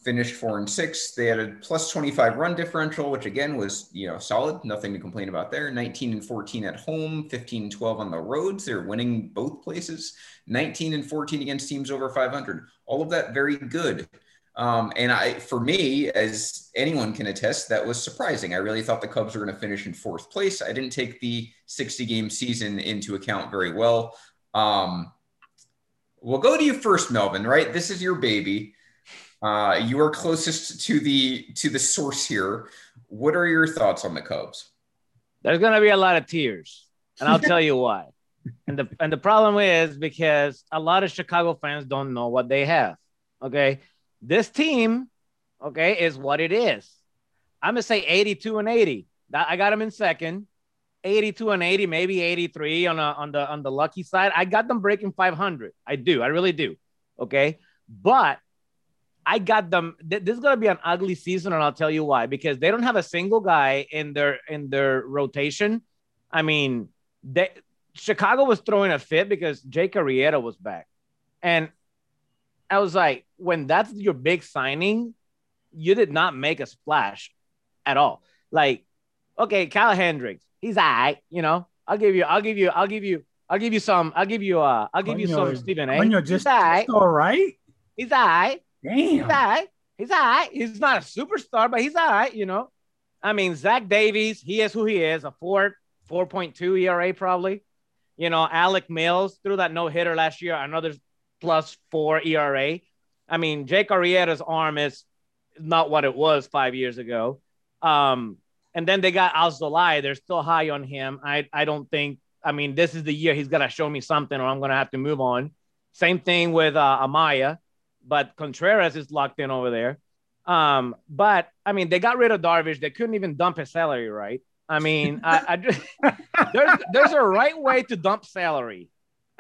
Finished four and six. They had a plus 25 run differential, which again was you know solid. Nothing to complain about there. 19 and 14 at home, 15 and 12 on the roads. They're winning both places. 19 and 14 against teams over 500. All of that very good. Um, and I, for me, as anyone can attest, that was surprising. I really thought the Cubs were going to finish in fourth place. I didn't take the 60 game season into account very well. Um, we'll go to you first, Melvin. Right, this is your baby. Uh, you are closest to the to the source here. What are your thoughts on the Cubs? There's going to be a lot of tears, and I'll tell you why. *laughs* And the and the problem is because a lot of Chicago fans don't know what they have. Okay, this team, okay, is what it is. I'm gonna say 82 and 80. I got them in second. 82 and 80, maybe 83 on a, on the on the lucky side. I got them breaking 500. I do. I really do. Okay, but I got them. Th- this is gonna be an ugly season, and I'll tell you why. Because they don't have a single guy in their in their rotation. I mean, they Chicago was throwing a fit because Jake Arrieta was back, and I was like, when that's your big signing, you did not make a splash at all. Like, okay, Kyle Hendricks, he's all right, you know. I'll give you, I'll give you, I'll give you, I'll give you some, I'll give you uh I'll give you some Stephen A. Just, he's all right. all right. He's all right. Damn. He's all right. He's all right. He's not a superstar, but he's all right, you know. I mean, Zach Davies, he is who he is, a four, 4.2 ERA probably. You know, Alec Mills threw that no hitter last year, another plus four ERA. I mean, Jake Arrieta's arm is not what it was five years ago. Um, and then they got Alzolay. They're still high on him. I, I don't think, I mean, this is the year he's going to show me something or I'm going to have to move on. Same thing with uh, Amaya, but Contreras is locked in over there. Um, but I mean, they got rid of Darvish. They couldn't even dump his salary, right? I mean, I, I just, *laughs* there's, there's a right way to dump salary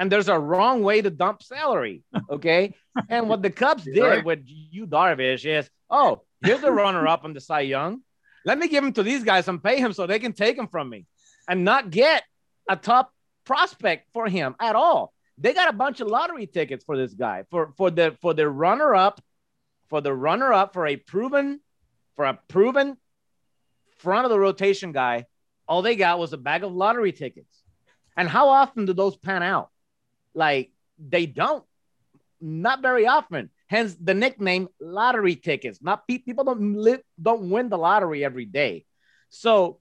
and there's a wrong way to dump salary. Okay. and what the Cubs did right. with Yu Darvish is, oh, here's the runner up on the Cy Young. Let me give him to these guys and pay him so they can take him from me and not get a top prospect for him at all. They got a bunch of lottery tickets for this guy for for the for the runner up, for the runner up for a proven, for a proven front of the rotation guy. All they got was a bag of lottery tickets. And how often do those pan out? Like they don't, not very often. Hence the nickname lottery tickets. Not pe- people don't live, don't win the lottery every day. So,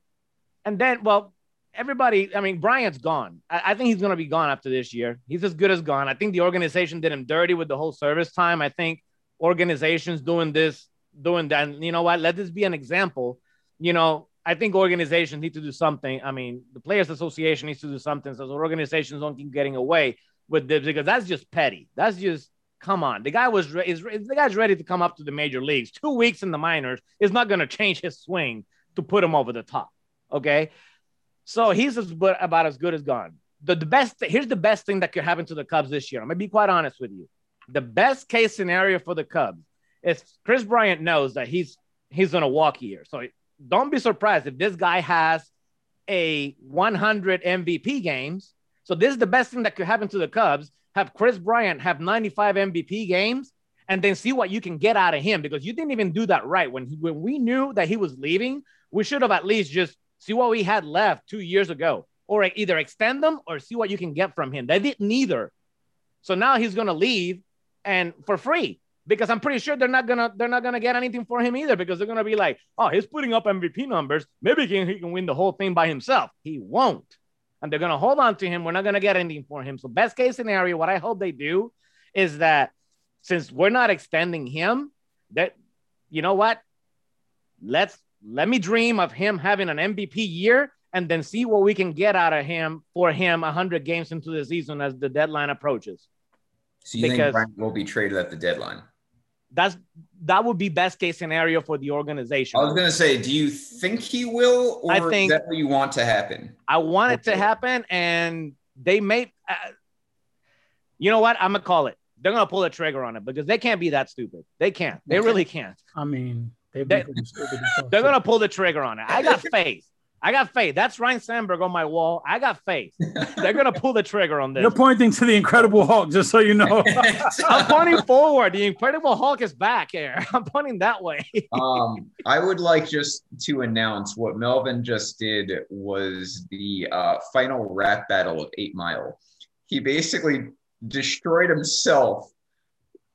and then, well, everybody, I mean, Bryant's gone. I, I think he's going to be gone after this year. He's as good as gone. I think the organization did him dirty with the whole service time. I think organizations doing this doing that. And you know what? Let this be an example. You know, I think organizations need to do something. I mean, the Players Association needs to do something so organizations don't keep getting away with this because that's just petty. That's just come on. The guy was is the guy's ready to come up to the major leagues. Two weeks in the minors is not going to change his swing to put him over the top. Okay, so he's about as good as gone. The, the best here's the best thing that could happen to the Cubs this year. I'm gonna be quite honest with you. The best case scenario for the Cubs is Kris Bryant knows that he's he's gonna walk here. So don't be surprised if this guy has a 100 MVP games. So this is the best thing that could happen to the Cubs. Have Kris Bryant have 95 MVP games and then see what you can get out of him because you didn't even do that right when he, when we knew that he was leaving. We should have at least just see what we had left two years ago, or either extend them or see what you can get from him. They did neither. So now he's gonna leave and for free because I'm pretty sure they're not gonna they're not gonna get anything for him either because they're gonna be like, oh, he's putting up MVP numbers. Maybe he can, he can win the whole thing by himself. He won't, and they're gonna hold on to him. We're not gonna get anything for him. So best case scenario, what I hope they do is that since we're not extending him, that you know what, let's let me dream of him having an MVP year and then see what we can get out of him for him 100 games into the season as the deadline approaches. So you because think Bryant will be traded at the deadline? That's that would be best case scenario for the organization. I was gonna say, do you think he will, or I think, is that what you want to happen? I want okay. it to happen, and they may. Uh, you know what? I'm gonna call it. They're gonna pull the trigger on it because they can't be that stupid. They can't. They okay. really can't. I mean, they, *laughs* they're gonna pull the trigger on it. I got *laughs* faith. I got faith. That's Ryne Sandberg on my wall. I got faith. They're gonna pull the trigger on this. You're pointing to the Incredible Hulk, just so you know. *laughs* I'm pointing forward. The Incredible Hulk is back here. I'm pointing that way. um, I would like just to announce what Melvin just did was the uh, final rap battle of Eight Mile. He basically destroyed himself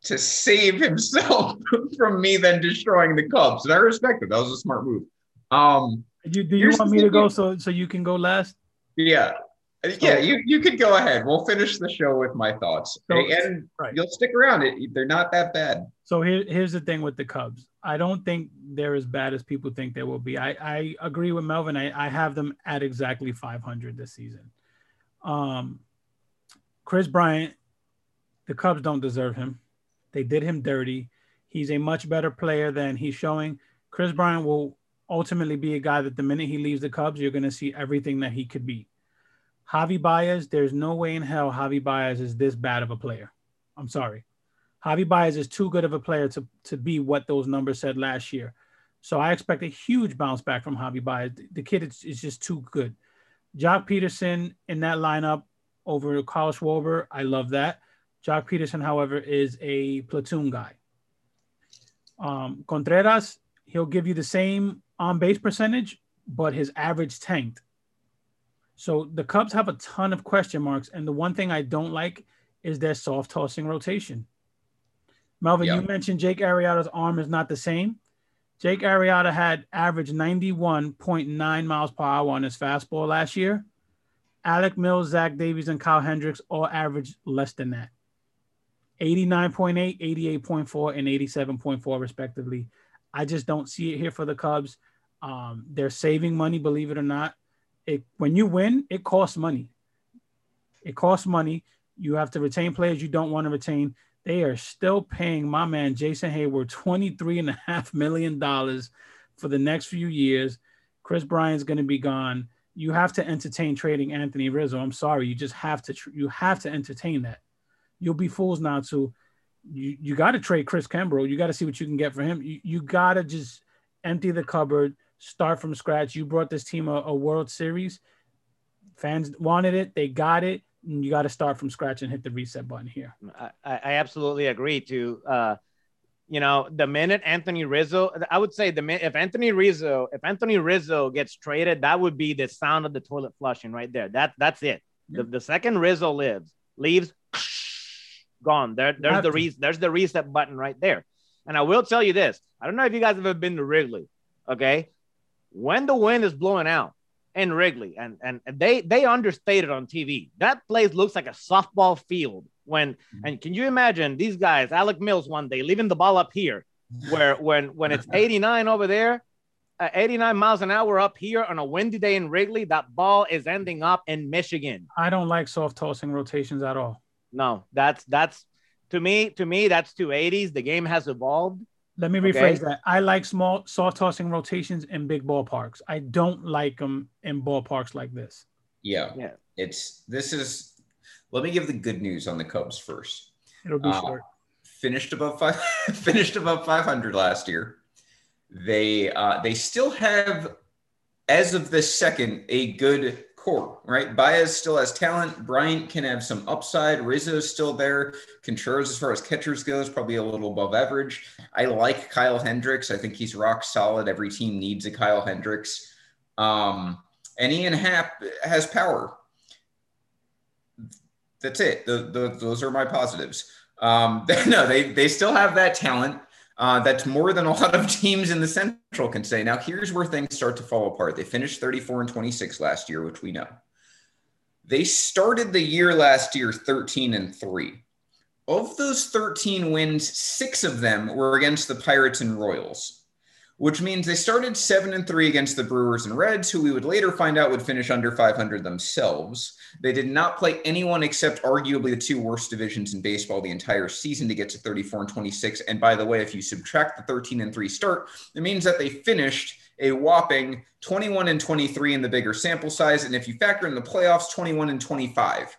to save himself *laughs* from me then destroying the Cubs, and I respect it. That was a smart move. Um, you, do you want me to go so so you can go last? Yeah. Yeah, you, you could go ahead. We'll finish the show with my thoughts. So, and right. you'll stick around. It they're not that bad. So here, here's the thing with the Cubs. I don't think they're as bad as people think they will be. I, I agree with Melvin. I, I have them at exactly 500 this season. Um, Kris Bryant, the Cubs don't deserve him. They did him dirty. He's a much better player than he's showing. Kris Bryant will ultimately be a guy that the minute he leaves the Cubs, you're going to see everything that he could be. Javi Baez, there's no way in hell Javi Baez is this bad of a player. I'm sorry. Javi Baez is too good of a player to, to be what those numbers said last year. So I expect a huge bounce back from Javi Baez. The kid is, is just too good. Joc Pederson in that lineup over Kyle Schwarber, I love that. Joc Pederson, however, is a platoon guy. Um, Contreras, he'll give you the same on base percentage, but his average tanked. So the Cubs have a ton of question marks. And the one thing I don't like is their soft tossing rotation. Melvin, yep. you mentioned Jake Arrieta's arm is not the same. Jake Arrieta had averaged 91.9 miles per hour on his fastball last year. Alec Mills, Zach Davies, and Kyle Hendricks all averaged less than that 89.8, 88.4, and 87.4, respectively. I just don't see it here for the Cubs. Um, they're saving money, believe it or not. It when you win, it costs money. It costs money. You have to retain players you don't want to retain. They are still paying my man Jason Heyward $23.5 million for the next few years. Kris Bryant's going to be gone. You have to entertain trading Anthony Rizzo. I'm sorry. You just have to, you have to entertain that. You'll be fools not to you you got to trade Chris Kimbrel. You got to see what you can get for him. You, you got to just empty the cupboard, start from scratch. You brought this team a, a World Series. Fans wanted it, they got it. you got to start from scratch and hit the reset button here. I, I absolutely agree. To uh, you know, the minute Anthony Rizzo, I would say the minute if Anthony Rizzo, if Anthony Rizzo gets traded, that would be the sound of the toilet flushing right there. That that's it. The, the second Rizzo lives leaves gone. There, there's the re- there's the reset button right there. And I will tell you this: I don't know if you guys have ever been to Wrigley. Okay, when the wind is blowing out in Wrigley, and and they they understated on TV, that place looks like a softball field. When mm-hmm. and can you imagine these guys, Alec Mills, one day leaving the ball up here, where *laughs* when when it's 89 over there, uh, 89 miles an hour up here on a windy day in Wrigley, that ball is ending up in Michigan. I don't like soft tossing rotations at all. No, that's that's to me to me that's 280s. The game has evolved. Let me rephrase that. I like small soft tossing rotations in big ballparks. I don't like them in ballparks like this. Yeah. Yeah. It's this is let me give the good news on the Cubs first. It'll be Uh, short. Finished above five *laughs* finished above 500 last year. They uh they still have as of this second a good core, right? Baez still has talent. Bryant can have some upside. Rizzo's still there. Contreras, as far as catchers goes, probably a little above average. I like Kyle Hendricks. I think he's rock solid. Every team needs a Kyle Hendricks. Um, and Ian Happ has power. That's it. The, the, those are my positives. Um, *laughs* no, they, they still have that talent. Uh, that's more than a *laughs* lot of teams in the Central can say. Now, here's where things start to fall apart. They finished 34 and 26 last year, which we know. They started the year last year 13 and 3. Of those 13 wins, six of them were against the Pirates and Royals, which means they started 7 and 3 against the Brewers and Reds, who we would later find out would finish under 500 themselves. They did not play anyone except arguably the two worst divisions in baseball the entire season to get to 34 and 26. And by the way, if you subtract the 13 and 3 start, it means that they finished a whopping 21 and 23 in the bigger sample size. And if you factor in the playoffs, 21 and 25.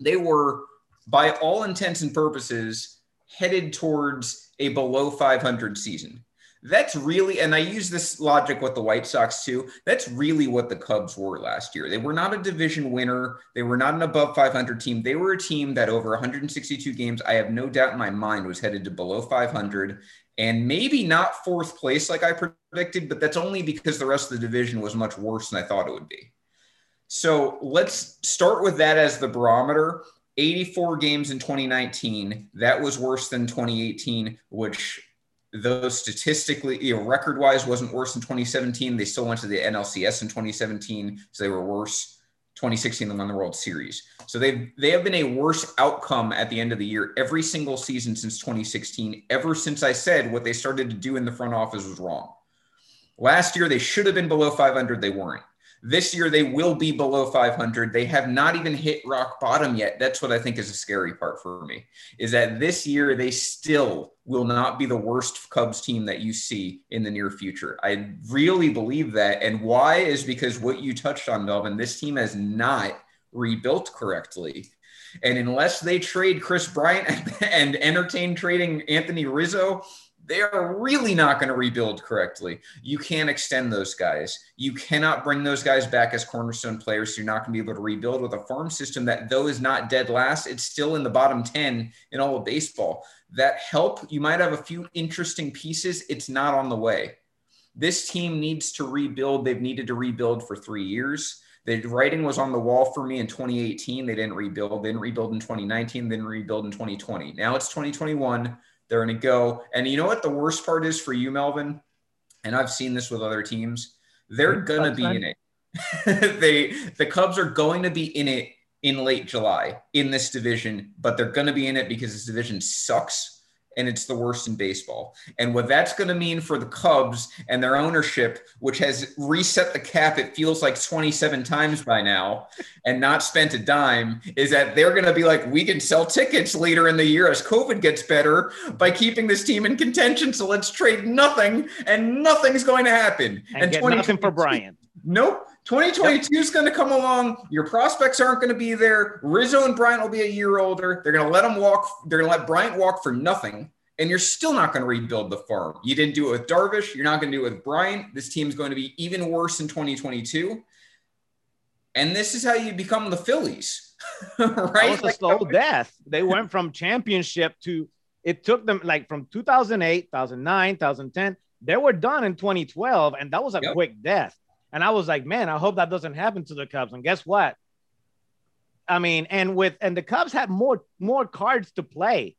They were, by all intents and purposes, headed towards a below 500 season. That's really, and I use this logic with the White Sox too. That's really what the Cubs were last year. They were not a division winner. They were not an above 500 team. They were a team that over 162 games, I have no doubt in my mind, was headed to below 500 and maybe not fourth place like I predicted, but that's only because the rest of the division was much worse than I thought it would be. So let's start with that as the barometer. 84 games in 2019. That was worse than 2018, which though statistically, you know, record wise wasn't worse in 2017. They still went to the NLCS in 2017, so they were worse. 2016 they won the World Series. So they've they have been a worse outcome at the end of the year every single season since 2016, ever since I said what they started to do in the front office was wrong. Last year they should have been below 500, they weren't. This year they will be below 500. They have not even hit rock bottom yet. That's what I think is a scary part for me. Is that this year they still will not be the worst Cubs team that you see in the near future. I really believe that. And why is because what you touched on, Melvin, this team has not rebuilt correctly. And unless they trade Kris Bryant *laughs* and entertain trading Anthony Rizzo, they are really not going to rebuild correctly. You can't extend those guys. You cannot bring those guys back as cornerstone players. So you're not going to be able to rebuild with a farm system that, though is not dead last, it's still in the bottom 10 in all of baseball. That help, you might have a few interesting pieces. It's not on the way. This team needs to rebuild. They've needed to rebuild for three years. The writing was on the wall for me in 2018. They didn't rebuild. They didn't rebuild in 2019. They didn't rebuild in 2020. Now it's 2021 they're going to go. And you know what the worst part is for you, Melvin? And I've seen this with other teams. They're going to be in it. *laughs* they the Cubs are going to be in it in late July in this division, but they're going to be in it because this division sucks and it's the worst in baseball. And what that's going to mean for the Cubs and their ownership, which has reset the cap, it feels like 27 times by now, and not spent a dime, is that they're going to be like, we can sell tickets later in the year as COVID gets better by keeping this team in contention. So let's trade nothing, and nothing's going to happen. And, get nothing for Bryant. Nope. 2022 is going to come along. Your prospects aren't going to be there. Rizzo and Bryant will be a year older. They're going to let them walk. They're going to let Bryant walk for nothing. And you're still not going to rebuild the farm. You didn't do it with Darvish. You're not going to do it with Bryant. This team's going to be even worse in 2022. And this is how you become the Phillies, *laughs* right? That was a slow death. They went from championship to it took them like from 2008, 2009, 2010. They were done in 2012, and that was a Yep. quick death. And I was like, man, I hope that doesn't happen to the Cubs. And guess what? I mean, and with and the Cubs had more more cards to play.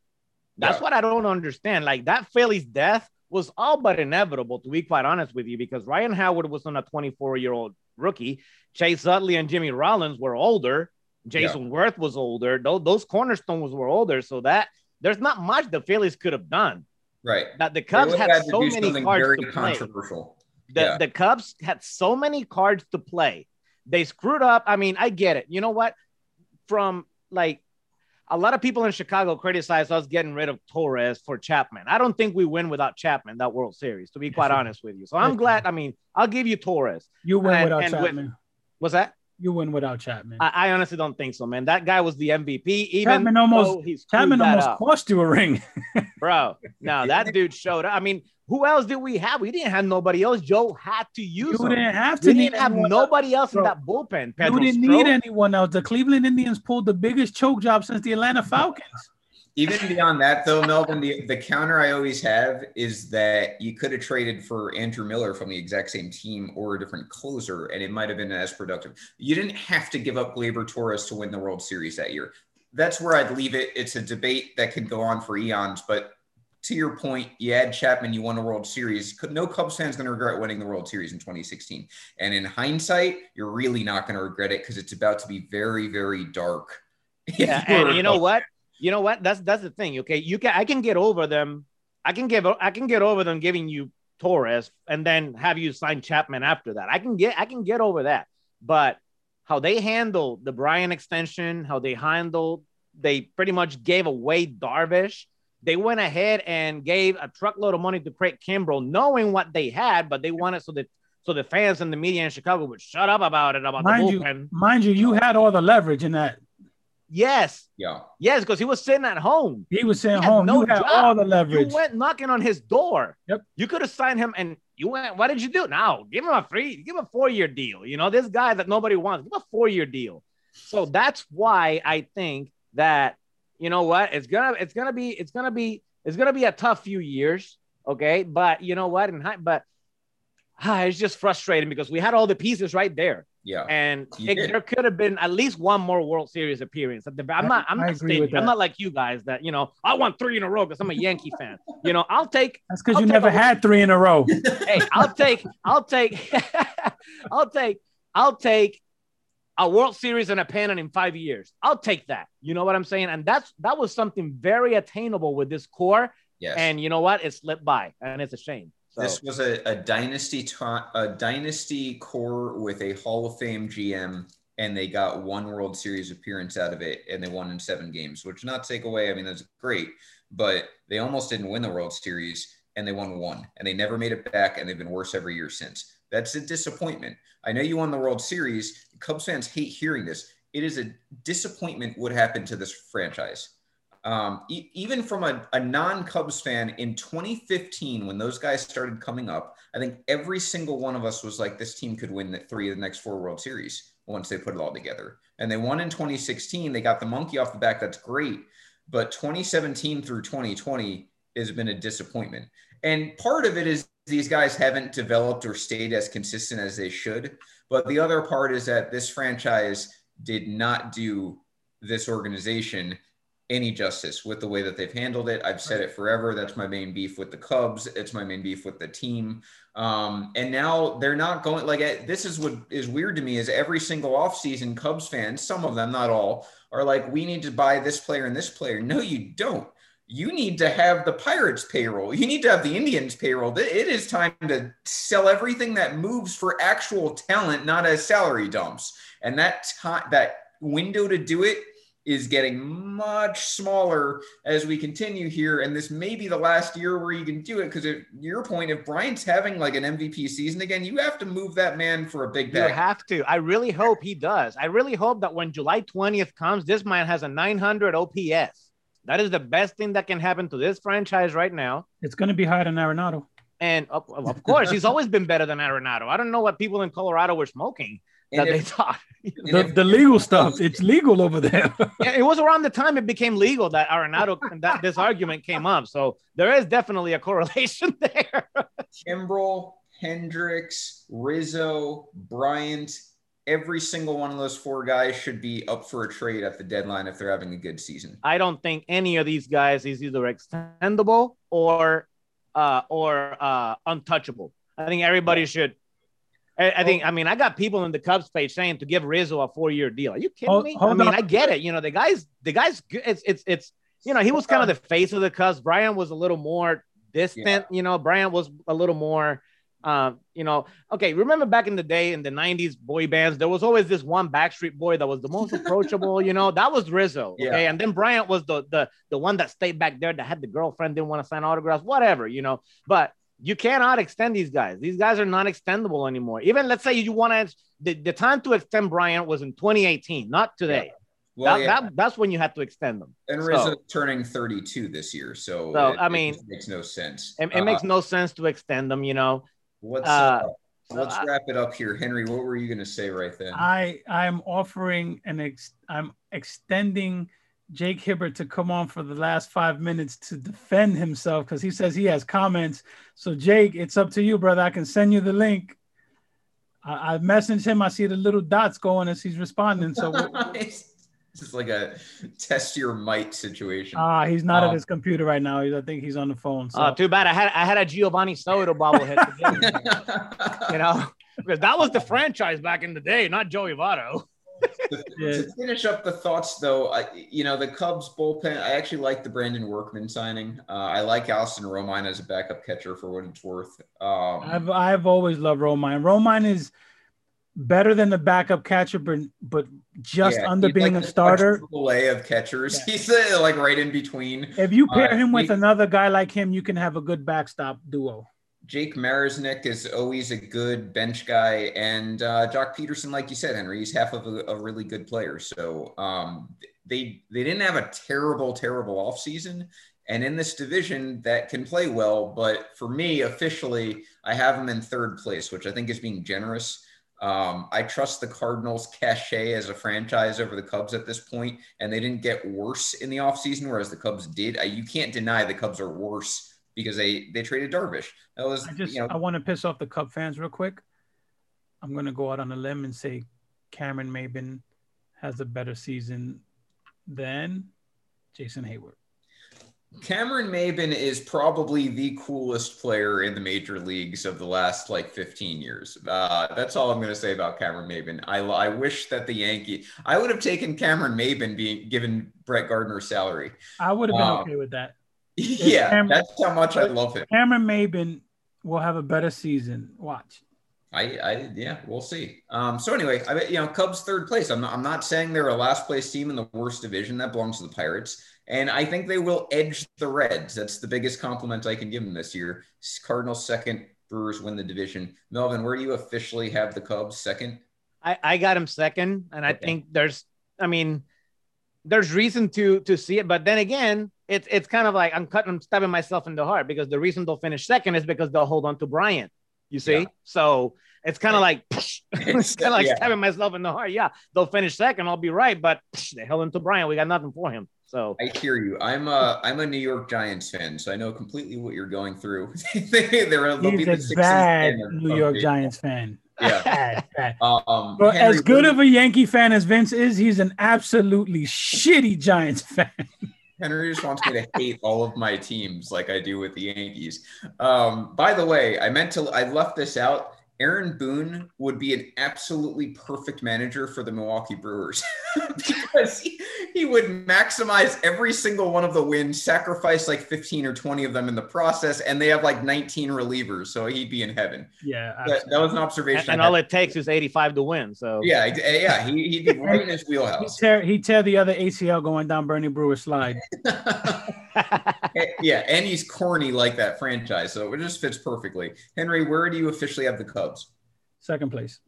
That's Yeah. what I don't understand. Like that Phillies death was all but inevitable, to be quite honest with you, because Ryan Howard was on a 24 year old rookie. Chase Utley and Jimmy Rollins were older. Jayson Werth was older. Those, those cornerstones were older. So that there's not much the Phillies could have done. Right. that the Cubs had had so many cards very to play. controversial. The, Yeah. the Cubs had so many cards to play. They screwed up. I mean, I get it. You know what? From like a lot of people in Chicago criticize us getting rid of Torres for Chapman. I don't think we win without Chapman that World Series, to be quite Yes, *laughs* honest with you. So I'm glad. I mean, I'll give you Torres. You win And- without and with- Chapman. Was that? you win without Chapman. I, I honestly don't think so, man. That guy was the MVP. Even Chapman almost- though he Chapman almost up. cost you a ring. *laughs* bro. No, *laughs* that dude showed up. I mean, who else did we have? We didn't have nobody else. Joe had to use You him. didn't have to. We need didn't have nobody else in that bullpen. else. Pedro You didn't Strop. need anyone else. The Cleveland Indians pulled the biggest choke job since the Atlanta Falcons. Even beyond that, though, Melvin, the, the counter I always have is that you could have traded for Andrew Miller from the exact same team or a different closer, and it might have been as productive. You didn't have to give up Gleyber Torres to win the World Series that year. That's where I'd leave it. It's a debate that could go on for eons, but to your point, you had Chapman, you won a World Series. No Cubs fan's going to regret winning the World Series in 2016. And in hindsight, you're really not going to regret it because it's about to be very, very dark. *laughs* Yeah, and you know what? You know what? That's that's the thing. Okay, you can I can get over them. I can give I can get over them giving you Torres and then have you sign Chapman after that. I can get I can get over that. But how they handled the Bryant extension, how they handled, they pretty much gave away Darvish. They went ahead and gave a truckload of money to Craig Kimbrel, knowing what they had, but they wanted so that so the fans and the media in Chicago would shut up about it about Mind the you, bullpen. mind you, you had all the leverage in that. Yes, Yeah. yes, because he was sitting at home. He was sitting He home. no you had job. all the leverage. You went knocking on his door. Yep. You could have signed him, and you went. What did you do? Now give him a free, give him a four year deal. You know this guy that nobody wants. Give him a four year deal. So that's why I think that you know what it's gonna it's gonna be it's gonna be it's gonna be a tough few years. Okay, but you know what? And but ah, it's just frustrating because we had all the pieces right there. Yeah. And it, there could have been at least one more World Series appearance. At the, I'm not. I'm not. Stating, I'm not like you guys that you know. I want three in a row because I'm a Yankee fan. You know, I'll take. That's because you take never a- had three in a row. *laughs* Hey, I'll take. I'll take. *laughs* I'll take. I'll take a World Series and a pennant in five years. I'll take that. You know what I'm saying? And that's that was something very attainable with this core. Yes. And you know what? It slipped by, and it's a shame. So This was a, a dynasty ti- a dynasty core with a Hall of Fame GM, and they got one World Series appearance out of it, and they won in seven games. Which not take away, I mean that's great, but they almost didn't win the World Series, and they won one, and they never made it back, and they've been worse every year since. That's a disappointment. I know you won the World Series. Cubs fans hate hearing this. It is a disappointment what happened to this franchise um, e- even from a, a non Cubs fan in 2015, when those guys started coming up, I think every single one of us was like, this team could win the three of the next four World Series once they put it all together. And they won in 2016. They got the monkey off the back. That's great. But 2017 through 2020 has been a disappointment. And part of it is these guys haven't developed or stayed as consistent as they should. But the other part is that this franchise did not do this organization any justice with the way that they've handled it. I've said it forever. That's my main beef with the Cubs. It's my main beef with the team. Um, and now they're not going like eh, this is what is weird to me is every single offseason Cubs fans, some of them, not all, are like, we need to buy this player and this player. No, you don't. You need to have the Pirates payroll. You need to have the Indians payroll. It is time to sell everything that moves for actual talent, not as salary dumps. And that time, that window to do it is getting much smaller as we continue here. And this may be the last year where you can do it because, your point, if Bryant's having like an MVP season again, you have to move that man for a big You have to. I really hope he does. I really hope that when July 20th comes, this man has a 900 OPS. That is the best thing that can happen to this franchise right now. It's going to be higher than Arenado. And of, of course, he's always been better than Arenado. I don't know what people in Colorado were smoking that *laughs* And they thought. The, the legal stuff. It's legal over there. *laughs* Yeah, it was around the time it became legal that Arenado that this argument came up. So there is definitely a correlation *laughs* there. Kimbrel, Hendricks, Rizzo, Bryant, every single one of those four guys should be up for a trade at the deadline if they're having a good season. I don't think any of these guys is either extendable or uh, or uh, untouchable. I think everybody should. I, I think. I mean, I got people in the Cubs page saying to give Rizzo a four-year deal. Are you kidding Hold- me? I mean, on. I get it. You know, the guys, the guys. good. It's it's it's. You know, he was kind of the face of the Cubs. Bryant was a little more distant. Yeah. You know, Bryant was a little more. Uh, you know, okay. Remember back in the day in the '90s boy bands, there was always this one Backstreet Boy that was the most approachable. you know, that was Rizzo. *laughs* Okay, Yeah. and then Bryant was the the the one that stayed back there that had the girlfriend didn't want to sign autographs, whatever. You know, but you cannot extend these guys. These guys are not extendable anymore. Even let's say you want to, the, the time to extend Bryant was in 2018, not today. Well, that, yeah. that, that's when you had to extend them. and so- turning 32 this year, so, So, it, I mean, just makes no sense. It, it Uh, makes no sense to extend them, you know. Let's uh, uh, let's I- wrap it up here, Henry. What were you going to say right then? I I'm offering an ex I'm extending Jake Hibbert to come on for the last five minutes to defend himself because he says he has comments. So Jake, it's up to you, brother. I can send you the link. I, I messaged him. I see the little dots going as he's responding. So *laughs* it's just like a test your might situation. ah, he's not at Um, his computer right now. I think he's on the phone. So Uh, too bad I had I had a Geovany Soto bobblehead, today, *laughs* you know, because that was the franchise back in the day, not Joey Votto. *laughs* to, Yeah. to finish up the thoughts, though, I, you know, the Cubs bullpen, I actually like the Brandon Workman signing. Uh, I like Austin Romine as a backup catcher for what it's worth. Um, I've I've always loved Romine. Romine is better than the backup catcher, but but just yeah, under being like a starter. A of catchers. Yeah. He's uh, like right in between. If you pair Uh, him with he- another guy like him, you can have a good backstop duo. Jake Marisnick is always a good bench guy, and uh, Joc Pederson, like you said, Henry, he's half of a, a really good player. So um, they they didn't have a terrible, terrible offseason. And in this division, that can play well. But for me, officially, I have them in third place, which I think is being generous. Um, I trust the Cardinals' cachet as a franchise over the Cubs at this point, and they didn't get worse in the offseason, whereas the Cubs did. I, you can't deny the Cubs are worse because they they traded Darvish. That was I just you know I want to piss off the Cub fans real quick. I'm gonna go out on a limb and say Cameron Maybin has a better season than Jason Heyward. Cameron Maybin is probably the coolest player in the major leagues of the last like 15 years. Uh, that's all I'm going to say about Cameron Maybin. I, I wish that the Yankee, I would have taken Cameron Maybin being given Brett Gardner's salary. I would have been Um, okay with that. *laughs* yeah, Cam- that's how much I love him. Cameron Maybin will have a better season. Watch. I, I, yeah, we'll see. Um, so anyway, I, you know, Cubs third place. I'm not, I'm not saying they're a last place team in the worst division. That belongs to the Pirates, and I think they will edge the Reds. That's the biggest compliment I can give them this year. Cardinals second, Brewers win the division. Melvin, where do you officially have the Cubs second? I, I got them second, and I Okay. think there's, I mean, there's reason to to see it, but then again, it's it's kind of like I'm cutting, I'm stabbing myself in the heart because the reason they'll finish second is because they'll hold on to Bryant. You see, Yeah. so it's kind of like *laughs* it's kind of *laughs* like Yeah. stabbing myself in the heart. Yeah, they'll finish second, I'll be right, but they held on to Bryant. We got nothing for him. So I hear you. I'm a I'm a New York Giants fan, so I know completely what you're going through. *laughs* They're, they'll be He's a bad New York baseball. Giants fan. *laughs* Yeah. Bad, bad. Um, But Henry, as good where- of a Yankee fan as Vince is, he's an absolutely shitty Giants *laughs* fan. Henry just wants me to hate all of my teams like I do with the Yankees. Um, by the way, I meant to, I left this out. Aaron Boone would be an absolutely perfect manager for the Milwaukee Brewers *laughs* because he, he would maximize every single one of the wins, sacrifice like 15 or 20 of them in the process, and they have like 19 relievers. So he'd be in heaven. Yeah, That, that was an observation. and, and all it takes is 85 to win. So yeah, eh, yeah, he, he'd be right in his *laughs* he wheelhouse. tear he tear the other ACL going down Bernie Brewer slide. *laughs* *laughs* yeah, and he's corny like that franchise, so it just fits perfectly. Henry, where do you officially have the Cubs? Second place.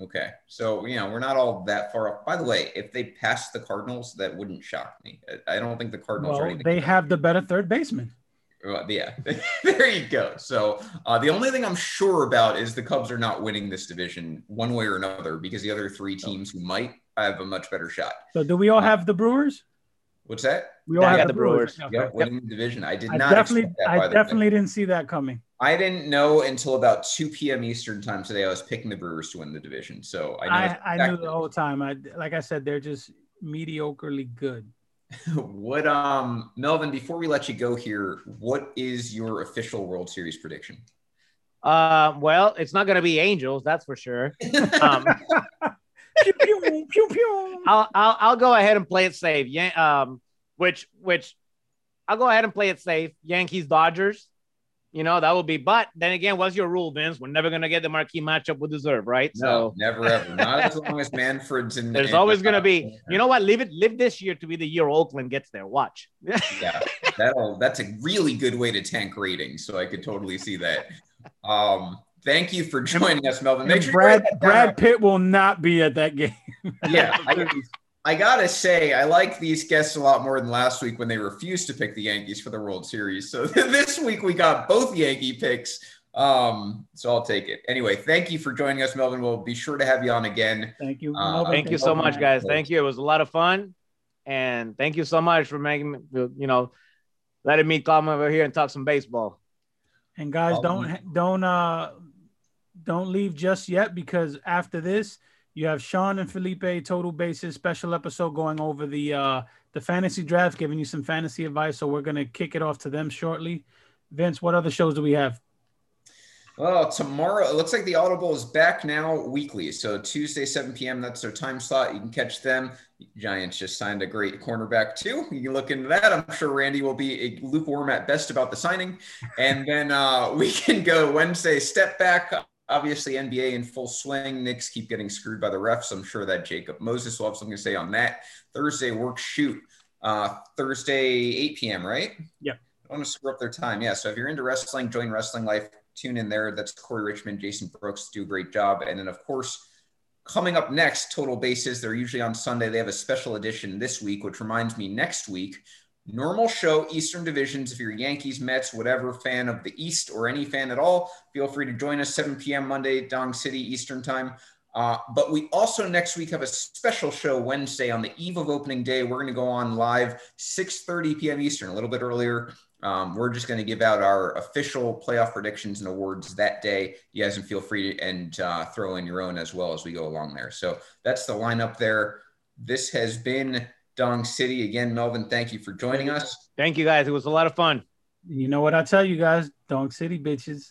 Okay, so you know we're not all that far off. By the way, if they passed the Cardinals, that wouldn't shock me. I- I don't think the Cardinals Well, anything. they have the better third baseman. Well, yeah, *laughs* there you go. So uh, the only thing I'm sure about is the Cubs are not winning this division one way or another because the other three teams who might have a much better shot. So do we all have the Brewers? What's that? We all Yeah, I have got the the Brewers. Brewers. Okay. Yep, winning the division. I did I not. definitely, that, I definitely didn't see that coming. I didn't know until about 2 p.m. Eastern time today. I was picking the Brewers to win the division. So I know. I, I knew the whole time. I like I said, they're just mediocrely good. *laughs* what um Melvin, before we let you go here, what is your official World Series prediction? uh, well, it's not going to be Angels, that's for sure. Um, *laughs* pew, pew, pew, pew. I'll, I'll I'll go ahead and play it safe. Yeah, um, which which I'll go ahead and play it safe. Yankees Dodgers. you know, that will be. But then again, what's your rule, Vince? We're never gonna get the marquee matchup we deserve, right? No, so never ever. Not as long as Manfred's *laughs* in. there's in- always gonna be. You know what? Live it. Live this year to be the year Oakland gets there. Watch. *laughs* yeah, that'll that's a really good way to tank ratings. So I could totally see that. Um, thank you for joining us, Melvin. Make sure Brad write that down. Brad Pitt will not be at that game. Yeah, I, *laughs* I gotta say, I like these guests a lot more than last week when they refused to pick the Yankees for the World Series. So *laughs* this week we got both Yankee picks. Um, so I'll take it. Anyway, thank you for joining us, Melvin. We'll be sure to have you on again. Thank you. Uh, Melvin. Thank you so much, guys. Thank you. It was a lot of fun, and thank you so much for making me, you know, letting me come over here and talk some baseball. And guys, Um, don't don't uh don't leave just yet because after this, you have Sean and Felipe Total Bases special episode going over the uh the fantasy draft, giving you some fantasy advice. So we're gonna kick it off to them shortly. Vince, what other shows do we have? Well, tomorrow it looks like the Audible is back now weekly. So Tuesday, 7 p.m. That's their time slot. You can catch them. Giants just signed a great cornerback too. You can look into that. I'm sure Randy will be lukewarm at best about the signing. And then uh, we can go Wednesday, step back. Obviously, NBA in full swing. Knicks keep getting screwed by the refs. I'm sure that Jacob Moses will have something to say on that. Thursday, work shoot. Uh, Thursday, 8 p.m., right? Yep. I want to screw up their time. Yeah. So if you're into wrestling, join Wrestling Life. Tune in there. That's Corey Richmond, Jason Brooks do a great job. And then, of course, coming up next, Total Bases. They're usually on Sunday. They have a special edition this week, which reminds me next week, normal show, Eastern Divisions. If you're Yankees, Mets, whatever fan of the East or any fan at all, feel free to join us 7 p.m. Monday, Dong City Eastern Time. Uh, but we also next week have a special show Wednesday on the eve of opening day. We're going to go on live 6:30 p.m. Eastern, a little bit earlier. Um, we're just going to give out our official playoff predictions and awards that day. You guys can feel free to and uh, throw in your own as well as we go along there. So that's the lineup there. This has been Dong City again. Melvin, thank you for joining us. Thank you, guys. It was a lot of fun. You know what I tell you guys? Dong City bitches.